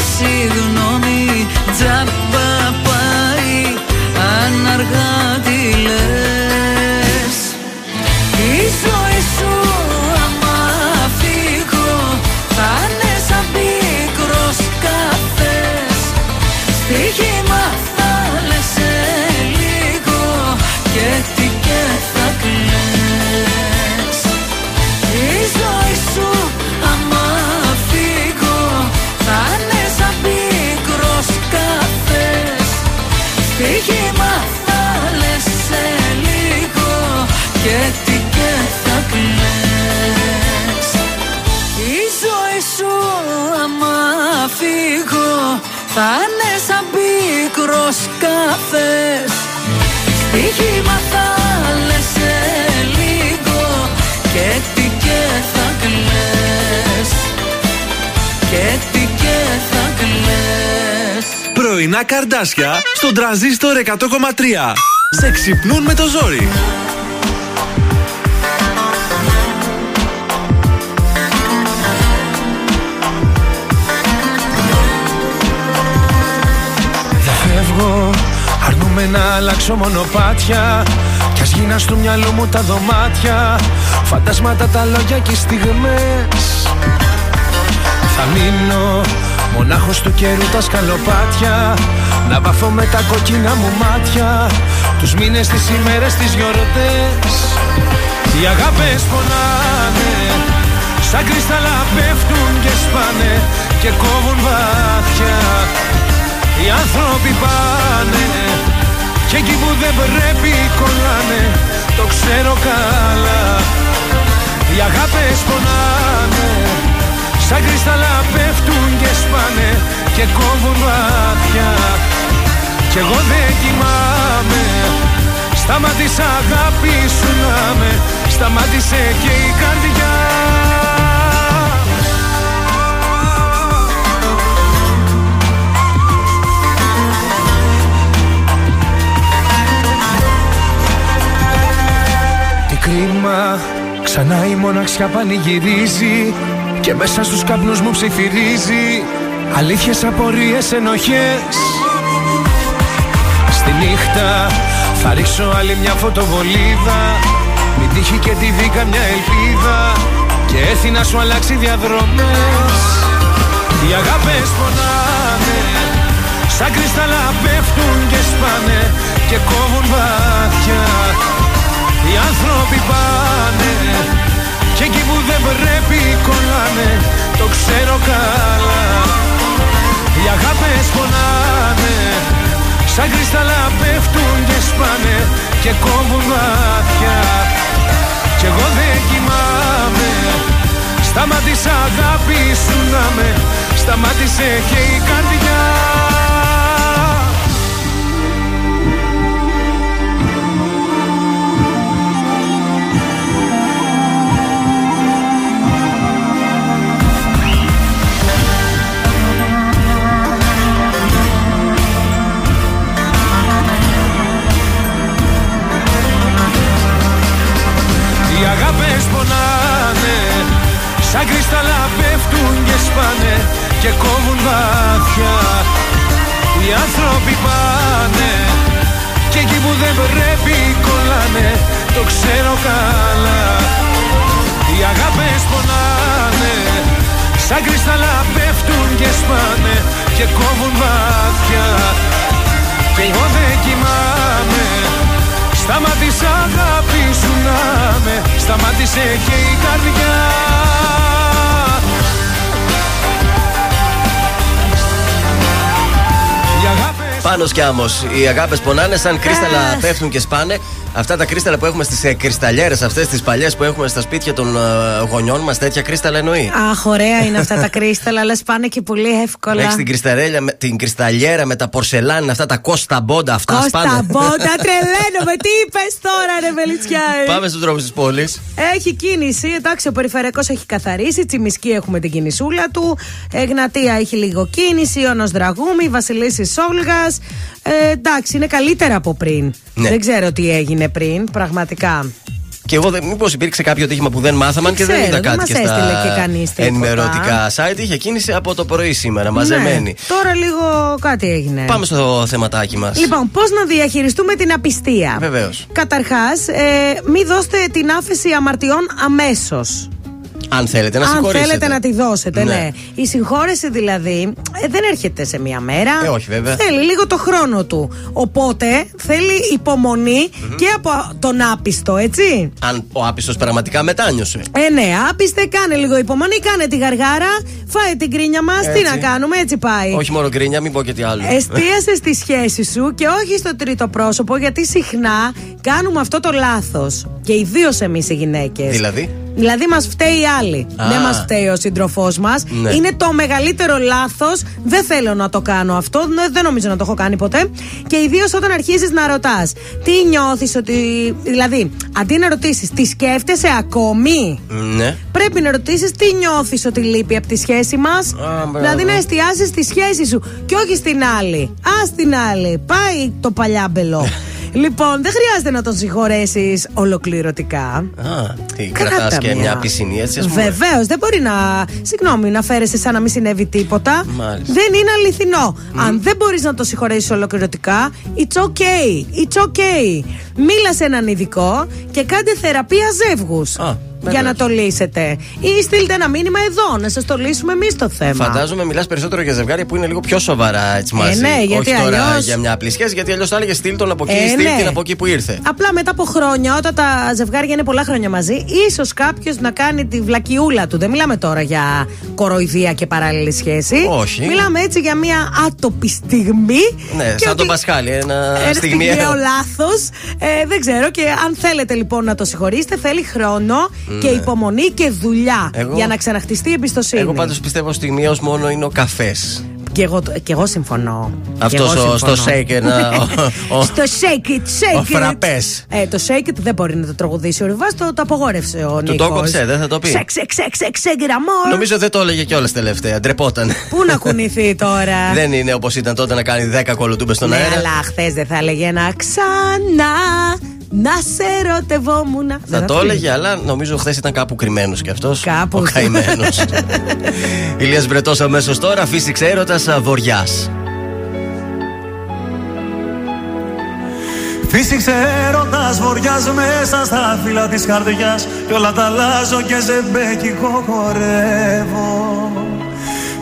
Speaker 15: Θα είναι σαν πίκρος καφές Στοίχημα θα λες σε λίγο Και τι και θα κλαις Και τι και θα κλαις
Speaker 2: Πρωινά καρδάσια στον τραζίστορ 100,3. Σε ξυπνούν με το ζόρι.
Speaker 5: Αρνούμε να αλλάξω μονοπάτια Κι ας γίνα στο μυαλό μου τα δωμάτια. Φαντάσματα τα λόγια και οι στιγμές. Θα μείνω μονάχος του καιρού τα σκαλοπάτια. Να βαφώ με τα κοκκίνα μου μάτια. Τους μήνες, τις ημέρες, τις γιορτές. Οι αγάπες πονάνε. Σαν κρυστάλλα πέφτουν και σπάνε Και κόβουν βάθια οι άνθρωποι πάνε Και εκεί που δεν πρέπει κολλάνε Το ξέρω καλά. Οι αγάπες πονάνε Σαν κρυστάλλα πέφτουν και σπάνε Και κόβουν βάθια Κι εγώ δεν κοιμάμαι Σταμάτησα αγάπης σου να με Σταμάτησε και η καρδιά Τι κρίμα, ξανά η μοναξιά πανηγυρίζει Και μέσα στους καπνούς μου ψιθυρίζει. Αλήθειες, απορίες, ενοχές. Στη νύχτα θα ρίξω άλλη μια φωτοβολίδα. Μην τύχει και τη δει καμιά ελπίδα. Και έρθει να σου αλλάξει διαδρομές. Οι αγάπες πονάνε Σαν κρυστάλλα πέφτουν και σπάνε Και κόβουν βάθια Οι άνθρωποι πάνε Και εκεί που δεν πρέπει κολλάνε Το ξέρω καλά. Οι αγάπες πονάνε Σαν κρυστάλλα πέφτουν και σπάνε Και κόβουν βάθια Κι εγώ δεν κοιμάμαι Σταμάτησα αγάπης σου να με Σταμάτησε και η καρδιά Σαν κρυστάλλα πέφτουν και σπάνε Και κόβουν βάθια Οι άνθρωποι πάνε. Και εκεί που δεν πρέπει κολλάνε Το ξέρω καλά. Οι αγάπες πονάνε Σαν κρυστάλλα πέφτουν και σπάνε Και κόβουν βάθια Και εγώ δεν κοιμάμαι Σταμάτησα αγάπη σου να με Σταμάτησε και η καρδιά Οι αγάπες
Speaker 3: Πάνο κι άμμος. Οι αγάπες πονάνε σαν κρίσταλα πέφτουν και σπάνε. Αυτά τα κρίσταλα που έχουμε στις ε, κρυσταλλιέρες, αυτές τις παλιές που έχουμε στα σπίτια των ε, γονιών μας, τέτοια κρίσταλα εννοεί.
Speaker 4: Αχ, ωραία είναι αυτά τα κρίσταλα, αλλά σπάνε και πολύ εύκολα.
Speaker 3: Έχεις την, κρυσταλλιέρα, με- την κρυσταλλιέρα με τα πορσελάνια, αυτά τα κόστα μπόντα, αυτά
Speaker 4: Κώστα
Speaker 3: σπάνε.
Speaker 4: Μπόντα, τρελαίνομαι. Τι είπες τώρα, ρε Βελιτσιάη.
Speaker 3: Πάμε στους δρόμους της πόλης.
Speaker 4: Έχει κίνηση, εντάξει, ο περιφερειακός έχει καθαρίσει. Τσιμισκή έχουμε την κινησούλα του. Εγνατία έχει λίγο κίνηση. Όνο Δραγούμη, Βασιλίσης Σόλγα. Ε, εντάξει, είναι καλύτερα από πριν.
Speaker 3: Ναι.
Speaker 4: Δεν ξέρω τι έγινε πριν, πραγματικά.
Speaker 3: Και εγώ δεν. Μήπως υπήρξε κάποιο τύχημα που δεν μάθαμε
Speaker 4: Δεν
Speaker 3: και δεν
Speaker 4: ξέρω,
Speaker 3: είδα
Speaker 4: δεν
Speaker 3: κάτι
Speaker 4: μας
Speaker 3: και στα
Speaker 4: έστειλε και κανείς τίποτα.
Speaker 3: ενημερωτικά site. Είχε κίνηση από το πρωί σήμερα, μαζεμένη.
Speaker 4: Ναι, τώρα λίγο κάτι έγινε.
Speaker 3: Πάμε στο θεματάκι μας.
Speaker 4: Λοιπόν, πώς να διαχειριστούμε την απιστία;
Speaker 3: Βεβαίως.
Speaker 4: Καταρχάς, ε, μην δώστε την άφεση αμαρτιών αμέσως.
Speaker 3: Αν θέλετε να
Speaker 4: Αν
Speaker 3: συγχωρήσετε.
Speaker 4: θέλετε να τη δώσετε, ναι.
Speaker 3: Ναι.
Speaker 4: Η συγχώρεση δηλαδή ε, δεν έρχεται σε μία μέρα.
Speaker 3: Ε, όχι, βέβαια.
Speaker 4: Θέλει λίγο το χρόνο του. Οπότε θέλει υπομονή και από τον άπιστο, έτσι.
Speaker 3: Αν ο άπιστος πραγματικά μετάνιωσε.
Speaker 4: Ε, ναι, άπιστε, κάνε λίγο υπομονή, κάνε τη γαργάρα, φάε την κρίνια μας. Τι
Speaker 3: Έτσι.
Speaker 4: να κάνουμε, έτσι πάει.
Speaker 3: Όχι μόνο γκρίνια, μην πω και τι άλλο.
Speaker 4: Εστίασε στη σχέση σου και όχι στο τρίτο πρόσωπο, γιατί συχνά κάνουμε αυτό το λάθος. Και ιδίω εμείς οι γυναίκες.
Speaker 3: Δηλαδή;
Speaker 4: Δηλαδή, μας φταίει η άλλη.
Speaker 3: Α.
Speaker 4: Δεν μας φταίει ο σύντροφός μας.
Speaker 3: Ναι.
Speaker 4: Είναι το μεγαλύτερο λάθος. Δεν θέλω να το κάνω αυτό. Δεν- Δεν νομίζω να το έχω κάνει ποτέ. Και ιδίως όταν αρχίζεις να ρωτάς, τι νιώθεις ότι. Δηλαδή, αντί να ρωτήσεις, τι σκέφτεσαι ακόμη;
Speaker 3: Ναι.
Speaker 4: Πρέπει να ρωτήσεις τι νιώθεις ότι λείπει από τη σχέση μας;
Speaker 3: μπράβο.
Speaker 4: Δηλαδή να εστιάσεις στη σχέση σου και όχι στην άλλη. Α την άλλη. Πάει το παλιάμπελο. λοιπόν, δεν χρειάζεται να τον συγχωρέσεις ολοκληρωτικά.
Speaker 3: Α, τι
Speaker 4: Κατά
Speaker 3: κρατάς και
Speaker 4: μία.
Speaker 3: μια πισινή έτσι, ας πούμε.
Speaker 4: Βεβαίως, δεν μπορεί να. Συγγνώμη, να φέρεσαι σαν να μην συνέβη τίποτα.
Speaker 3: Μάλιστα.
Speaker 4: Δεν είναι αληθινό. Αν δεν μπορείς να το συγχωρέσεις ολοκληρωτικά, it's okay. It's okay. Μίλα σε έναν ειδικό και κάντε θεραπεία ζεύγους. Για
Speaker 3: βεβαίως.
Speaker 4: να το λύσετε. Ή στείλτε ένα μήνυμα εδώ, να σας το λύσουμε εμείς το θέμα.
Speaker 3: Φαντάζομαι μιλάς περισσότερο για ζευγάρια που είναι λίγο πιο σοβαρά έτσι μαζί.
Speaker 4: ναι, γιατί
Speaker 3: Όχι τώρα
Speaker 4: αλλιώς-
Speaker 3: για μια απλή σχέση, γιατί αλλιώς θα έλεγε στείλ τον από εκεί,
Speaker 4: Ε,
Speaker 3: στείλ
Speaker 4: ναι.
Speaker 3: την από εκεί που ήρθε.
Speaker 4: Απλά μετά από χρόνια, όταν τα ζευγάρια είναι πολλά χρόνια μαζί, ίσως κάποιος να κάνει τη βλακιούλα του. Δεν μιλάμε τώρα για κοροϊδία και παράλληλη σχέση.
Speaker 3: Όχι.
Speaker 4: Μιλάμε έτσι για μια άτοπη στιγμή.
Speaker 3: Ναι,
Speaker 4: και
Speaker 3: σαν
Speaker 4: ότι-
Speaker 3: τον Πασχάλη, ένα
Speaker 4: Ένα
Speaker 3: στιγμιαίο.
Speaker 4: στιγμιαίο λάθος. Ε, δεν ξέρω. Και αν θέλετε λοιπόν να το συγχωρήσετε, θέλει χρόνο και
Speaker 3: Ναι.
Speaker 4: υπομονή και δουλειά
Speaker 3: Εγώ-
Speaker 4: για να ξαναχτιστεί η εμπιστοσύνη.
Speaker 3: Εγώ πάντως πιστεύω στιγμιαίο μόνο είναι ο καφές.
Speaker 4: Και εγώ, και εγώ συμφωνώ. Και
Speaker 3: Αυτός
Speaker 4: εγώ
Speaker 3: στο
Speaker 4: συμφωνώ.
Speaker 3: shake να. ο- ο-
Speaker 4: στο shake it, shake
Speaker 3: ο
Speaker 4: it.
Speaker 3: φραπές.
Speaker 4: Ε, το shake it δεν μπορεί να το τραγουδήσει ο Ριβάς, το, το απογόρευσε ο
Speaker 3: Του
Speaker 4: Νίκος.
Speaker 3: το έκοψε, δεν θα το πει.
Speaker 4: Σεκ, σεκ, σεκ, σεκ, σεκ, γραμμόρ.
Speaker 3: Νομίζω δεν το έλεγε κιόλας τελευταία. Ντρεπόταν.
Speaker 4: Πού να κουνηθεί τώρα;
Speaker 3: Δεν είναι όπως ήταν τότε να κάνει 10 κολοτούμπες στον
Speaker 4: ναι,
Speaker 3: αέρα.
Speaker 4: αλλά χθες δεν θα έλεγε ένα ξανά να σε ερωτευόμουν. Δεν
Speaker 3: Θα το
Speaker 4: πει.
Speaker 3: έλεγε, αλλά νομίζω χθες ήταν κάπου κρυμμένος κι αυτός.
Speaker 4: Κάπου.
Speaker 3: Ο καημένος. Ηλίας Βρετό αμέσως τώρα, φύσηξε έρωτας βοριάς.
Speaker 7: Φύσηξε έρωτας βοριάς μέσα στα φύλλα της καρδιάς Κι όλα τα αλλάζω και ζεμπέκικο χορεύω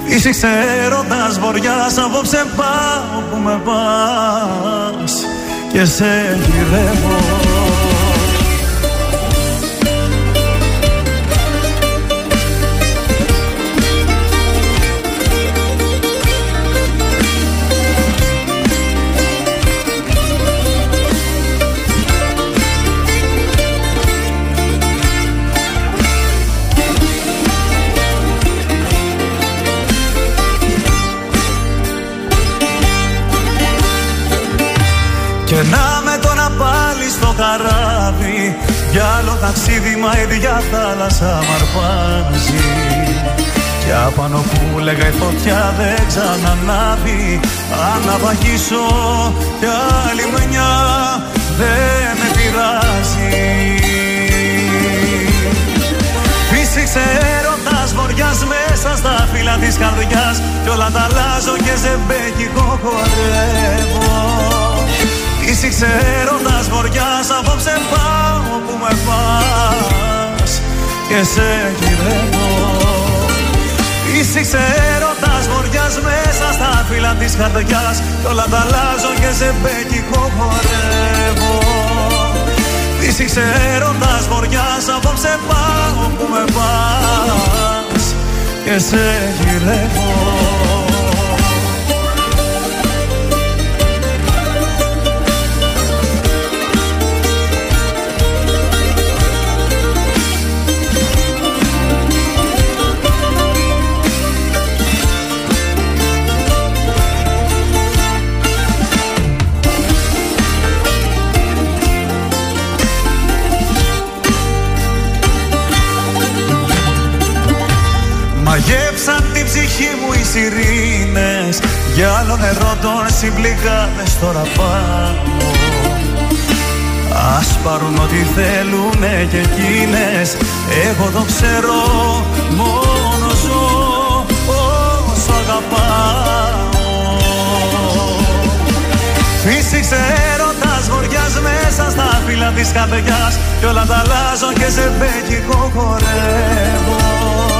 Speaker 7: Φύσηξε έρωτας βοριάς απόψε πάω που με πας Και σε γυρεύω Και να με τώρα πάλι στο καράβι. Για άλλο ταξίδι μα η ίδια θάλασσα μ' αρπάζει. Και απάνω που λέγα η φωτιά δεν ξανανάβει. Αν να βαγίσω κι άλλη μια δεν με πειράζει Φύσηξε έρωτας βοριάς μέσα στα φύλλα της καρδιάς. Κι όλα τα αλλάζω και ζεμπέκικο χορεύω Φύσηξε έρωτας βοριάς απόψε πάω που με πας. Και σε γυρεύω. Φύσηξε έρωτας βοριάς μέσα στα φύλλα της καρδιάς Κι όλα τα αλλάζω και ζεμπέκικο χορεύω. Φύσηξε έρωτας βοριάς απόψε πάω που με πας. Και σε γυρεύω ψυχή μου οι σιρήνες. Για άλλο νερό των συμπληγάδες τώρα πάω Ας πάρουν ό,τι θέλουνε και εκείνες. Εγώ το ξέρω μόνο ζω όσο αγαπάω. Φύσηξε έρωτας βοριάς μέσα στα φύλλα της καρδιάς. Κι όλα τα αλλάζω και σε μπέκικο χορεύω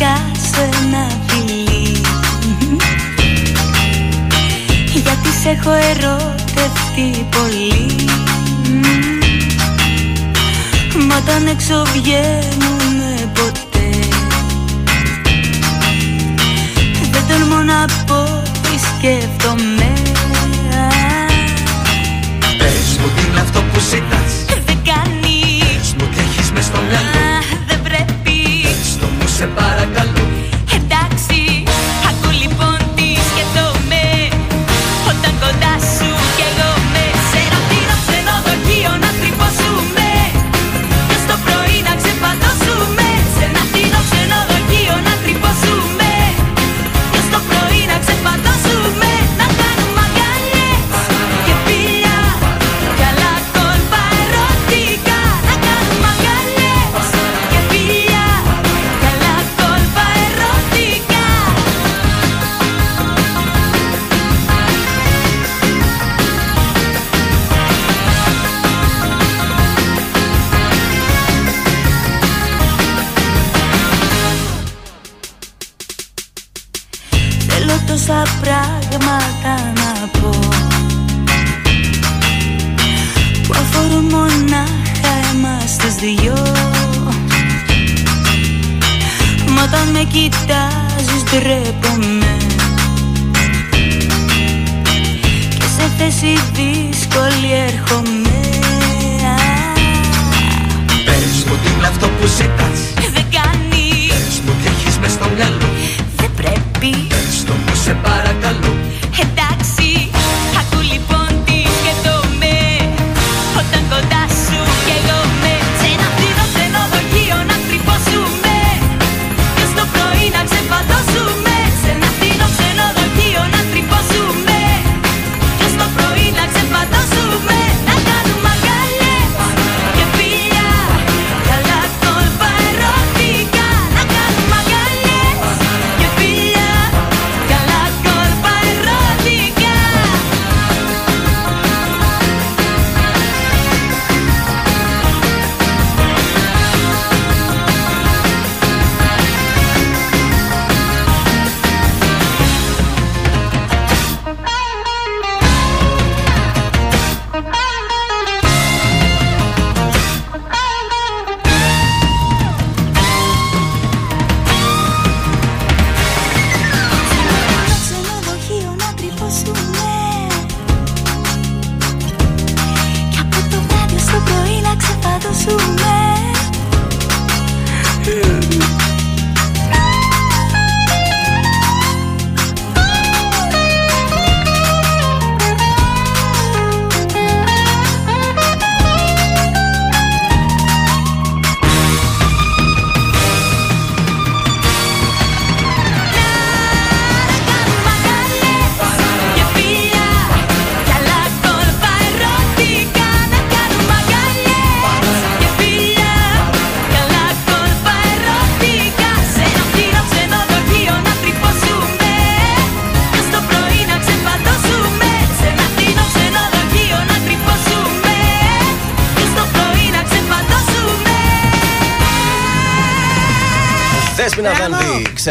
Speaker 22: να σου σκάσω ένα γιατί σε έχω ερωτευτεί πολύ. Μα όταν έξω βγαίνουμε ποτέ. Δεν τολμώ να πω τι σκέφτομαι.
Speaker 1: Πες μου τι είναι αυτό που ζητάς.
Speaker 22: Δεν κάνεις.
Speaker 1: Πες μου τι έχεις μες στο μυαλό.
Speaker 22: Δεν πρέπει
Speaker 1: Πες το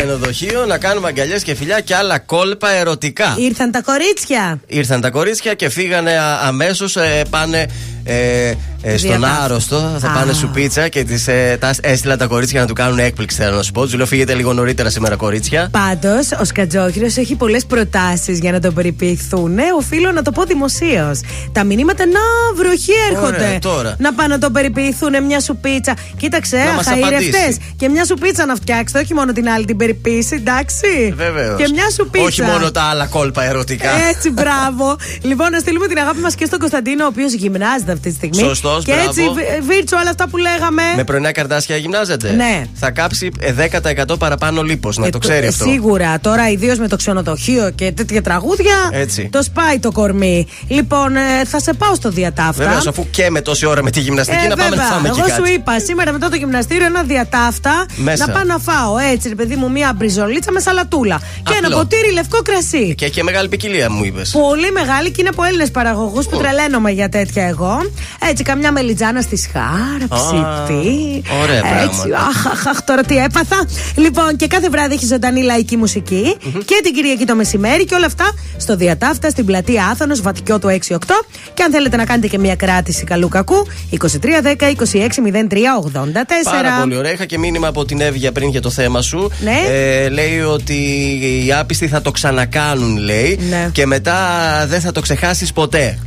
Speaker 22: ξενοδοχείο, να κάνουμε αγκαλιές και φιλιά και άλλα κόλπα ερωτικά.
Speaker 4: Ήρθαν τα κορίτσια.
Speaker 3: Ήρθαν τα κορίτσια και φύγανε αμέσως. πάνε ε, ε, στον
Speaker 4: Διατάφτα.
Speaker 3: άρρωστο. Θα
Speaker 4: Α.
Speaker 3: πάνε σου πίτσα και τις, ε, τα έστειλαν τα κορίτσια να του κάνουν έκπληξη. Θέλω να σου πω. Του λέω φύγετε λίγο νωρίτερα σήμερα, κορίτσια.
Speaker 4: Πάντως, ο Σκατζόχυρος έχει πολλές προτάσεις για να τον περιποιηθούν. Οφείλω να το πω δημοσίως. Τα μηνύματα να βροχή έρχονται.
Speaker 3: Ωραία, τώρα.
Speaker 4: Να πάνε να τον περιποιηθούν μια σου πίτσα. Κοίταξε,
Speaker 3: Να μας
Speaker 4: αχαήρευτε.
Speaker 3: απαντήσει.
Speaker 4: Και μια σου πίτσα να φτιάξετε, όχι μόνο την άλλη την περιποίηση, εντάξει.
Speaker 3: Βεβαίως.
Speaker 4: Και μια σου πίτσα.
Speaker 3: Όχι μόνο τα άλλα κόλπα ερωτικά.
Speaker 4: Έτσι, μπράβο. λοιπόν, να στείλουμε την αγάπη μας και στον Κωνσταντίνο, ο οποίος γυμνάζεται αυτή τη στιγμή.
Speaker 3: Σωστός,
Speaker 4: Και
Speaker 3: μπράβο.
Speaker 4: έτσι, βι- βίρτσο όλα αυτά που λέγαμε.
Speaker 3: Με πρωινά καρτάσια γυμνάζεται.
Speaker 4: Ναι.
Speaker 3: Θα κάψει ε, 10% παραπάνω λίπος. Να
Speaker 4: Ε,
Speaker 3: το ξέρει
Speaker 4: ε,
Speaker 3: αυτό.
Speaker 4: Σίγουρα. Τώρα, ιδίως με το ξενοδοχείο και τέτοια τραγούδια.
Speaker 3: Έτσι.
Speaker 4: Το σπάει το κορμί. Λοιπόν, ε, θα σε πάω στο διατάφτα.
Speaker 3: Βέβαια, αφού και με τόση ώρα με τη γυμναστική
Speaker 4: Ε,
Speaker 3: να πάμε να
Speaker 4: βέβαια.
Speaker 3: φάμε
Speaker 4: Εγώ
Speaker 3: και
Speaker 4: σου
Speaker 3: κάτι.
Speaker 4: είπα σήμερα μετά το γυμναστήριο ένα διατάφτα
Speaker 3: Μέσα.
Speaker 4: να πάω να φάω έτσι, ρε παιδί μου, μία μπριζολίτσα με σαλατούλα. Και ένα
Speaker 3: Απλό.
Speaker 4: ποτήρι λευκό κρασί.
Speaker 3: Και, και μεγάλη ποικιλία μου είπες.
Speaker 4: Πολύ μεγάλη και είναι από Έλληνες παραγωγούς που τρελαίνομαι για τέτοια εγώ. Έτσι, καμιά μελιτζάνα στη σχάρα, ψητή.
Speaker 3: ωραία
Speaker 4: Έτσι,
Speaker 3: πράγματα.
Speaker 4: αχ, αχ, αχ, τώρα τι έπαθα. Λοιπόν, και κάθε βράδυ έχει ζωντανή λαϊκή μουσική. Και την Κυριακή το μεσημέρι και όλα αυτά στο Διατάφτα, στην πλατεία Άθωνος, Βατικιό του 6-8. Και αν θέλετε να κάνετε και μια κράτηση καλού κακού, 2310 2603 84.
Speaker 3: Πάρα πολύ ωραία. Είχα και μήνυμα από την Ευγενία πριν για το θέμα σου.
Speaker 4: Ναι.
Speaker 3: Ε, λέει ότι οι άπιστοι θα το ξανακάνουν, λέει.
Speaker 4: Ναι.
Speaker 3: Και μετά δεν θα το ξεχάσεις ποτέ.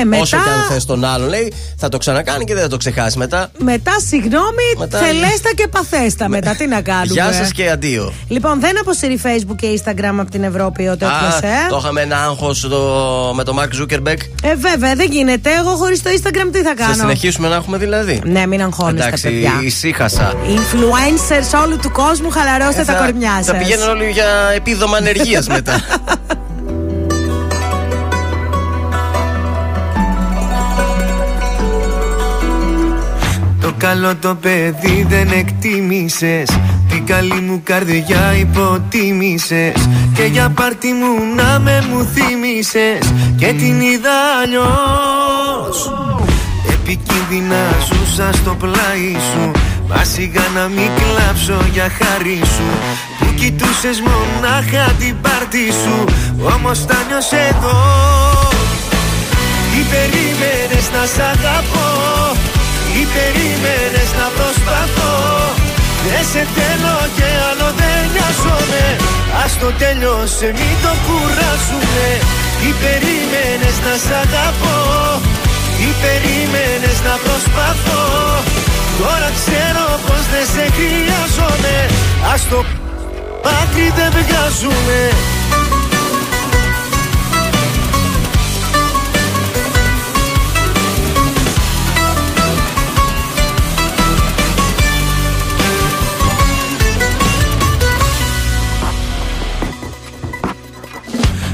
Speaker 4: Ε, μετά-
Speaker 3: Όσο και αν θες τον άλλον, λέει, θα το ξανακάνει και δεν θα το ξεχάσει μετά.
Speaker 4: Μετά, συγγνώμη,
Speaker 3: Μετά-
Speaker 4: θελέστα και παθέστα μετά. Τι να κάνουμε.
Speaker 3: Γεια σας και αντίο.
Speaker 4: Λοιπόν, δεν αποσύρει Facebook και Instagram από την Ευρώπη ο τέτοιο,
Speaker 3: Α,
Speaker 4: ε.
Speaker 3: το είχαμε ένα άγχος με τον Μαρκ Ζούκερμπεργκ.
Speaker 4: Ε, βέβαια, δεν γίνεται. Εγώ χωρίς το Instagram τι θα
Speaker 3: Θα
Speaker 4: κάνω;
Speaker 3: συνεχίσουμε να έχουμε δηλαδή.
Speaker 4: Ναι, μην αγχώνεστε,
Speaker 3: Εντάξει,
Speaker 4: παιδιά.
Speaker 3: ησύχασα.
Speaker 4: Influencers όλου του κόσμου, χαλαρώστε
Speaker 3: Ε,
Speaker 4: τα
Speaker 3: θα-
Speaker 4: κορμιά σας.
Speaker 3: Θα πηγαίνουν όλοι για επίδομα ανεργίας μετά.
Speaker 19: καλό το παιδί δεν εκτίμησες. Την καλή μου καρδιά υποτίμησες. Και για πάρτι μου να με μου θύμισες Και την είδα αλλιώς. Επικίνδυνα ζούσα στο πλάι σου. Μα σιγά να μην κλάψω για χάρη σου. Που κοιτούσες μονάχα την πάρτι σου. Όμως τα νιώσες εδώ. Τι περίμενες να σ' αγαπώ; Τι περίμενες να προσπαθώ. Δεν σε θέλω και άλλο δεν νοιάζομαι. Ας το τέλειωσε μην το κουράζουμε Τι περίμενες να σ' αγαπώ. Τι περίμενες να προσπαθώ. Τώρα ξέρω πως δεν σε χρειάζομαι. Ας το άκρη δεν βγάζουμε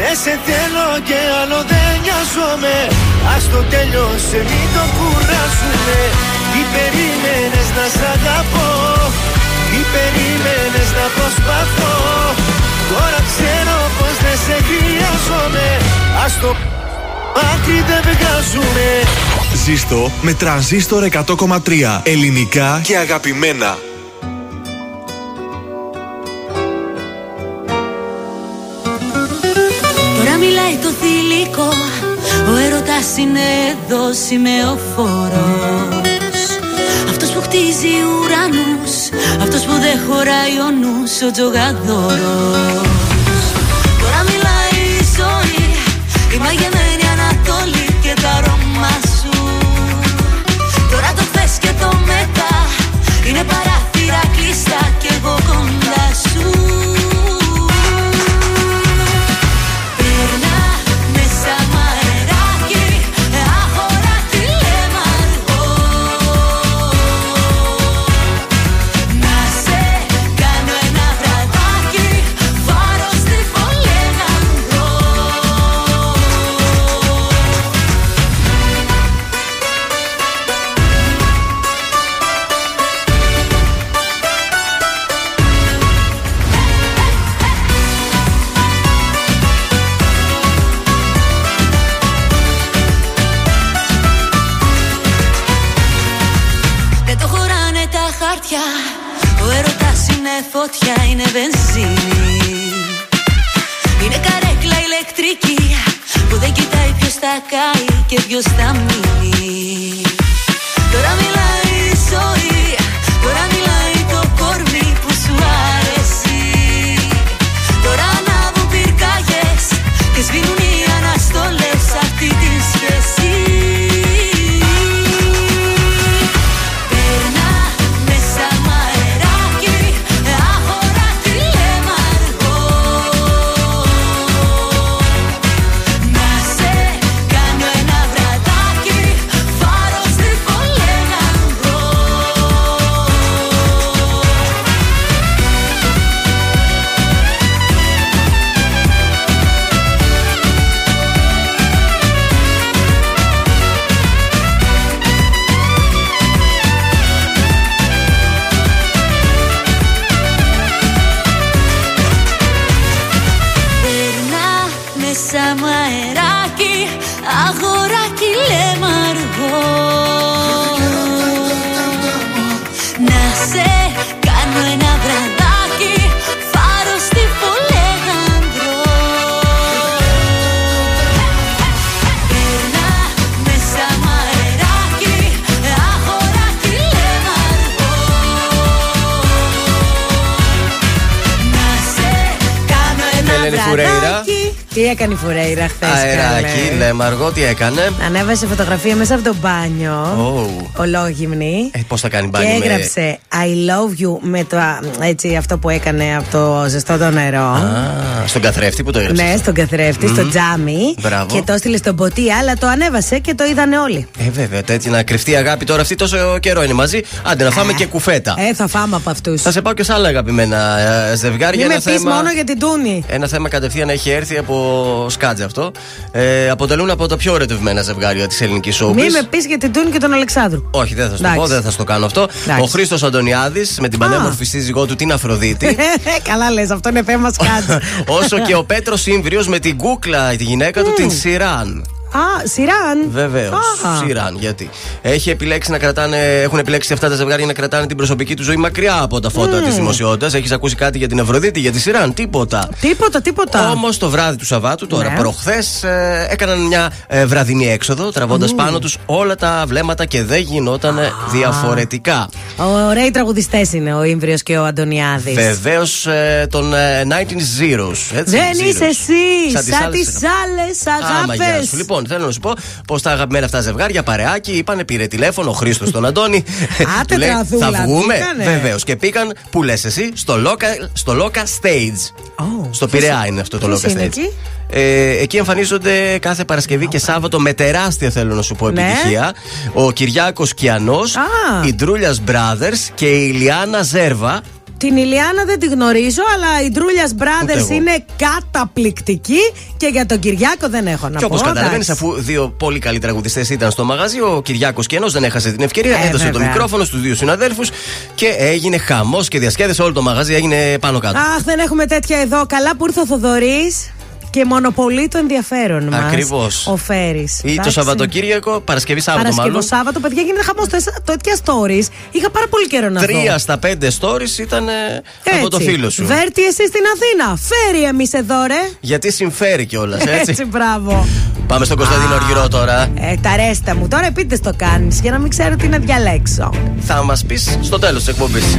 Speaker 19: Δεν σε θέλω και άλλο δεν νοιάζομαι. Ας το τέλειωσε μην το κουράσουμε Τι περίμενες να σ' αγαπώ; Τι περίμενες να προσπαθώ; Τώρα ξέρω πως δεν σε χρειάζομαι. Ας το άκρη δεν βγάζουμε
Speaker 2: Ζήστο με τρανζίστορ 100,3 ελληνικά και αγαπημένα.
Speaker 1: Τώρα μιλάει το θηλυκό Ο έρωτας είναι εδώ σημεοφόρος. Αυτός που χτίζει ουρανούς Αυτός που δεν χωράει ο νους ο τζογαδόρος. Τώρα μιλάει η ζωή Η μαγεμένη Ανατολή και τα αρώμα σου. Τώρα το θες και το μετά Είναι παράθυρα χωράνε τα χάρτια Ο έρωτας είναι φωτιά, είναι βενζίνη. Είναι καρέκλα ηλεκτρική Που δεν κοιτάει ποιος θα κάει και ποιος θα μείνει
Speaker 4: έκανε η Φουρέιρα χθες.
Speaker 3: Αεράκι, λέμε αργό, τι έκανε;
Speaker 4: Ανέβασε φωτογραφία μέσα από το μπάνιο.
Speaker 3: Oh.
Speaker 4: Ολόγυμνη.
Speaker 3: Ε, Πώς θα κάνει
Speaker 4: Και
Speaker 3: μπάνιο με-
Speaker 4: έγραψε I love you με το, α, έτσι, αυτό που έκανε από το ζεστό το νερό.
Speaker 3: Α, στον καθρέφτη που το έγραψε.
Speaker 4: Ναι, στον καθρέφτη, στο τζάμι.
Speaker 3: Μπράβο.
Speaker 4: Και το έστειλε στον ποτή, αλλά το ανέβασε και το είδανε όλοι.
Speaker 3: Ε, βέβαια, έτσι να κρυφτεί η αγάπη τώρα αυτή τόσο καιρό είναι μαζί. Άντε να φάμε και κουφέτα.
Speaker 4: Ε, θα φάμε από αυτούς.
Speaker 3: Θα σε πάω και σε άλλα αγαπημένα ε, ζευγάρια.
Speaker 4: Μην με
Speaker 3: Ένα
Speaker 4: πει μόνο για την Τούνη.
Speaker 3: Ένα θέμα κατευθείαν έχει έρθει από σκάτζε αυτό. Ε, αποτελούν από τα πιο ερωτευμένα ζευγάρια της ελληνικής showbiz.
Speaker 4: Μην με πεις για την Τούνη και τον Αλεξάνδρου.
Speaker 3: Όχι, δεν θα σου το
Speaker 4: Εντάξει.
Speaker 3: πω, δεν θα σου το κάνω αυτό.
Speaker 4: Εντάξει.
Speaker 3: Ο Χρήστος Αντωνιάδης με την πανέμορφη σύζυγό του την Αφροδίτη.
Speaker 4: Καλά λες, αυτό είναι θέμα σκάτζ.
Speaker 3: όσο και ο Πέτρος Σύμβριος με την κούκλα, τη γυναίκα του, την Σιράν.
Speaker 4: Α, Σιράν.
Speaker 3: Βεβαίως.
Speaker 4: Α.
Speaker 3: Σιράν, γιατί; Έχει επιλέξει να κρατάνε, έχουν επιλέξει αυτά τα ζευγάρια να κρατάνε την προσωπική τους ζωή μακριά από τα φώτα
Speaker 4: Μμμ.
Speaker 3: της δημοσιότητας. Έχεις ακούσει κάτι για την Αφροδίτη, για τη Σιράν, τίποτα.
Speaker 4: Τίποτα, τίποτα.
Speaker 3: Όμως το βράδυ του Σαββάτου, τώρα
Speaker 4: Ναι.
Speaker 3: προχθές, έκαναν μια ε, βραδινή έξοδο, τραβώντας πάνω τους όλα τα βλέμματα και δεν γινόταν διαφορετικά.
Speaker 4: Ωραίοι τραγουδιστές είναι ο Ήμβριος και ο Αντωνιάδης.
Speaker 3: Βεβαίως των ε, 19 Zeros. Έτσι,
Speaker 4: Δεν
Speaker 3: Zeros.
Speaker 4: είσαι εσύ,
Speaker 3: Σαν τις
Speaker 4: σαν
Speaker 3: άλλες
Speaker 4: τις άλλες
Speaker 3: Άμα γεια
Speaker 4: αγάπες.
Speaker 3: σου. Λοιπόν, θέλω να σου πω πως τα αγαπημένα αυτά ζευγάρια παρεάκι είπανε, πήρε τηλέφωνο ο Χρήστος τον Αντώνη.
Speaker 4: Άτε,
Speaker 3: Του λέει,
Speaker 4: τραδούλα,
Speaker 3: Θα βγούμε.
Speaker 4: πήγανε.
Speaker 3: Βεβαίως. Και πήγαν, που λες εσύ, στο local, στο local stage. στο Πειραιά είναι αυτό το
Speaker 4: ποιος
Speaker 3: local
Speaker 4: είναι
Speaker 3: stage.
Speaker 4: εκεί;
Speaker 3: Ε, εκεί εμφανίζονται κάθε Παρασκευή και Σάββατο με τεράστια θέλω να σου πω
Speaker 4: Ναι.
Speaker 3: επιτυχία. Ο Κυριάκος Κιανός,
Speaker 4: Α.
Speaker 3: η Ντρούλιας Brothers και η Ιλιάνα Ζέρβα.
Speaker 4: Την Ηλιάνα δεν τη γνωρίζω, αλλά οι Ντρούλιας
Speaker 3: Ούτε
Speaker 4: Brothers
Speaker 3: εγώ.
Speaker 4: είναι καταπληκτικοί και για τον Κυριάκο δεν έχω να
Speaker 3: Και
Speaker 4: πω.
Speaker 3: όπω καταλαβαίνεις,
Speaker 4: εντάξει.
Speaker 3: αφού δύο πολύ καλοί τραγουδιστές ήταν στο μαγαζί, ο Κυριάκος Κιανό δεν έχασε την ευκαιρία.
Speaker 4: Ε,
Speaker 3: έδωσε το
Speaker 4: βέβαια.
Speaker 3: μικρόφωνο στους δύο συναδέλφους και έγινε χαμός και διασκέδασε όλο το μαγαζί, έγινε πάνω κάτω.
Speaker 4: Αχ, δεν έχουμε τέτοια εδώ. Καλά που ήρθε ο Θοδωρής. Και μονοπολεί το ενδιαφέρον μας.
Speaker 3: Ακριβώς.
Speaker 4: Ο Φέρης.
Speaker 3: Ή το Σαββατοκύριακο, Παρασκευή Σάββατο
Speaker 4: Παρασκευό
Speaker 3: μάλλον.
Speaker 4: Σάββατο, παιδιά, γίνεται χαμός. Τέτοια stories. Είχα πάρα πολύ καιρό να δω.
Speaker 3: Τρία στα πέντε stories ήταν ε, από το
Speaker 4: Έτσι.
Speaker 3: φίλο σου.
Speaker 4: Βέρτι, εσύ στην Αθήνα. Φέρει εμείς εδώ, ρε.
Speaker 3: Γιατί συμφέρει κιόλας, έτσι.
Speaker 4: Έτσι, μπράβο.
Speaker 3: Πάμε στον Κωνσταντίνο Αργυρό τώρα.
Speaker 4: Ε, τα ρέστα μου. Τώρα επίτε το κάνεις για να μην ξέρω τι να διαλέξω.
Speaker 3: Θα μας πεις στο τέλος της εκπομπής.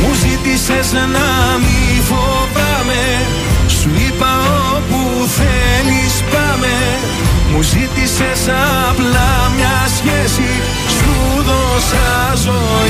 Speaker 7: μου ζήτησες να μη φοβάμαι. Σου είπα όπου θέλεις πάμε. Μου ζήτησες απλά μια σχέση. Σου δώσα ζωή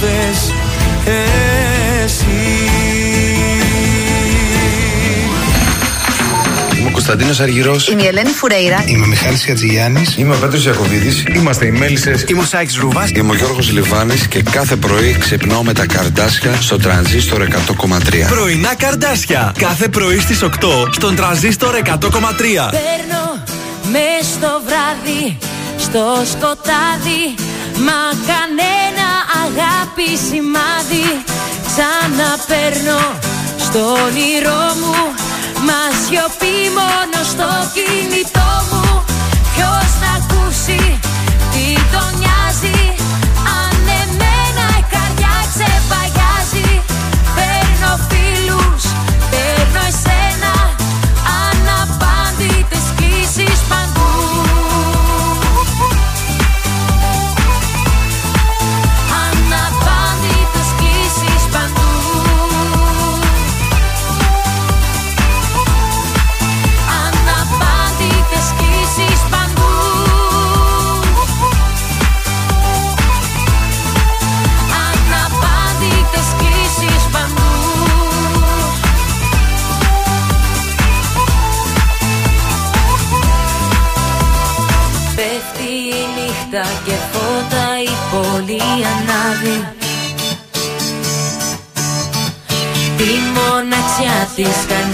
Speaker 7: κατάλαβες Εσύ
Speaker 23: Είμαι ο Κωνσταντίνος Αργυρός.
Speaker 24: Είμαι η Ελένη Φουρέιρα.
Speaker 23: Είμαι ο Μιχάλης Ατζηγιάννη. Είμαι ο Πέτρος Ιακοβίδη. Είμαστε οι Μέλισσες. Είμαι ο Σάιξ Ρούβα. Είμαι ο Γιώργος Λιβάνης και κάθε πρωί ξυπνάω με τα καρδάσια στο τρανζίστορ 100,3.
Speaker 2: Πρωινά καρδάσια. Κάθε πρωί στις 8 στον τραζίστορ 100,3.
Speaker 1: Παίρνω μες στο βράδυ, στο σκοτάδι Μα κανένα αγάπη σημάδι Ξαναπαίρνω στο όνειρό μου. Μα σιωπή μόνο στο κινητό μου. Ποιος να ακούσει μοναξιά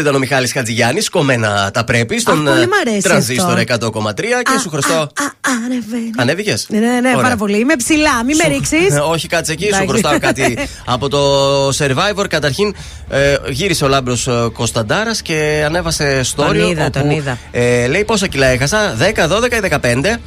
Speaker 3: ήταν ο Μιχάλης Χατζηγιάννης. Κομμένα τα πρέπει στον
Speaker 4: πολύ μ' αρέσει
Speaker 3: τρανζίστορ
Speaker 4: αυτό.
Speaker 3: 100,3 και σου χρωστώ.
Speaker 4: Ανεβαίνει.
Speaker 3: Ανέβηκες;
Speaker 4: Ναι, ναι, ναι, πάρα πολύ. Είμαι ψηλά, μην με ρίξεις.
Speaker 3: Ε, Όχι, κάτσε εκεί, σου
Speaker 4: Εντάξει.
Speaker 3: χρωστάω κάτι από το Survivor. Καταρχήν ε, γύρισε ο Λάμπρος Κωνσταντάρας και ανέβασε story.
Speaker 4: Τον είδα,
Speaker 3: όπου,
Speaker 4: τον είδα.
Speaker 3: Ε, λέει πόσα κιλά έχασα, 10, 12 ή 15.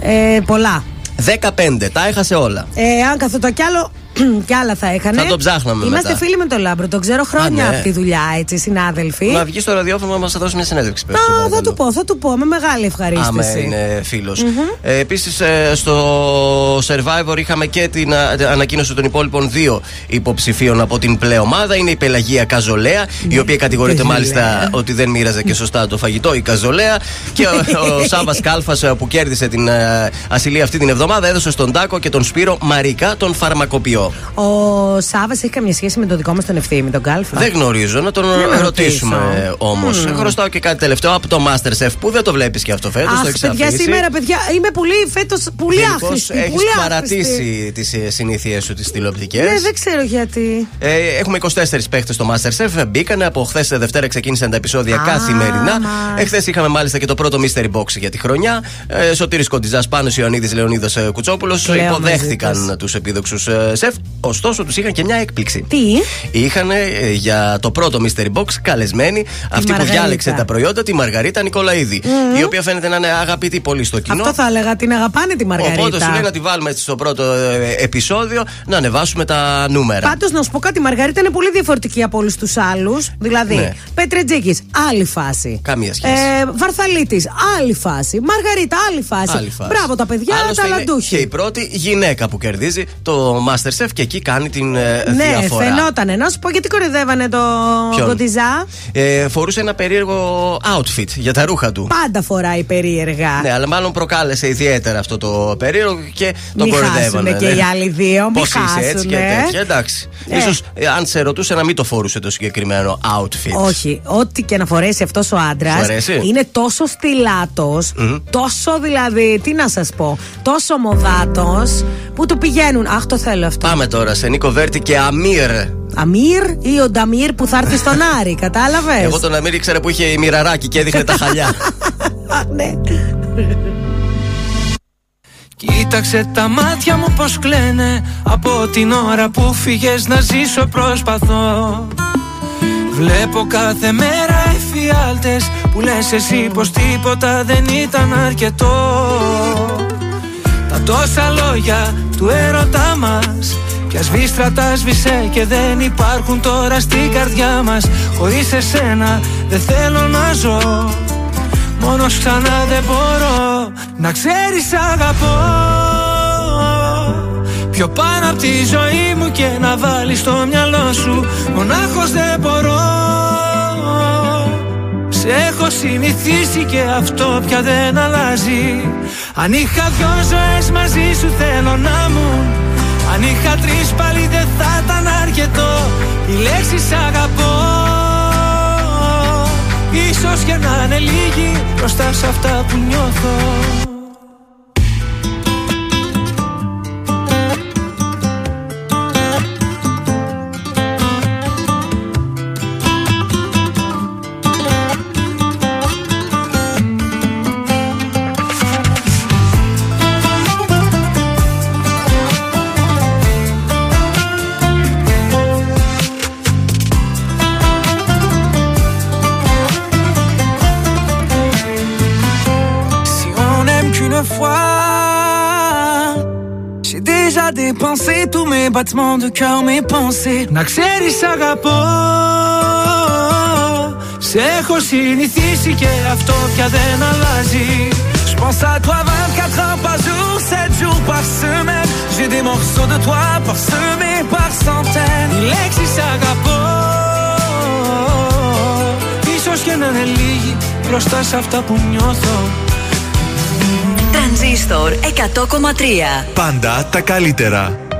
Speaker 4: Ε, πολλά.
Speaker 3: 15, τα έχασε όλα.
Speaker 4: Ε, αν καθόταν κι άλλο, κι άλλα θα έχανε.
Speaker 3: Θα τον ψάχναμε
Speaker 4: Είμαστε
Speaker 3: μετά.
Speaker 4: φίλοι με τον Λάμπρο. Τον ξέρω χρόνια
Speaker 3: Α, ναι.
Speaker 4: από τη δουλειά, έτσι, συνάδελφοι.
Speaker 3: Να βγει στο ραδιόφωνο να μα δώσει μια συνέντευξη. πες,
Speaker 4: Α,
Speaker 3: σου,
Speaker 4: θα
Speaker 3: παρακαλώ.
Speaker 4: του πω, θα του πω με μεγάλη ευχαρίστηση.
Speaker 3: Άμα είναι φίλος.
Speaker 4: Μμμ.
Speaker 3: Ε, Επίσης, στο Survivor είχαμε και την α, ανακοίνωση των υπόλοιπων δύο υποψηφίων από την πλεομάδα. Είναι η Πελαγία Καζολέα, η οποία κατηγορείται
Speaker 4: Καζολέα.
Speaker 3: μάλιστα ότι δεν μοίραζε και σωστά το φαγητό, η Καζολέα. και ο, ο Σάβα Κάλφας που κέρδισε την ε, ασυλία αυτή την εβδομάδα έδωσε στον Τάκο και τον Σπύρο Μαρικά τον φαρμακοποιό.
Speaker 4: Ο Σάβας έχει καμία σχέση με τον δικό μας τον ευθύνη, τον Κάλφα.
Speaker 3: Δεν γνωρίζω, να τον
Speaker 4: Να
Speaker 3: ρωτήσουμε
Speaker 4: ρωτήσω.
Speaker 3: όμως.
Speaker 4: Μμμ.
Speaker 3: Χρωστάω και κάτι τελευταίο από το Masterchef που δεν το βλέπεις και αυτό φέτος. το
Speaker 4: Αχ,
Speaker 3: έχεις
Speaker 4: παιδιά,
Speaker 3: αφήσει;
Speaker 4: σήμερα, παιδιά, είμαι πολύ φέτος πολύ
Speaker 3: Γενικώς
Speaker 4: άχρηστη.
Speaker 3: έχεις
Speaker 4: πολύ άχρηστη.
Speaker 3: παρατήσει τις συνήθειές σου τις τηλεοπτικές;
Speaker 4: Ναι, δεν ξέρω γιατί.
Speaker 3: Ε, έχουμε 24 παίχτες στο Masterchef. Μπήκανε από χθες Δευτέρα ξεκίνησαν τα επεισόδια
Speaker 4: Α,
Speaker 3: καθημερινά.
Speaker 4: μάλιστα.
Speaker 3: Εχθές είχαμε μάλιστα και το πρώτο Mystery Box για τη χρονιά. Ε, Σωτήρης Κοντιζάς πάνω Ιωαννίδης Λεωνίδας Κουτσόπουλος
Speaker 4: Κλαίω
Speaker 3: υποδέχθηκαν
Speaker 4: μαζί
Speaker 3: τους επίδοξους σεφ. Ωστόσο τους είχαν και μια έκπληξη.
Speaker 4: Τι;
Speaker 3: Είχαν για το πρώτο Mystery Box καλεσμένη αυτή που
Speaker 4: Μαργαρίτα.
Speaker 3: διάλεξε τα προϊόντα, τη Μαργαρίτα Νικολαίδη.
Speaker 4: Μμμ.
Speaker 3: Η οποία φαίνεται να είναι αγαπητή πολύ στο κοινό.
Speaker 4: Αυτό θα έλεγα, την αγαπάνε τη Μαργαρίτα.
Speaker 3: Οπότε σου λέει να τη βάλουμε έτσι στο πρώτο ε, επεισόδιο να ανεβάσουμε τα νούμερα.
Speaker 4: Πάντως να σου πω κάτι, η Μαργαρίτα είναι πολύ διαφορετική από όλους τους άλλους. Δηλαδή,
Speaker 3: Ναι.
Speaker 4: Πέτρετζίκη, άλλη φάση.
Speaker 3: Καμία σχέση.
Speaker 4: Ε, Βαρθαλίτης, άλλη φάση. Μαργαρίτα, άλλη φάση.
Speaker 3: Άλλη φάση.
Speaker 4: Μπράβο τα παιδιά,
Speaker 3: Άλλωστε είναι
Speaker 4: ταλαντούχοι.
Speaker 3: Και η πρώτη γυναίκα που κερδίζει το Masterchef και εκεί κάνει την ε,
Speaker 4: Ναι,
Speaker 3: διαφορά.
Speaker 4: φαινότανε. Να σου πω γιατί κορυδεύανε το
Speaker 3: Ποιον;
Speaker 4: κοντιζά.
Speaker 3: Ε, φορούσε ένα περίεργο outfit για τα ρούχα του.
Speaker 4: Πάντα φοράει περίεργα.
Speaker 3: Ναι, αλλά μάλλον προκάλεσε ιδιαίτερα αυτό το περίεργο και τον
Speaker 4: Μη
Speaker 3: κορυδεύανε.
Speaker 4: χάσουνε και
Speaker 3: ναι.
Speaker 4: οι άλλοι δύο, μη
Speaker 3: Πώς είσαι έτσι και
Speaker 4: χάσουνε.
Speaker 3: τέτοια, εντάξει.
Speaker 4: Ε.
Speaker 3: Ίσως ε, αν σε ρωτούσε να μην το φορούσε το συγκεκριμένο outfit.
Speaker 4: Όχι, ό,τι και να φορέσει αυτός ο άντρας
Speaker 3: Σου αρέσει;
Speaker 4: είναι τόσο στυλάτο,
Speaker 3: Μμμ.
Speaker 4: τόσο δηλαδή, τι να σας πω, τόσο μοδάτος που του πηγαίνουν. Αχ, το θέλω αυτό.
Speaker 3: Πάμε τώρα σε Νίκο Βέρτη και Αμύρ.
Speaker 4: Αμύρ ή ο Νταμύρ που θα έρθει στον Άρη, κατάλαβες;
Speaker 3: Εγώ τον Αμύρ ήξερα που είχε μοιραράκι και έδειχνε τα χαλιά.
Speaker 4: ναι.
Speaker 9: Κοίταξε τα μάτια μου πως κλαίνε Από την ώρα που φύγες να ζήσω προσπαθώ Βλέπω κάθε μέρα εφιάλτες Που λες εσύ πως τίποτα δεν ήταν αρκετό Τα τόσα λόγια του έρωτά μας. Πια σβήστρα τα σβήσε και δεν υπάρχουν τώρα στην καρδιά μας. Χωρίς εσένα δεν θέλω να ζω. Μόνος ξανά δεν μπορώ Να ξέρεις αγαπώ. Πιο πάνω από τη ζωή μου και να βάλεις στο μυαλό σου. Μονάχος δεν μπορώ Σε έχω συνηθίσει και αυτό πια δεν αλλάζει. Αν είχα δυο ζωές μαζί σου θέλω να μου. Αν είχα τρεις πάλι δεν θα ήταν αρκετό. Η λέξη σ' αγαπώ. Ίσως και να είναι λίγη μπροστά σε αυτά που νιώθω déjà dépensé tous mes battements de cœur, mes pensées. Να ξέρεις αγαπώ. Σε έχω συνηθίσει και αυτό πια δεν αλλάζει. Je pense à toi 24 heures par jour, 7 jours par semaine. J'ai des morceaux de toi parsemés par centaines. Οι λέξεις αγαπώ. Ίσως και να είναι λίγοι μπροστά σε αυτά που νιώθω.
Speaker 12: Τρανζίστορ 100,3
Speaker 15: Πάντα τα καλύτερα.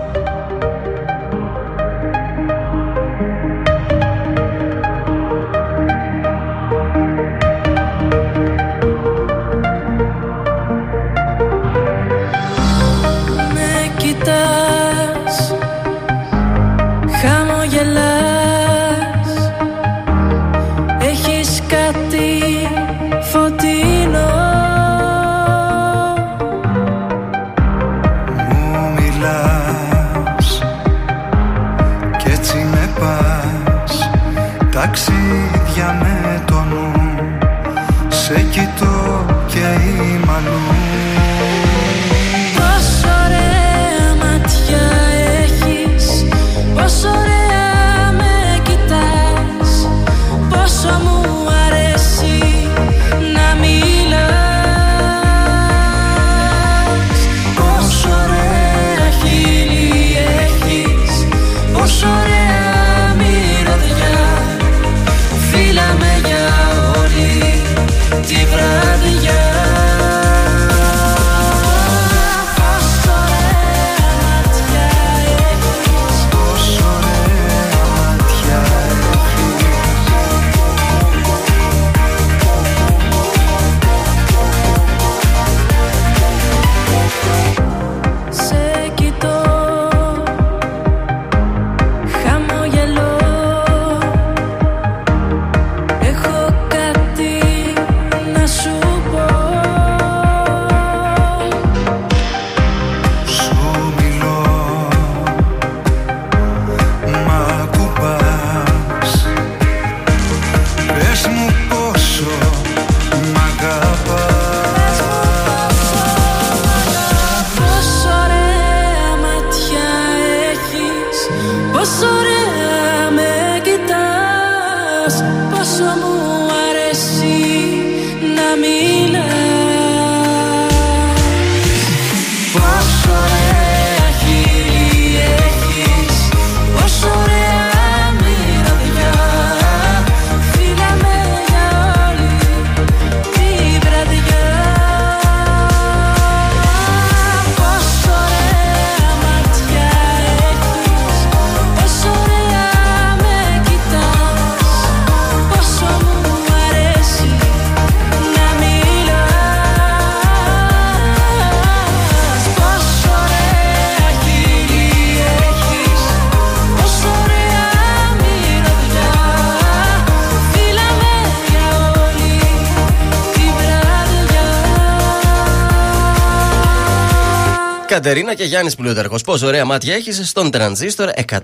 Speaker 3: Κατερίνα και Γιάννης Πλούταρχος. Πόσο ωραία μάτια έχεις στον τρανζίστορ 100,3.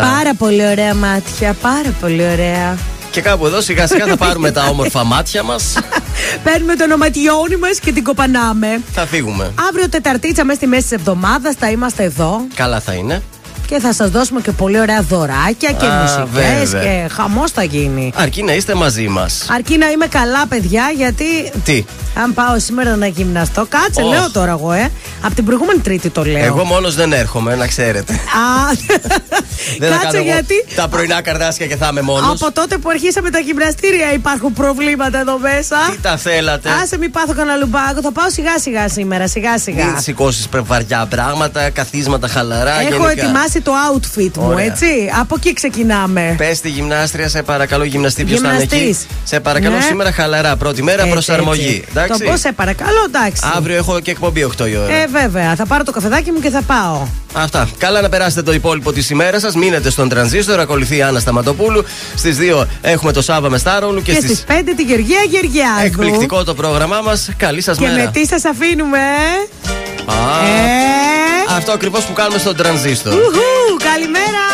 Speaker 4: Πάρα πολύ ωραία μάτια, πάρα πολύ ωραία.
Speaker 3: Και κάπου εδώ σιγά σιγά θα πάρουμε τα όμορφα μάτια μας.
Speaker 4: Παίρνουμε το ονοματιόνι μας και την κοπανάμε.
Speaker 3: θα φύγουμε.
Speaker 4: Αύριο Τεταρτίτσα μέσα στη μέση της εβδομάδας θα είμαστε εδώ
Speaker 3: Καλά θα είναι.
Speaker 4: και θα σας δώσουμε και πολύ ωραία δωράκια και
Speaker 3: Α,
Speaker 4: μουσικές
Speaker 3: βέβαια.
Speaker 4: και χαμός θα γίνει.
Speaker 3: Αρκεί να είστε μαζί μας.
Speaker 4: Αρκεί να είμαι καλά, παιδιά, γιατί
Speaker 3: Τι;
Speaker 4: αν πάω σήμερα να γυμναστώ, κάτσε,
Speaker 3: Ωχ.
Speaker 4: λέω τώρα εγώ, ε. Από την προηγούμενη Τρίτη το λέω.
Speaker 3: Εγώ μόνος δεν έρχομαι, να ξέρετε.
Speaker 4: Α,
Speaker 3: δεν θα
Speaker 4: κάτσε
Speaker 3: κάνω εγώ
Speaker 4: γιατί.
Speaker 3: τα πρωινά καρδάσια και θα είμαι μόνος.
Speaker 4: Από τότε που αρχίσαμε τα γυμναστήρια υπάρχουν προβλήματα εδώ μέσα.
Speaker 3: Τι τα θέλατε;
Speaker 4: Άσε μην πάθω κανένα λουμπάκο. Θα πάω σιγά σιγά σήμερα, σιγά σιγά.
Speaker 3: Μην σηκώσεις βαριά πράγματα, καθίσματα χαλαρά.
Speaker 4: Έχω
Speaker 3: γενικά.
Speaker 4: ετοιμάσει το outfit μου,
Speaker 3: Ωραία.
Speaker 4: έτσι. Από εκεί ξεκινάμε.
Speaker 3: Πες στη γυμνάστρια, σε παρακαλώ, γυμναστή ποιος θα είναι εκεί.
Speaker 4: Γυμναστής.
Speaker 3: Σε παρακαλώ,
Speaker 4: Ναι.
Speaker 3: σήμερα χαλαρά. Πρώτη μέρα
Speaker 4: Έτσι,
Speaker 3: προσαρμογή.
Speaker 4: έτσι.
Speaker 3: Εντάξει.
Speaker 4: Το πώ σε παρακαλώ, εντάξει.
Speaker 3: Αύριο έχω και εκπομπή 8 η ώρα.
Speaker 4: Ε, βέβαια. Θα πάρω το καφεδάκι μου και θα πάω.
Speaker 3: Αυτά. Καλά να περάσετε το υπόλοιπο της ημέρας σας. Μείνετε στον τρανζίστορ. Ακολουθεί η Άννα Σταματοπούλου. Στις 2 έχουμε το Σάβα Μεστάρολου και,
Speaker 4: Και,
Speaker 3: στις
Speaker 4: στις 5 τη Γεωργία Γεωργιάδου.
Speaker 3: Εκπληκτικό το πρόγραμμά μας. Καλή σας
Speaker 4: Και
Speaker 3: μέρα.
Speaker 4: με τι σας αφήνουμε, ε;
Speaker 3: Α,
Speaker 4: Ε;
Speaker 3: Αυτό ακριβώς που κάνουμε στον τρανζίστορ.
Speaker 4: Ουχου, καλημέρα.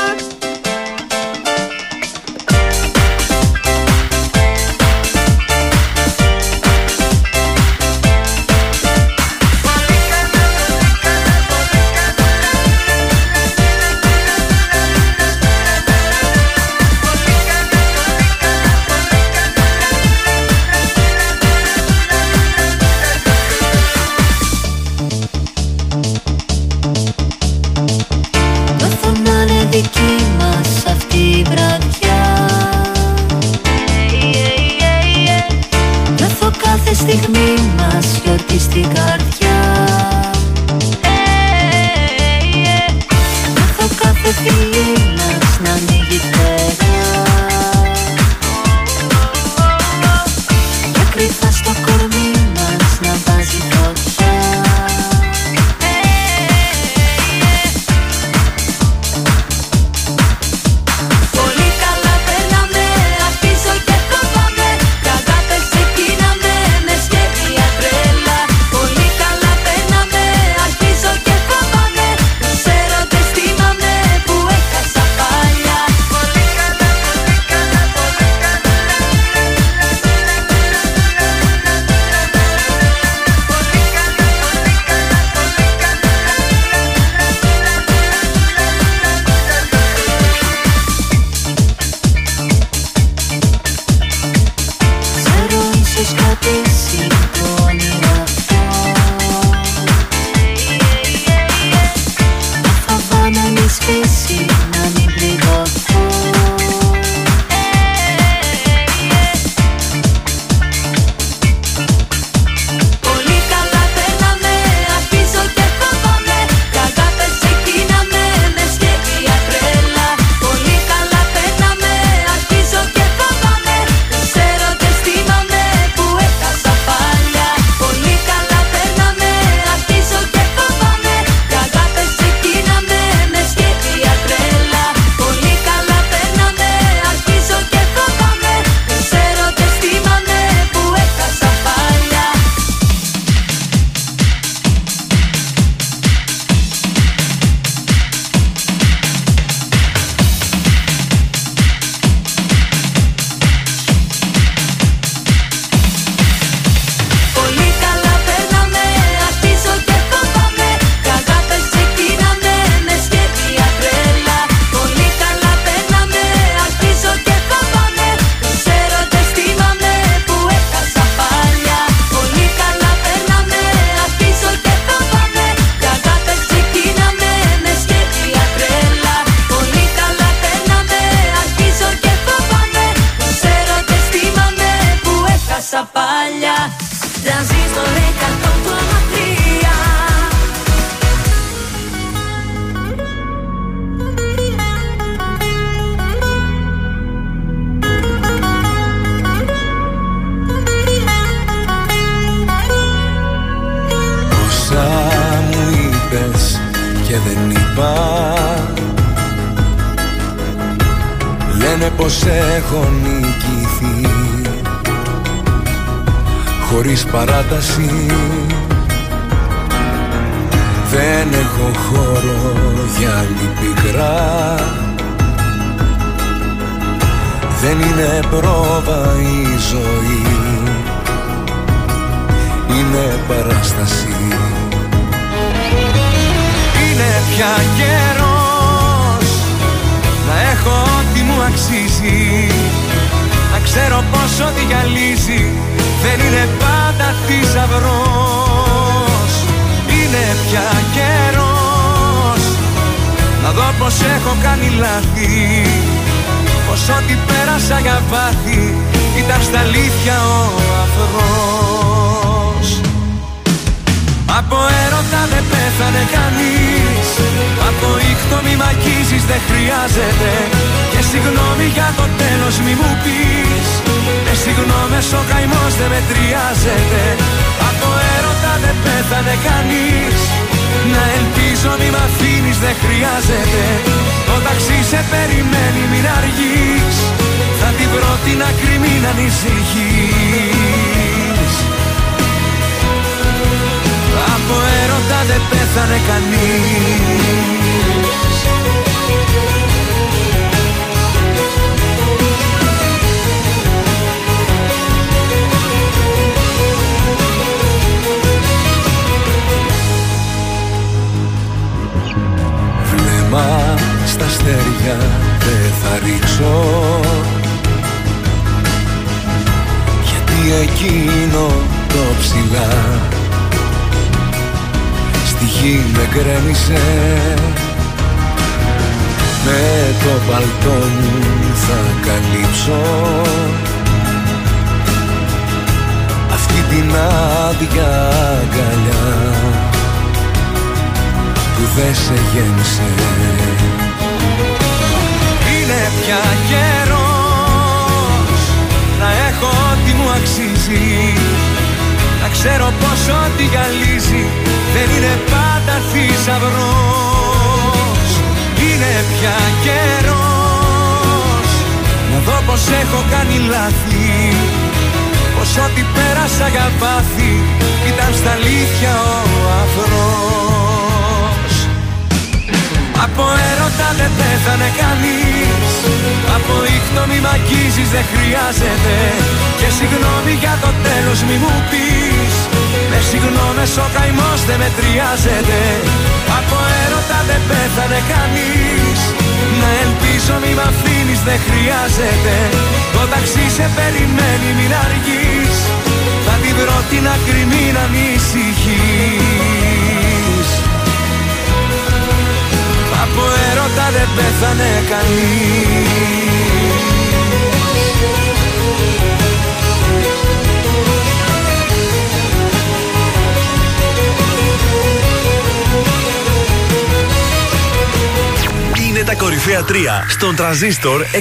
Speaker 2: Στον τραζίστορ 100,3.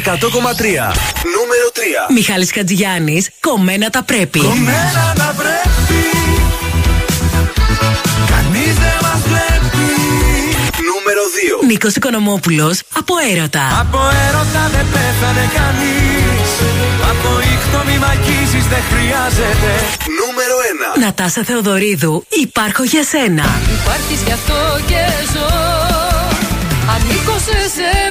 Speaker 2: Νούμερο 3.
Speaker 4: Μιχάλης Χατζηγιάννης, κομμένα τα πρέπει.
Speaker 9: Κομμένα τα πρέπει. Κανείς δεν μας βλέπει.
Speaker 2: Νούμερο 2.
Speaker 4: Νίκος Οικονομόπουλος, από έρωτα.
Speaker 9: Από έρωτα δεν πέθανε κανείς. Από ήχτο μη μακίζεις δεν χρειάζεται.
Speaker 2: Νούμερο 1.
Speaker 4: Νατάσα Θεοδωρίδου, υπάρχω για σένα.
Speaker 15: Υπάρχεις γι' αυτό και ζω. Ανήκω σε σένα.